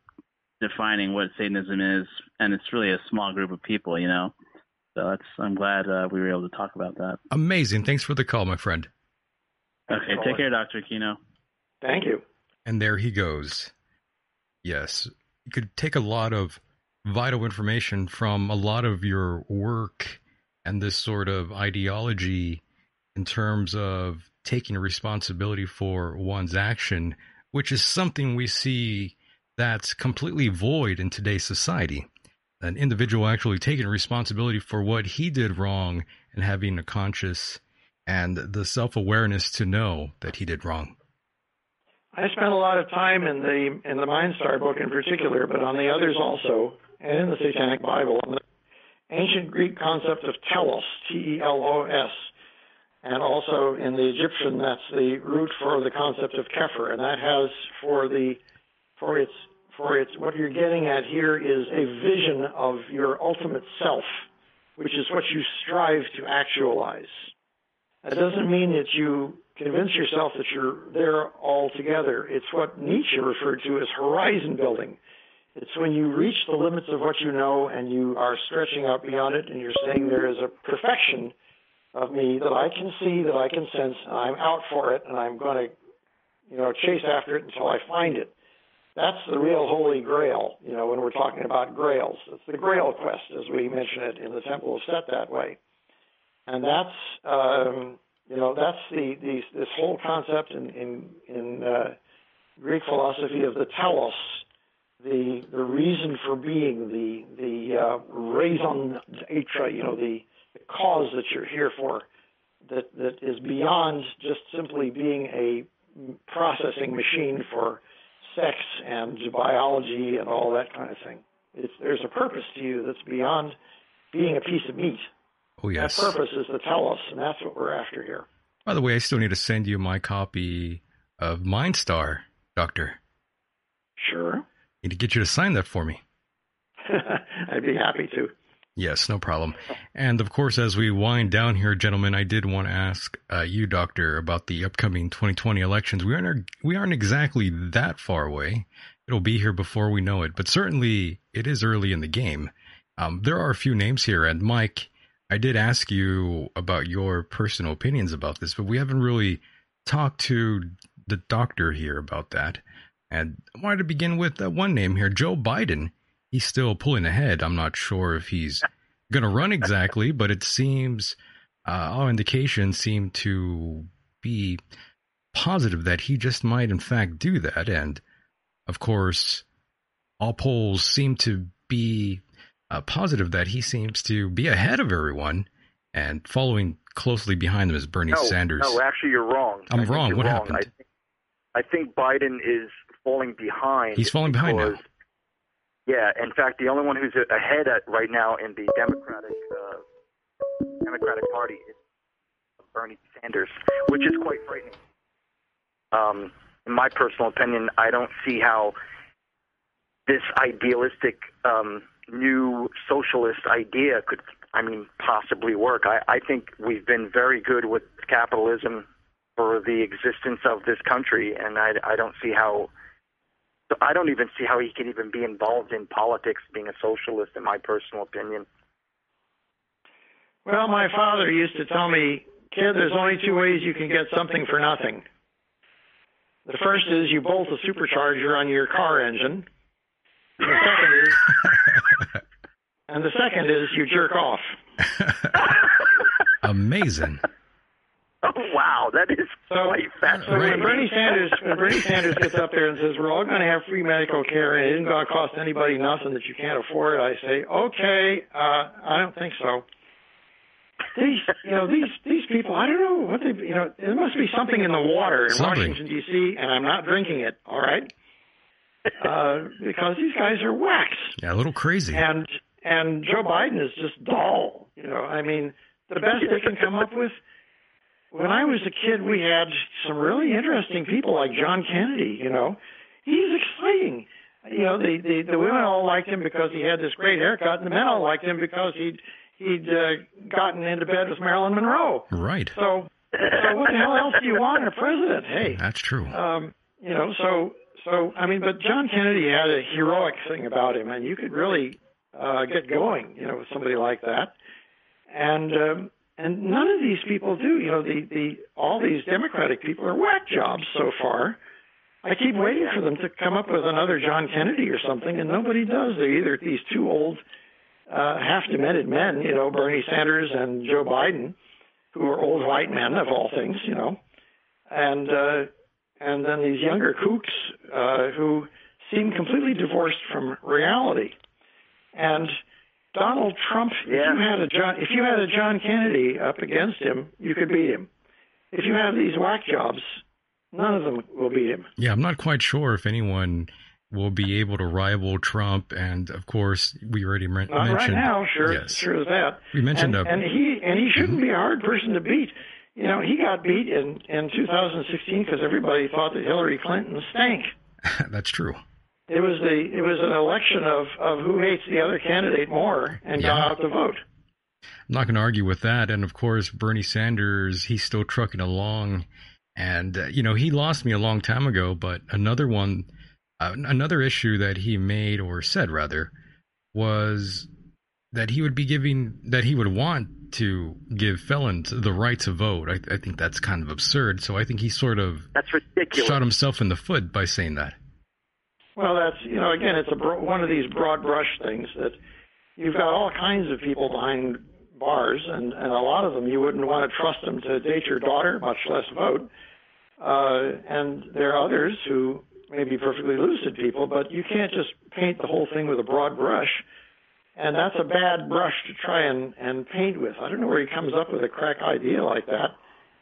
defining what Satanism is, and it's really a small group of people, you know. So that's I'm glad uh, we were able to talk about that. Amazing. Thanks for the call, my friend. Okay, take care, Doctor Kino. Thank you. And there he goes. Yes. You could take a lot of vital information from a lot of your work and this sort of ideology in terms of taking responsibility for one's action, which is something we see that's completely void in today's society. An individual actually taking responsibility for what he did wrong and having a conscious and the self awareness to know that he did wrong. I spent a lot of time in the in the Mind Star book in particular, but on the others also, and in the Satanic Bible, on the ancient Greek concept of telos, T-E-L-O-S, and also in the Egyptian, that's the root for the concept of Xeper, and that has for the for its for its what you're getting at here is a vision of your ultimate self, which is what you strive to actualize. That doesn't mean that you convince yourself that you're there altogether. It's what Nietzsche referred to as horizon building. It's when you reach the limits of what you know and you are stretching out beyond it and you're saying there is a perfection of me that I can see, that I can sense, and I'm out for it and I'm going to, you know, chase after it until I find it. That's the real holy grail, you know, when we're talking about grails. It's the grail quest, as we mention it in the Temple of Set that way. And that's, um, you know, that's the, the this whole concept in in, in uh, Greek philosophy of the telos, the the reason for being, the the uh, raison d'être, you know, the, the cause that you're here for, that that is beyond just simply being a processing machine for sex and biology and all that kind of thing. It's, there's a purpose to you that's beyond being a piece of meat. Oh, yes. That purpose is to tell us, and that's what we're after here. By the way, I still need to send you my copy of Mindstar, Doctor. Sure. Need to get you to sign that for me. I'd be happy to. Yes, no problem. And of course, as we wind down here, gentlemen, I did want to ask uh, you, Doctor, about the upcoming 2020 elections. We aren't we aren't exactly that far away. It'll be here before we know it, but certainly it is early in the game. Um, there are a few names here, and Mike, I did ask you about your personal opinions about this, but we haven't really talked to the doctor here about that. And I wanted to begin with uh, one name here, Joe Biden. He's still pulling ahead. I'm not sure if he's going to run exactly, but it seems uh, all indications seem to be positive that he just might, in fact, do that. And of course, all polls seem to be uh, positive that he seems to be ahead of everyone, and following closely behind him is Bernie no, Sanders. No, actually, you're wrong. I'm I wrong. What wrong. happened? I think, I think Biden is falling behind. He's falling behind now. Yeah, in fact, the only one who's ahead at right now in the Democratic uh, Democratic Party is Bernie Sanders, which is quite frightening. Um, in my personal opinion, I don't see how this idealistic um, new socialist idea could, I mean, possibly work. I, I think we've been very good with capitalism for the existence of this country, and I, I don't see how. I don't even see how he can even be involved in politics, being a socialist, in my personal opinion. Well, my father used to tell me, kid, there's only two ways you can get something for nothing. The first is you bolt a supercharger on your car engine, And the second is, and the second is you jerk off. Amazing. Wow, that is quite So fascinating. when Bernie Sanders, when Bernie Sanders gets up there and says we're all going to have free medical care and it isn't going to cost anybody nothing that you can't afford, I say okay, uh, I don't think so. These, you know, these these people, I don't know what they, you know, there must be something in the water in Something. Washington D.C. and I'm not drinking it. All right, uh, because these guys are whacks. Yeah, a little crazy. And and Joe Biden is just dull. You know, I mean, the best they can come up with. When I was a kid, we had some really interesting people like John Kennedy. You know, he's exciting. You know, the the the women all liked him because he had this great haircut, and the men all liked him because he'd he'd uh, gotten into bed with Marilyn Monroe. Right. So, so what the hell else do you want in a president? Hey, That's true. um, you know, so so I mean, but John Kennedy had a heroic thing about him, and you could really uh, get going, you know, with somebody like that. And um, and none of these people do. You know, the the all these Democratic people are whack jobs so far. I keep waiting for them to come up with another John Kennedy or something, and nobody does. They're either these two old, uh, half demented men, you know, Bernie Sanders and Joe Biden, who are old white men of all things, you know, and uh, and then these younger kooks uh, who seem completely divorced from reality. And Donald Trump, if you had a John, if you had a John Kennedy up against him, you could beat him. If you have these whack jobs, none of them will beat him. Yeah, I'm not quite sure if anyone will be able to rival Trump. And of course, we already men- Not mentioned. right now, sure, Yes. sure as that. We mentioned and, a- and he and he shouldn't be a hard person to beat. You know, he got beat in in 2016 because everybody thought that Hillary Clinton stank. That's true. It was the it was an election of of who hates the other candidate more and got out the vote. I'm not going to argue with that. And of course, Bernie Sanders, he's still trucking along. And, uh, you know, he lost me a long time ago, but another one, uh, another issue that he made, or said rather, was that he would be giving, that he would want to give felons the right to vote. I, I think that's kind of absurd. So I think he sort of That's ridiculous. shot himself in the foot by saying that. Well, that's you know again, it's a bro- one of these broad brush things that you've got all kinds of people behind bars, and and a lot of them you wouldn't want to trust them to date your daughter, much less vote. Uh, and there are others who may be perfectly lucid people, but you can't just paint the whole thing with a broad brush. And that's a bad brush to try and, and paint with. I don't know where he comes up with a crack idea like that.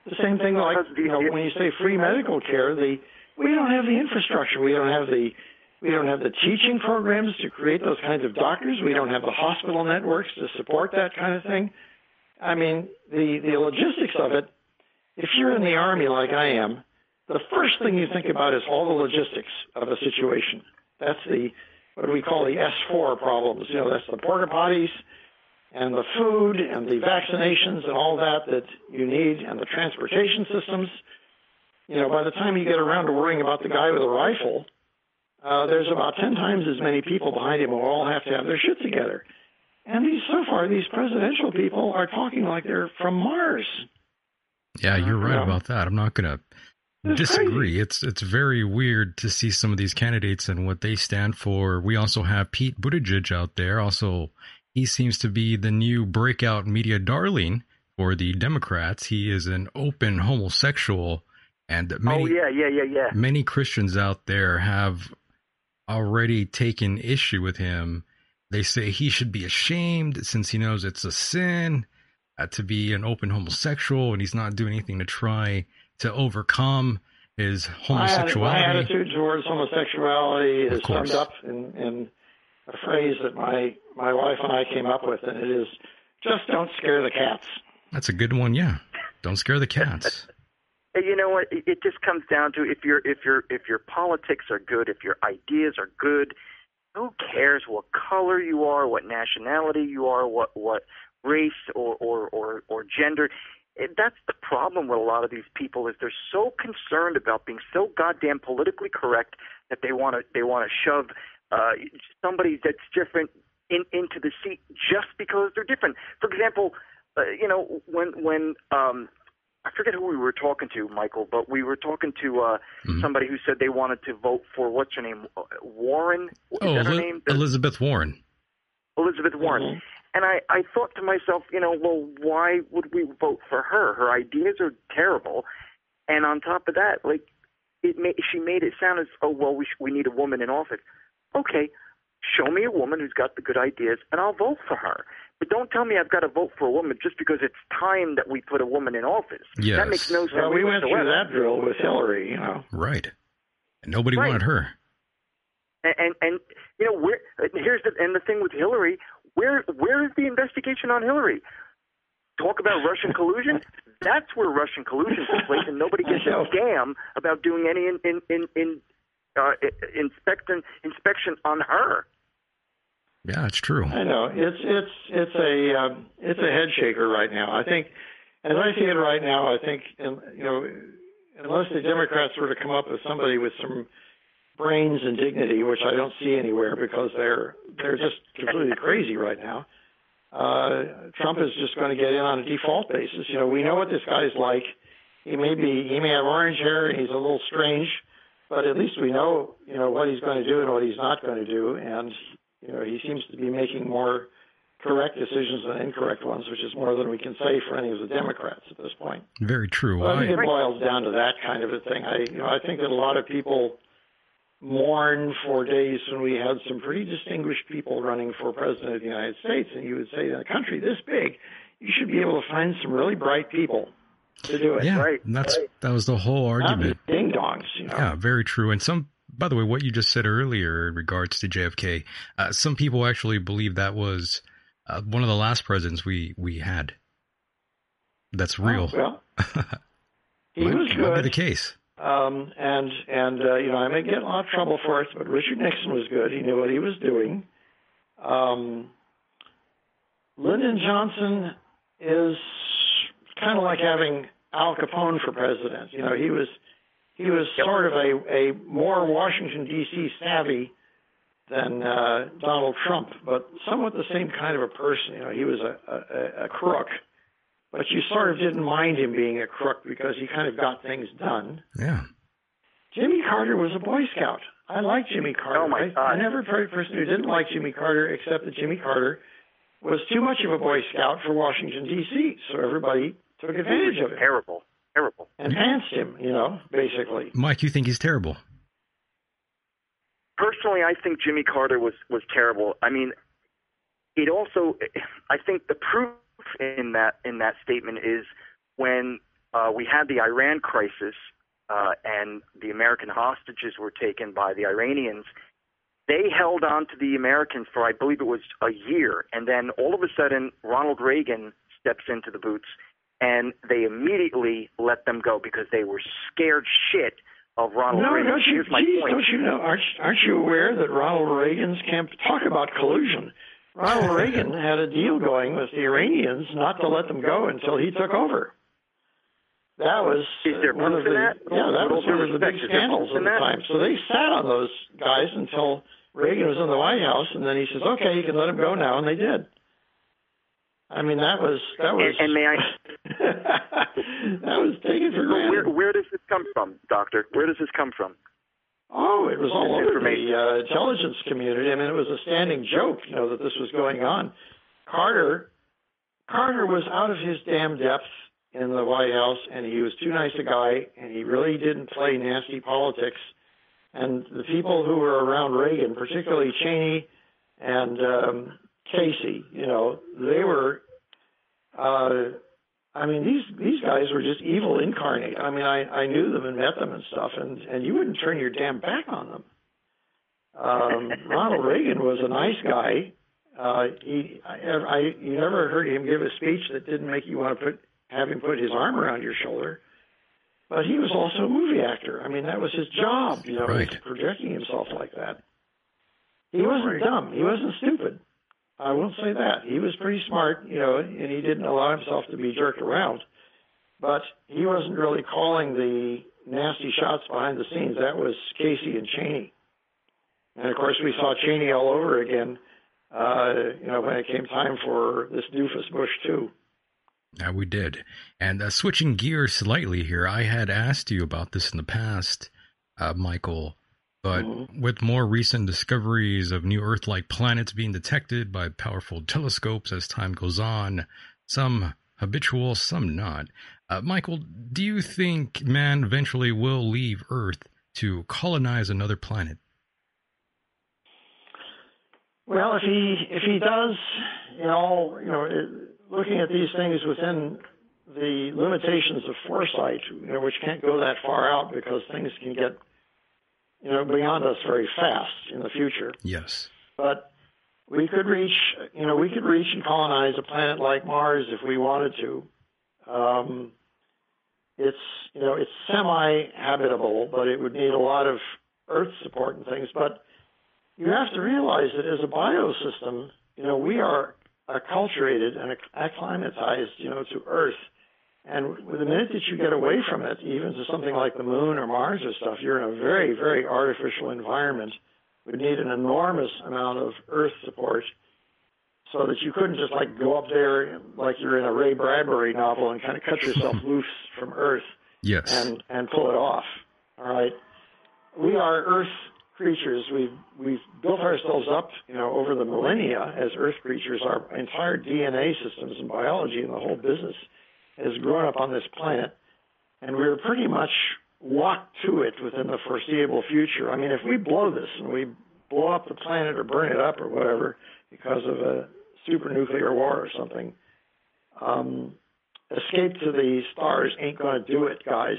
The same thing like you know when you say free medical care, the we don't have the infrastructure, we don't have the we don't have the teaching programs to create those kinds of doctors. We don't have the hospital networks to support that kind of thing. I mean, the the logistics of it. If you're in the army like I am, the first thing you think about is all the logistics of a situation. That's the what we call the S4 problems? You know, that's the porta potties and the food and the vaccinations and all that that you need and the transportation systems. You know, by the time you get around to worrying about the guy with a rifle, uh, there's about 10 times as many people behind him who all have to have their shit together. And these, so far, these presidential people are talking like they're from Mars. Yeah, you're right Yeah. about that. I'm not going to It's disagree. It's it's very weird to see some of these candidates and what they stand for. We also have Pete Buttigieg out there. Also, he seems to be the new breakout media darling for the Democrats. He is an open homosexual, and many oh yeah, yeah, yeah, yeah. many Christians out there have already taken issue with him. They say he should be ashamed since he knows it's a sin uh, to be an open homosexual, and he's not doing anything to try to overcome his homosexuality. my attitude towards homosexuality is summed up in, in a phrase that my, my wife and I came up with, and it is just don't scare the cats. That's a good one, yeah. Don't scare the cats. You know what? It, just comes down to if your if your if your politics are good, if your ideas are good, who cares what color you are, what nationality you are, what what race or or or, or gender. That's the problem with a lot of these people is they're so concerned about being so goddamn politically correct that they want to they want to shove uh, somebody that's different in, into the seat just because they're different. For example, uh, you know when when um, I forget who we were talking to, Michael, but we were talking to uh, Mm-hmm. somebody who said they wanted to vote for what's her name, Uh, Warren. Is Oh, that her Eli- name? Elizabeth Warren. Elizabeth Warren. And I, I thought to myself, you know, well, why would we vote for her? Her ideas are terrible, and on top of that, like, it made she made it sound as, oh, well, we sh- we need a woman in office. Okay, show me a woman who's got the good ideas, and I'll vote for her. But don't tell me I've got to vote for a woman just because it's time that we put a woman in office. Yes. That makes no sense. Well, we went through that drill with Hillary, you know. Right. And nobody Right. wanted her. And, and and you know where here's the and the thing with Hillary, where where is the investigation on Hillary? Talk about Russian collusion. That's where Russian collusion took place, and nobody gives a damn about doing any in in in, in uh, inspection inspection on her. Yeah, it's true. I know it's it's it's a um, it's a head shaker right now. I think, as I see it right now, I think you know, unless the Democrats were to come up with somebody with some brains and dignity, which I don't see anywhere because they're they're just completely crazy right now. Uh, Trump is just going to get in on a default basis. You know, we know what this guy's like. He may be he may have orange hair and he's a little strange, but at least we know you know what he's going to do and what he's not going to do, and you know he seems to be making more correct decisions than incorrect ones, which is more than we can say for any of the Democrats at this point. Very true. Well, I think it boils down to that kind of a thing. I, you know, I think that a lot of people mourn for days when we had some pretty distinguished people running for president of the United States, and you would say, in a country this big, you should be able to find some really bright people to do it. yeah, and that's that was the whole argument. Ding dongs, you know. Yeah, very true. And some, by the way, what you just said earlier in regards to JFK, uh, some people actually believe that was uh, one of the last presidents we we had. That's real. Oh, well, he might, was might good. be the case. Um, and and uh, you know, I may get in a lot of trouble for it, but Richard Nixon was good. He knew what he was doing. Um, Lyndon Johnson is kind of like having Al Capone for president. You know, he was he was sort of a a more Washington D.C. savvy than uh, Donald Trump, but somewhat the same kind of a person. You know, he was a, a, a crook, but you sort of didn't mind him being a crook because he kind of got things done. Yeah. Jimmy Carter was a Boy Scout. I like Jimmy Carter. Oh, my I, God. I never heard a person who didn't like Jimmy Carter except that Jimmy Carter was too much of a Boy Scout for Washington D.C. So everybody took advantage of it Terrible, terrible. Enhanced him. You know, basically. Mike, you think he's terrible? personally, I think Jimmy Carter was was terrible. I mean, it also, I think the proof in that in that statement is when uh, we had the Iran crisis uh, and the American hostages were taken by the Iranians. They held on to the Americans for, I believe it was a year, and then all of a sudden, Ronald Reagan steps into the boots, and they immediately let them go because they were scared shit of Ronald no, Reagan. don't you? Here's my Geez, point. don't you know? Aren't, aren't you aware that Ronald Reagan's camp talk about collusion? Ronald Reagan had a deal going with the Iranians not to let them go until he took over. That was Is there one of the that? yeah, that was one of the big scandals at the that? time. So they sat on those guys until Reagan was in the White House, and then he says, "Okay, you can let them go now," and they did. I mean, that was that was And, and may I? that was taken for granted. Where, where does this come from, Doctor? Where does this come from? Oh, it was all over the uh, intelligence community. I mean, it was a standing joke, you know, that this was going on. Carter, Carter was out of his damn depth in the White House, and he was too nice a guy, and he really didn't play nasty politics. And the people who were around Reagan, particularly Cheney and um, Casey, you know, they were. Uh, I mean, these these guys were just evil incarnate. I mean, I I knew them and met them and stuff, and and you wouldn't turn your damn back on them. Um, Ronald Reagan was a nice guy. Uh, he, I, I, you never heard him give a speech that didn't make you want to put have him put his arm around your shoulder. But he was also a movie actor. I mean, that was his job, you know, was projecting himself like that. He wasn't dumb. He wasn't stupid. I will say that. He was pretty smart, you know, and he didn't allow himself to be jerked around. But he wasn't really calling the nasty shots behind the scenes. That was Casey and Cheney. And of course, we saw Cheney all over again, uh, you know, when it came time for this doofus Bush too. Yeah, we did. And uh, switching gears slightly here, I had asked you about this in the past, uh, Michael, but Mm-hmm. with more recent discoveries of new Earth like planets being detected by powerful telescopes as time goes on, some habitual, some not. Uh, Michael, do you think man eventually will leave Earth to colonize another planet? Well, if he if he does, you know, you know, looking at these things within the limitations of foresight, you know, which can't go that far out because things can get, you know, beyond us very fast in the future. Yes. But we could reach, you know, we could reach and colonize a planet like Mars if we wanted to. Um, it's, you know, it's semi-habitable, but it would need a lot of Earth support and things. But you have to realize that as a biosystem, you know, we are acculturated and acclimatized, you know, to Earth. And the minute that you get away from it, even to something like the moon or Mars or stuff, you're in a very, very artificial environment. Would need an enormous amount of Earth support, so that you couldn't just like go up there like you're in a Ray Bradbury novel and kind of cut yourself loose from Earth Yes. and and pull it off. All right, we are Earth creatures. We've we've built ourselves up, you know, over the millennia as Earth creatures. Our entire DNA systems and biology and the whole business has grown up on this planet, and we're pretty much locked to it within the foreseeable future. I mean, if we blow this and we blow up the planet or burn it up or whatever because of a supernuclear war or something, um, escape to the stars ain't going to do it, guys.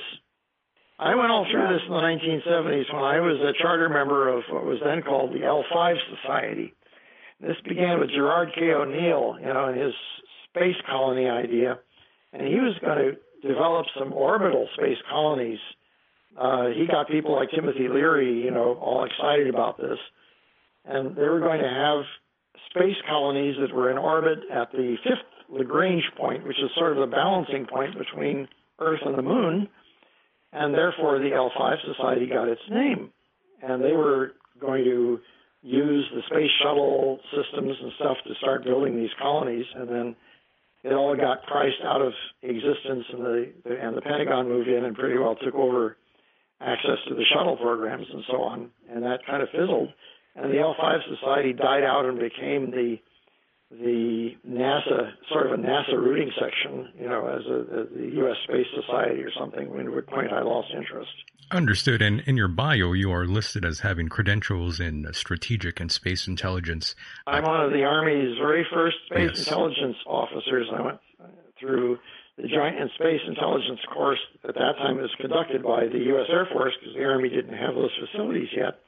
I went all through this in the 1970s when I was a charter member of what was then called the L5 Society. This began with Gerard K. O'Neill, you know, and his space colony idea, and he was going to develop some orbital space colonies. Uh, he got people like Timothy Leary, you know, all excited about this, and they were going to have space colonies that were in orbit at the fifth Lagrange point, which is sort of the balancing point between Earth and the Moon, and therefore the L5 Society got its name. And they were going to use the space shuttle systems and stuff to start building these colonies, and then it all got priced out of existence, and the, the and the Pentagon moved in and pretty well took over access to the shuttle programs and so on, and that kind of fizzled. And the L5 Society died out and became the the NASA sort of a NASA routing section, you know, as a, as the U.S. Space Society or something. When at point I lost interest. Understood. And in your bio, you are listed as having credentials in strategic and space intelligence. I'm one of the Army's very first space Yes. intelligence officers. I went through the Joint and Space Intelligence course. At that time, it was conducted by the U.S. Air Force because the Army didn't have those facilities yet.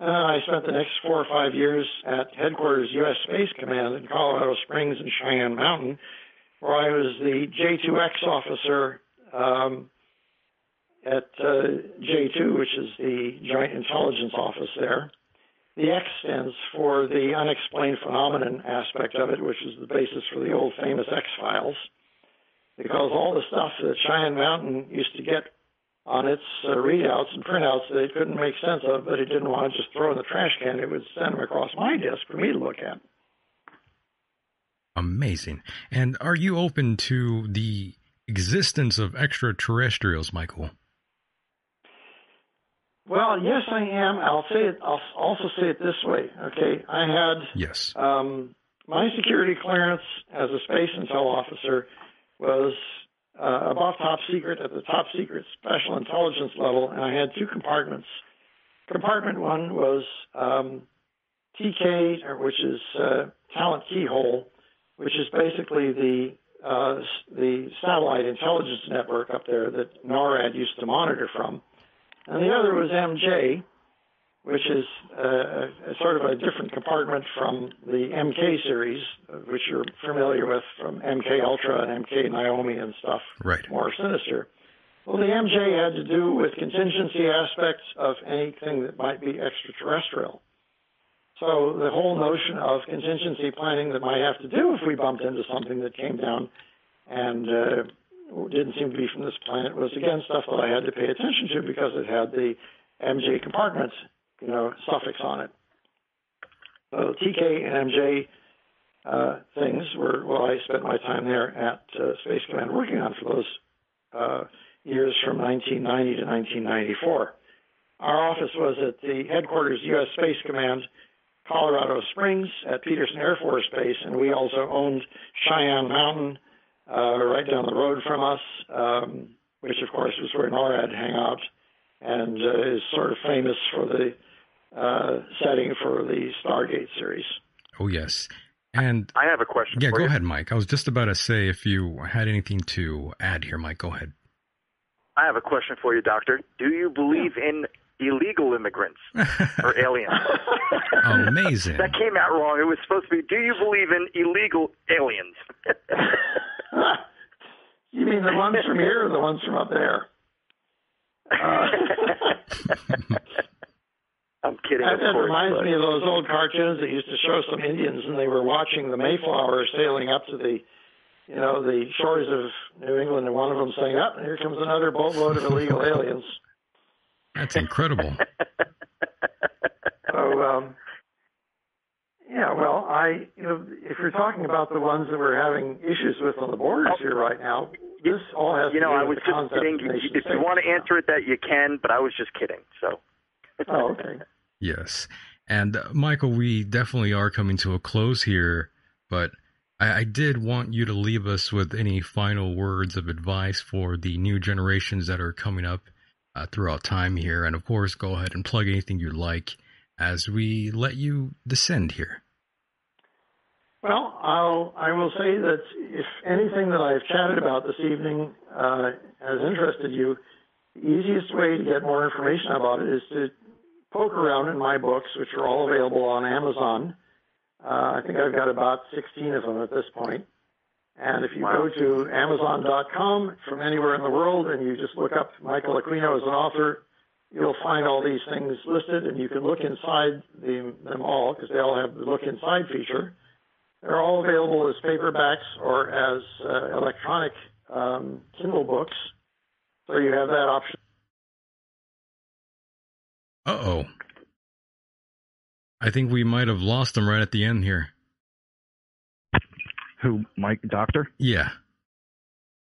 Uh, I spent the next four or five years at headquarters U.S. Space Command in Colorado Springs and Cheyenne Mountain, where I was the J2X officer um, at uh, J2, which is the Joint Intelligence Office there. The X stands for the unexplained phenomenon aspect of it, which is the basis for the old famous X Files. Because all the stuff that Cheyenne Mountain used to get on its uh, readouts and printouts that it couldn't make sense of, but it didn't want to just throw in the trash can, it would send them across my desk for me to look at. Amazing. And are you open to the existence of extraterrestrials, Michael? Well, yes, I am. I'll say it. I'll also say it this way. Okay, I had Yes. um, my security clearance as a space intel officer was uh, above top secret at the top secret special intelligence level, and I had two compartments. Compartment one was um, TK, or which is uh, talent keyhole, which is basically the uh, the satellite intelligence network up there that NORAD used to monitor from, and the other was MJ, which is uh, a, a sort of a different compartment from the MK series, uh, which you're familiar with from MK Ultra and MK Naomi and stuff, Right. more sinister. Well, the MJ had to do with contingency aspects of anything that might be extraterrestrial. So the whole notion of contingency planning that might have to do if we bumped into something that came down and uh, didn't seem to be from this planet was again stuff that I had to pay attention to because it had the MJ compartments, you know, suffix on it. So TK and MJ uh, things were well, I spent my time there at uh, Space Command working on for those uh, years from 1990 to 1994. Our office was at the headquarters, U.S. Space Command, Colorado Springs at Peterson Air Force Base, and we also owned Cheyenne Mountain uh, right down the road from us, um, which of course was where NORAD hang out, and uh, is sort of famous for the uh, setting for the Stargate series. Oh yes, and I have a question. yeah, for go you. ahead, Mike. I was just about to say if you had anything to add here, Mike. Go ahead. I have a question for you, Doctor. Do you believe in illegal immigrants or aliens? Amazing. that came out wrong. It was supposed to be, do you believe in illegal aliens? You mean the ones from here or the ones from up there? Uh, I'm kidding, That, of that course. reminds but- me of those old cartoons that used to show some Indians, and they were watching the Mayflower sailing up to the, you know, the shores of New England, and one of them saying, "Up, here comes another boatload of illegal aliens." That's incredible. So, um, yeah, well, I, you know, if you're talking about the ones that we're having issues with on the borders here right now, this all has you know, to do I with was the just concept kidding. If you want to answer it, that you can, but I was just kidding. So. Oh, okay. Yes. And uh, Michael, we definitely are coming to a close here, but I, I did want you to leave us with any final words of advice for the new generations that are coming up uh, throughout time here. And of course, go ahead and plug anything you like as we let you descend here. Well, I'll I will say that if anything that I've chatted about this evening uh, has interested you, the easiest way to get more information about it is to poke around in my books, which are all available on Amazon. Uh, I think I've got about 16 of them at this point. And if you go to Amazon.com from anywhere in the world and you just look up Michael Aquino as an author, you'll find all these things listed, and you can look inside the, them all because they all have the look inside feature. They're all available as paperbacks or as uh, electronic um, Kindle books. So you have that option. Uh oh. I think we might have lost them right at the end here. Who, Mike, doctor? Yeah.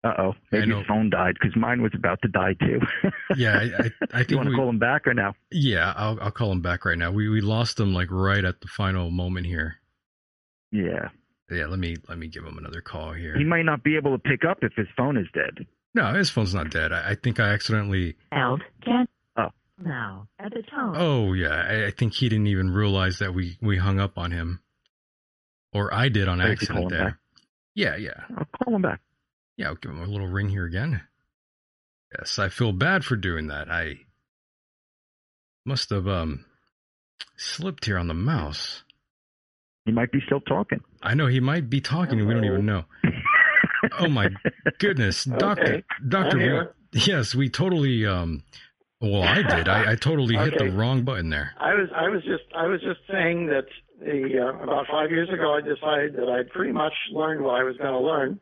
Uh oh. Maybe his phone died because mine was about to die too. Yeah, I, I, I you want to call him back or now? Yeah, I'll I'll call him back right now. We we lost him like right at the final moment here. Yeah. Yeah, let me let me give him another call here. He might not be able to pick up if his phone is dead. No, his phone's not dead. I, I think I accidentally. Out. Can Oh. now at the tone. Oh yeah, I, I think he didn't even realize that we we hung up on him, or I did on call accident there. back. Yeah, yeah, I'll call him back. yeah. I'll give him a little ring here again. Yes, I feel bad for doing that. I must have um slipped here on the mouse. He might be still talking. I know he might be talking and we don't even know. oh my goodness, Doctor, Okay, Doctor, yes, we totally. Um, well, I did. I, I totally hit the wrong button there. I was I was just I was just saying that the uh, about five years ago I decided that I'd pretty much learned what I was going to learn,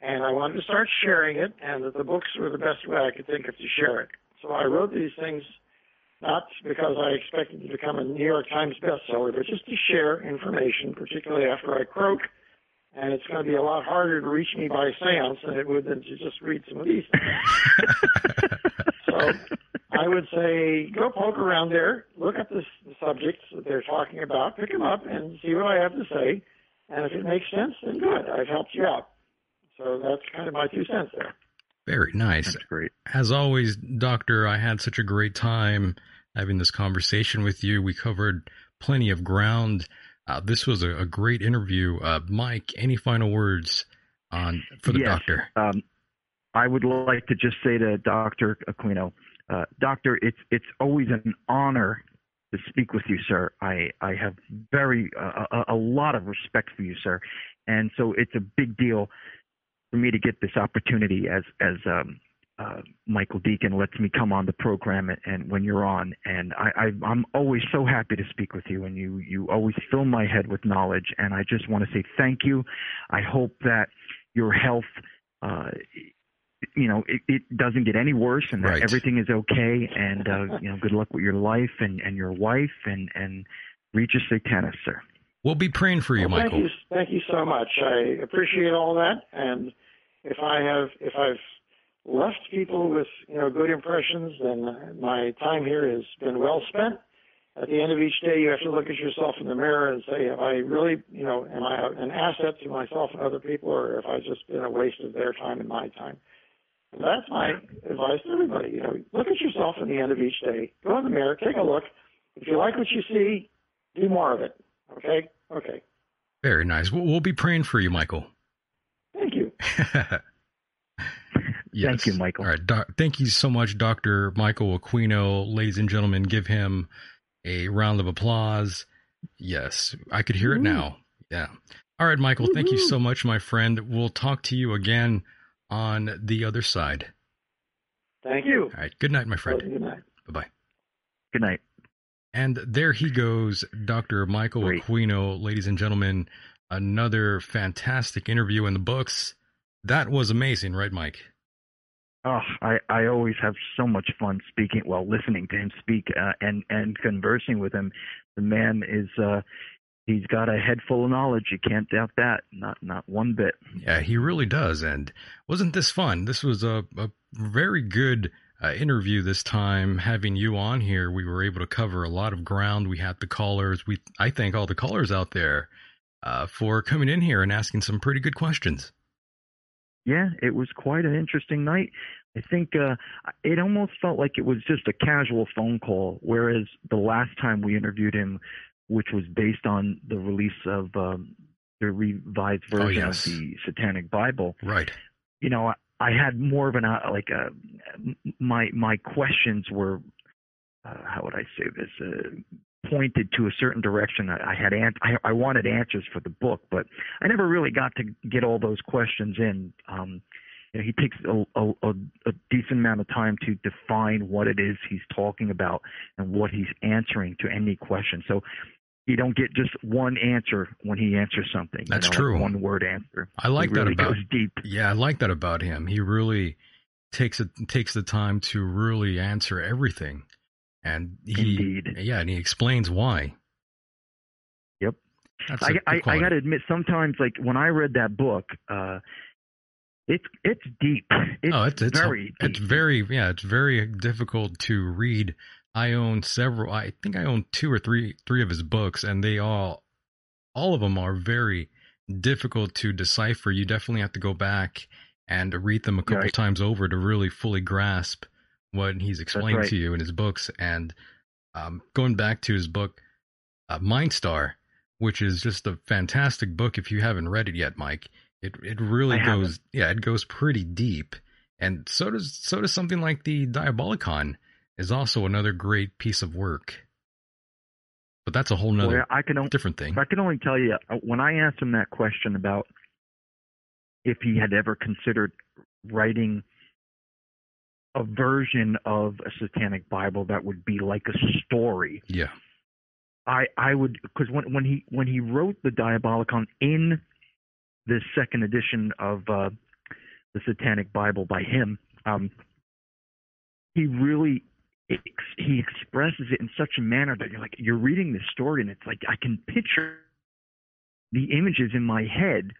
and I wanted to start sharing it, and that the books were the best way I could think of to share it. So I wrote these things not because I expected to become a New York Times bestseller, but just to share information, particularly after I croak. And it's going to be a lot harder to reach me by seance than it would than to just read some of these things. so I would say go poke around there, look at the, the subjects that they're talking about, pick them up, and see what I have to say. And if it makes sense, then good. I've helped you out. So that's kind of my two cents there. Very nice. That's great. As always, Doctor, I had such a great time having this conversation with you. We covered plenty of ground. Uh, this was a, a great interview. Uh, Mike, any final words on for the Yes. doctor? Um, I would like to just say to Dr. Aquino, uh, Doctor, it's it's always an honor to speak with you, sir. I I have very uh, a, a lot of respect for you, sir, and so it's a big deal for me to get this opportunity as as um, uh, Michael Deacon lets me come on the program and, and when you're on, and I, I I'm always so happy to speak with you, and you you always fill my head with knowledge, and I just want to say thank you. I hope that your health. Uh, you know, it, it doesn't get any worse, and that Right. everything is okay. And uh, you know, good luck with your life and, and your wife, and and reach Rege Satanas, sir. We'll be praying for you, Well, Michael. Thank you, thank you so much. I appreciate all that, and if I have, if I've left people with you know good impressions, then my time here has been well spent. At the end of each day, you have to look at yourself in the mirror and say, am I really, you know, am I an asset to myself and other people, or have I just been a waste of their time and my time?" And that's my advice to everybody. You know, look at yourself in the end of each day. Go in the mirror, take a look. If you like what you see, do more of it. Okay? Okay. Very nice. We'll, we'll be praying for you, Michael. Thank you. yes. Thank you, Michael. All right. Doc, thank you so much, Dr. Michael Aquino. Ladies and gentlemen, give him a round of applause. Yes, I could hear it now. Yeah. All right, Michael, thank you so much, my friend. We'll talk to you again on the other side. Thank you. All right. Good night, my friend. Good night. Bye bye. Good night. And there he goes, Dr. Michael Aquino. Ladies and gentlemen, another fantastic interview in the books. That was amazing, right, Mike? Oh, I, I always have so much fun speaking, well, listening to him speak uh, and and conversing with him. The man is uh, he's got a head full of knowledge. You can't doubt that. Not not one bit. Yeah, he really does. And wasn't this fun? This was a, a very good uh, interview this time. Having you on here, we were able to cover a lot of ground. We had the callers. We I thank all the callers out there uh, for coming in here and asking some pretty good questions. Yeah, it was quite an interesting night. I think uh, it almost felt like it was just a casual phone call, whereas the last time we interviewed him, which was based on the release of um, the revised Oh, version yes. of the Satanic Bible, Right. you know, I, had more of an uh, like a my my questions were uh, how would I say this uh, pointed to a certain direction. I, I had an, I, I wanted answers for the book, but I never really got to get all those questions in. Um, you know, he takes a, a, a, a decent amount of time to define what it is he's talking about and what he's answering to any question. So you don't get just one answer when he answers something. you That's know, like true. one word answer. I like He really that about goes deep. Yeah, I like that about him. He really takes it takes the time to really answer everything, and he Indeed. yeah, and he explains why. Yep. That's I, I, I got to admit, sometimes like when I read that book, uh, it's it's deep. It's, oh, it's, it's very it's very yeah, it's very difficult to read. I own several. I think I own two or three three of his books, and they all all of them are very difficult to decipher. You definitely have to go back and read them a couple Right. times over to really fully grasp what he's explained right. to you in his books. And um, going back to his book, uh, Mindstar, which is just a fantastic book. If you haven't read it yet, Mike, it it really I goes yeah, it goes pretty deep. And so does so does something like the Diabolicon is also another great piece of work. But that's a whole nother Well, I can only, different thing. I can only tell you uh, when I asked him that question about if he had ever considered writing a version of a satanic Bible that would be like a story. Yeah. I I would because when when he when he wrote the Diabolicon in the second edition of uh, the Satanic Bible by him, um, he really ex- he expresses it in such a manner that you're like you're reading this story and it's like I can picture the images in my head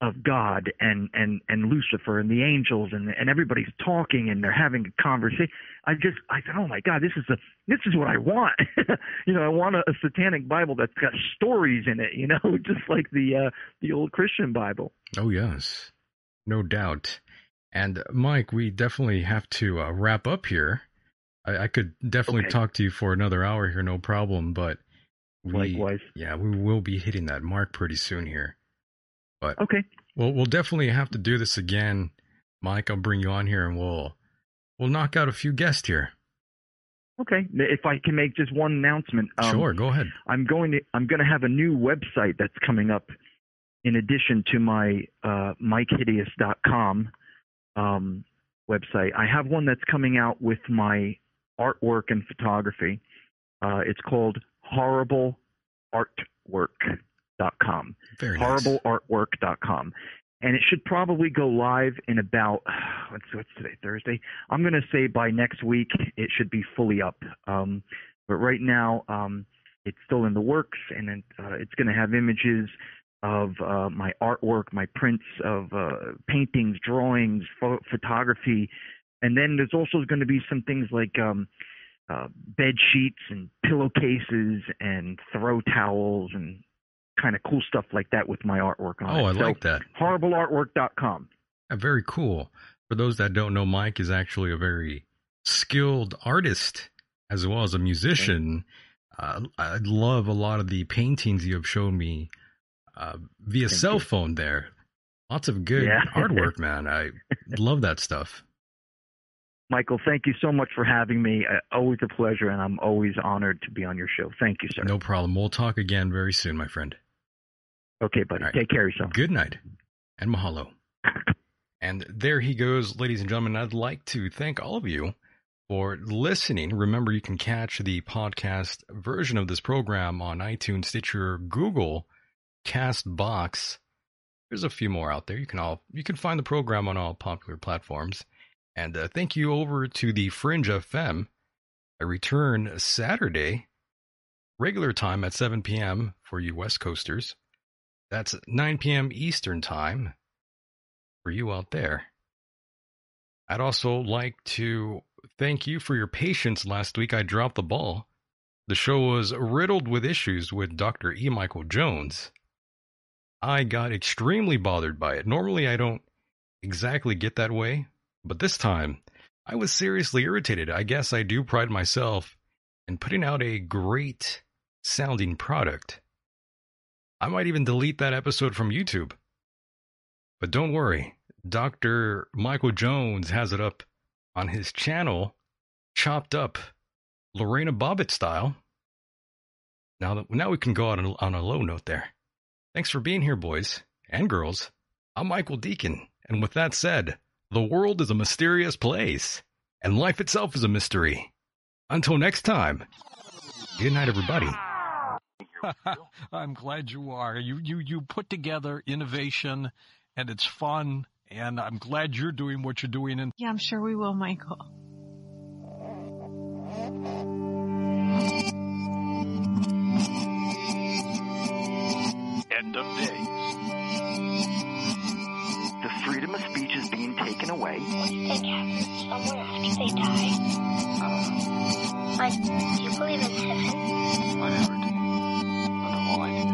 of God and and and Lucifer and the angels and and everybody's talking and they're having a conversation. I just I said, oh my God, this is a this is what I want. you know, I want a, a satanic Bible that's got stories in it. You know, just like the uh, the old Christian Bible. Oh yes, no doubt. And Mike, we definitely have to uh, wrap up here. I, I could definitely Okay. talk to you for another hour here, no problem. But we, Likewise. yeah, we will be hitting that mark pretty soon here. But Okay. well, we'll definitely have to do this again, Mike. I'll bring you on here and we'll we'll knock out a few guests here. Okay, if I can make just one announcement. Um, Sure, go ahead. I'm going to I'm going to have a new website that's coming up in addition to my uh, MikeHideous.com um, website. I have one that's coming out with my artwork and photography. Uh, it's called HorribleArtwork.com. Very. HorribleArtwork.com. And it should probably go live in about what's what's today Thursday. I'm going to say by next week it should be fully up. Um, but right now, um, it's still in the works, and it, uh, it's going to have images of uh, my artwork, my prints of uh, paintings, drawings, pho- photography, and then there's also going to be some things like um, uh, bed sheets and pillowcases and throw towels and kind of cool stuff like that with my artwork on Oh, it. I So, like that. Horribleartwork.com. Uh, very cool. For those that don't know, Mike is actually a very skilled artist as well as a musician. Uh, I love a lot of the paintings you have shown me uh, via cell phone there. Lots of good Yeah. artwork, man. I love that stuff. Michael, thank you so much for having me. Uh, always a pleasure, and I'm always honored to be on your show. Thank you, sir. No problem. We'll talk again very soon, my friend. Okay, buddy. Right. Take care of yourself. Good night and mahalo. And there he goes, ladies and gentlemen. I'd like to thank all of you for listening. Remember, you can catch the podcast version of this program on iTunes, Stitcher, Google, Castbox. There's a few more out there. You can all you can find the program on all popular platforms. And uh, thank you over to the Fringe FM. I return Saturday, regular time at 7 p.m. for you West Coasters. That's 9 p.m. Eastern Time for you out there. I'd also like to thank you for your patience last week. I dropped the ball. The show was riddled with issues with Dr. E. Michael Jones. I got extremely bothered by it. Normally, I don't exactly get that way, but this time I was seriously irritated. I guess I do pride myself in putting out a great sounding product. I might even delete that episode from YouTube. But don't worry, Dr. Michael Jones has it up on his channel, chopped up Lorena Bobbitt style. Now that now we can go out on on a low note there. Thanks for being here, boys and girls. I'm Michael Deacon, and with that said, the world is a mysterious place, and life itself is a mystery. Until next time, good night, everybody. I'm glad you are. You you you put together innovation, and it's fun. And I'm glad you're doing what you're doing. And Yeah, I'm sure we will, Michael. end of days. The freedom of speech is being taken away. What do you think happens somewhere after they die? Uh, like, do you believe in heaven? But all I can do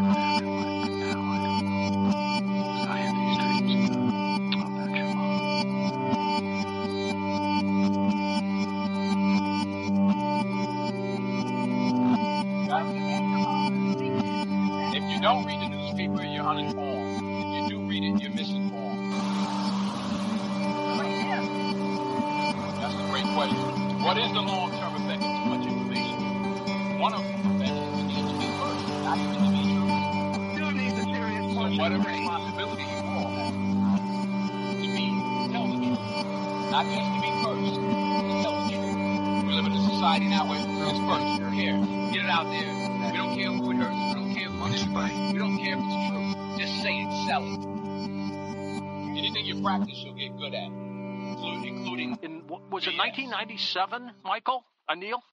is ask Mm-hmm. practice, you'll get good at. Including, including in was it 1997, Michael? Anil?